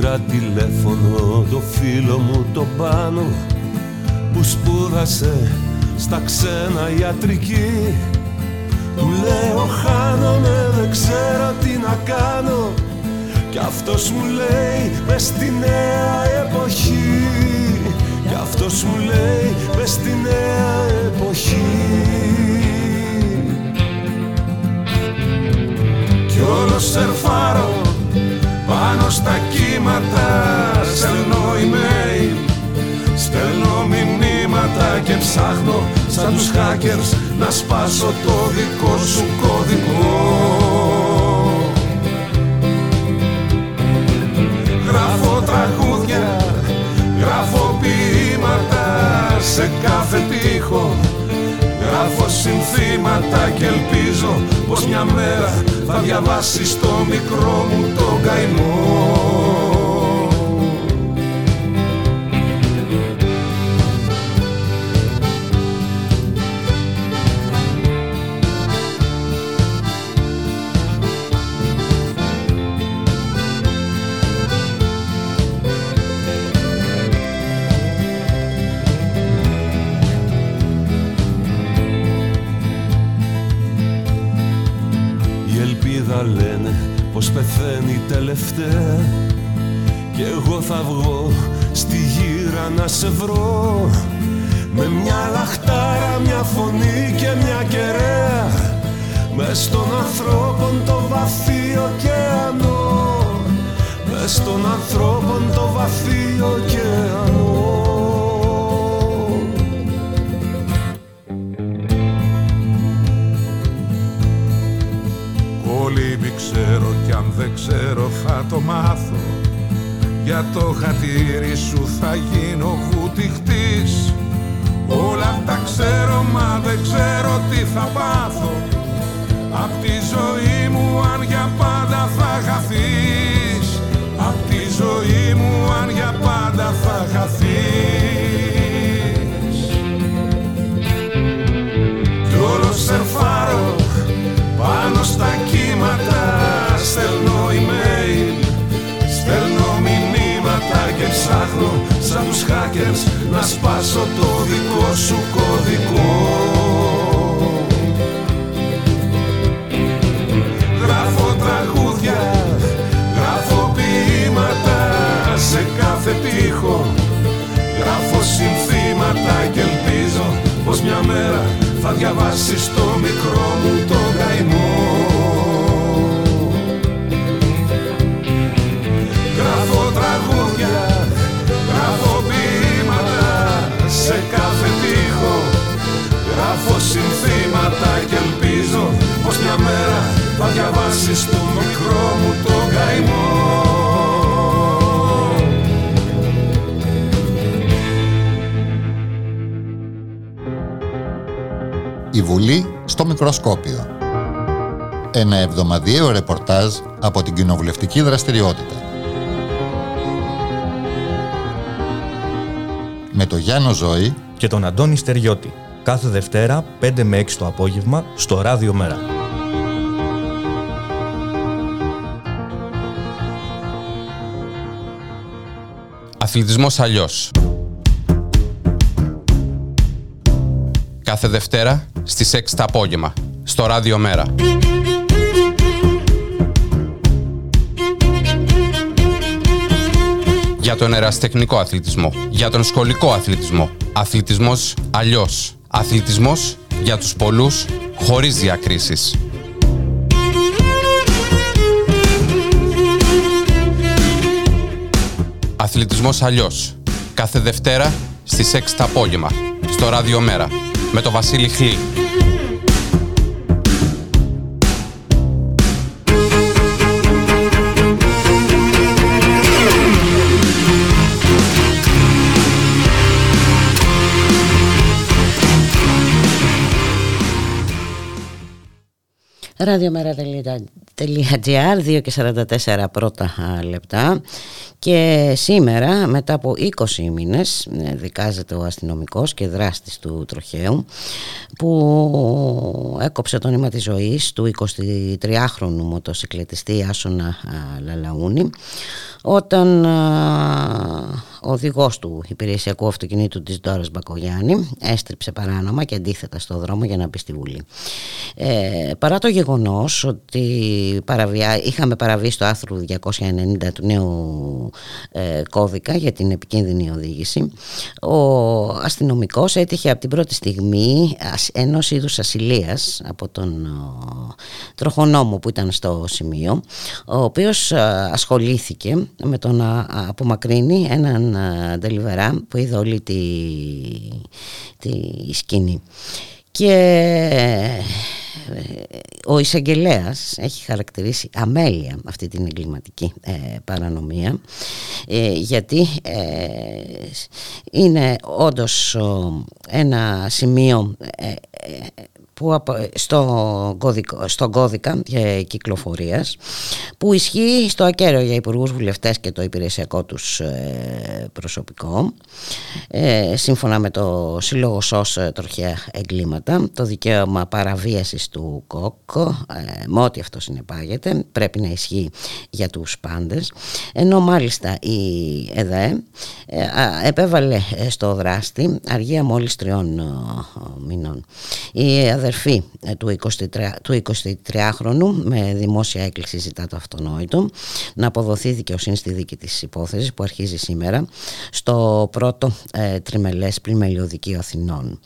Πήρα τηλέφωνο το φίλο μου το πάνω που σπούδασε στα ξένα ιατρική. Του λέω χάνομαι δεν ξέρω τι να κάνω Κι αυτός μου λέει μες στη νέα εποχή Κι αυτός μου λέει μες στη νέα εποχή Κι όλος σερφάρω πάνω στα κύματα στέλνω email Στέλνω μηνύματα και ψάχνω σαν τους hackers να σπάσω το δικό σου κωδικό Γράφω τραγούδια, γράφω ποίηματα σε κάθε τείχο Γράφω συνθήματα και ελπίζω πως μια μέρα θα διαβάσεις το μικρό μου το καημό εγώ στο Μικροσκόπιο. Ένα εβδομαδιαίο ρεπορτάζ από την κοινοβουλευτική δραστηριότητα. Με το Γιάννο Ζώη και τον Αντώνη Στεριώτη. Κάθε Δευτέρα 5 με 6 το απόγευμα στο Ράδιο Μέρα. Αθλητισμός αλλιώς. Κάθε Δευτέρα στις 6 το απόγευμα, στο Ράδιο Μέρα. Για τον εραστεχνικό αθλητισμό, για τον σχολικό αθλητισμό, αθλητισμός αλλιώς, αθλητισμός για τους πολλούς, χωρίς διακρίσεις. Αθλητισμός αλλιώς, κάθε Δευτέρα στις 6 το απόγευμα, στο Ράδιο Μέρα με το Βασίλη Χλή. radiomera.gr 2 και 44 πρώτα λεπτά. Και σήμερα μετά από 20 μήνες ε, δικάζεται ο αστυνομικός και δράστης του τροχαίου που έκοψε το νήμα της ζωής του 23χρονου μοτοσυκλετιστή Άσονα Λαλαούνη όταν ο οδηγός του υπηρεσιακού αυτοκινήτου της Ντόρας Μπακογιάννη έστριψε παράνομα και αντίθετα στο δρόμο για να μπει στη Βουλή. Ε, παρά το γεγονός ότι παραβιά, είχαμε παραβεί στο άρθρο 290 του νέου ε, κώδικα για την επικίνδυνη οδήγηση. Ο αστυνομικός έτυχε από την πρώτη στιγμή ενός είδους ασυλίας από τον τροχονόμο που ήταν στο σημείο, ο οποίος ασχολήθηκε με το να απομακρύνει έναν ντελιβερά που είδε όλη τη, τη σκηνή. Και ε, ο εισαγγελέας έχει χαρακτηρίσει αμέλεια αυτή την εγκληματική ε, παρανομία ε, γιατί είναι όντως ένα σημείο που, στο κώδικα, στον κώδικα κυκλοφορίας που ισχύει στο ακέραιο για υπουργούς βουλευτές και το υπηρεσιακό τους ε, προσωπικό ε, σύμφωνα με το Σύλλογο ΣΟΣ ε, Τροχιά Εγκλήματα το δικαίωμα παραβίασης του ΚΟΚ με ό,τι αυτό συνεπάγεται πρέπει να ισχύει για τους πάντες. Ενώ μάλιστα η ΕΔΕ επέβαλε στο δράστη αργία μόλις τριών μηνών. Η αδερφή ε, του, 23, του 23χρονου με δημόσια έκκληση ζητά το αυτονόητο να αποδοθεί δικαιοσύνη στη δίκη της υπόθεσης που αρχίζει σήμερα στο πρώτο ε, τριμελές πλημελιωδικείο Αθηνών.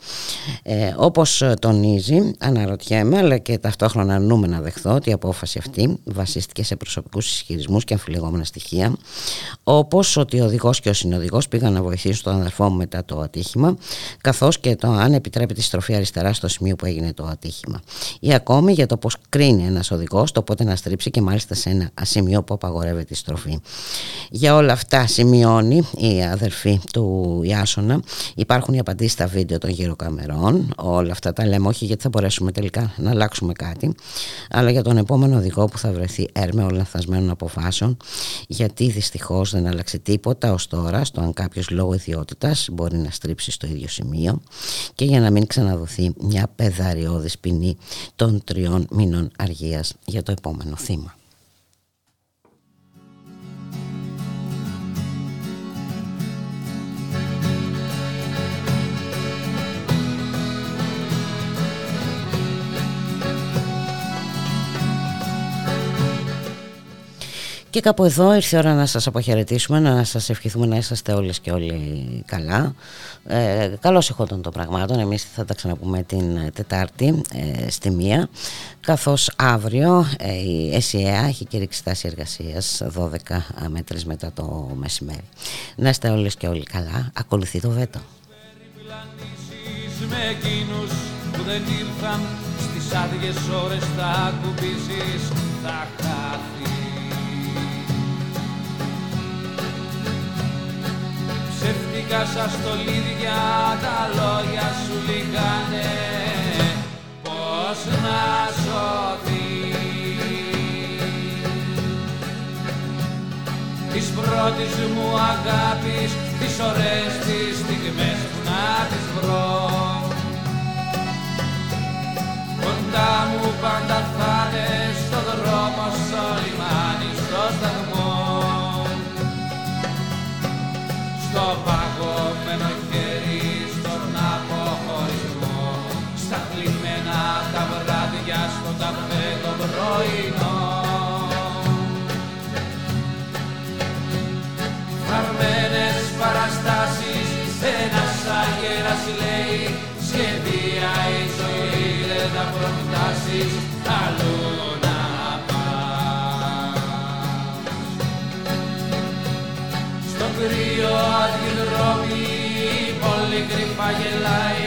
Ε, όπως τονίζει, αναρωτιέμαι αλλά και ταυτόχρονα αρνούμε να δεχθώ ότι η απόφαση αυτή βασίστηκε σε προσωπικούς ισχυρισμούς και αμφιλεγόμενα στοιχεία όπως ότι ο οδηγός και ο συνοδηγός πήγαν να βοηθήσουν τον αδερφό μου μετά το ατύχημα καθώς και το αν επιτρέπεται η στροφή αριστερά στο σημείο που έγινε το ατύχημα. Ή ακόμη για το πώς κρίνει ένας οδηγός το πότε να στρίψει και μάλιστα σε ένα ασημείο που απαγορεύεται η στροφή. Για όλα αυτά σημειώνει η αδερφή του Ιάσονα. Υπάρχουν οι απαντήσεις στα βίντεο των γύρω καμερών. Όλα αυτά τα λέμε όχι γιατί θα μπορέσουμε τελικά να αλλάξουμε κάτι, αλλά για τον επόμενο οδηγό που θα βρεθεί έρμεο λανθασμένων αποφάσεων, γιατί δυστυχώς δεν άλλαξε τίποτα ως τώρα στο αν κάποιος λόγω ιδιότητας μπορεί να στρίψει στο ίδιο σημείο και για να μην ξαναδοθεί μια πεδαριώδης ποινή των τριών μήνων αργίας για το επόμενο θύμα. Και κάπου εδώ ήρθε η ώρα να σας αποχαιρετήσουμε, να σας ευχηθούμε να είσαστε όλες και όλοι καλά. Ε, καλώς εχόντων των πραγμάτων, εμείς θα τα ξαναπούμε την Τετάρτη ε, στη Μία, καθώς αύριο ε, η ΕΣΥΑ έχει κηρύξει στάση εργασίας 12 μέτρες μετά το μεσημέρι. Να είστε όλες και όλοι καλά, ακολουθεί το βέτο. Με εκείνους που δεν ήρθαν στις άδειες ώρες θα κουμπίσεις, θα Ψεύτικα σαν στολίδια τα λόγια σου λιγάνε Πώς να σωθεί. Της πρώτης μου αγάπης Τις ωραίες τις στιγμές που να τις βρω. Κοντά μου πάντα κρύο αντιδρόμι πολύ κρυφά γελάει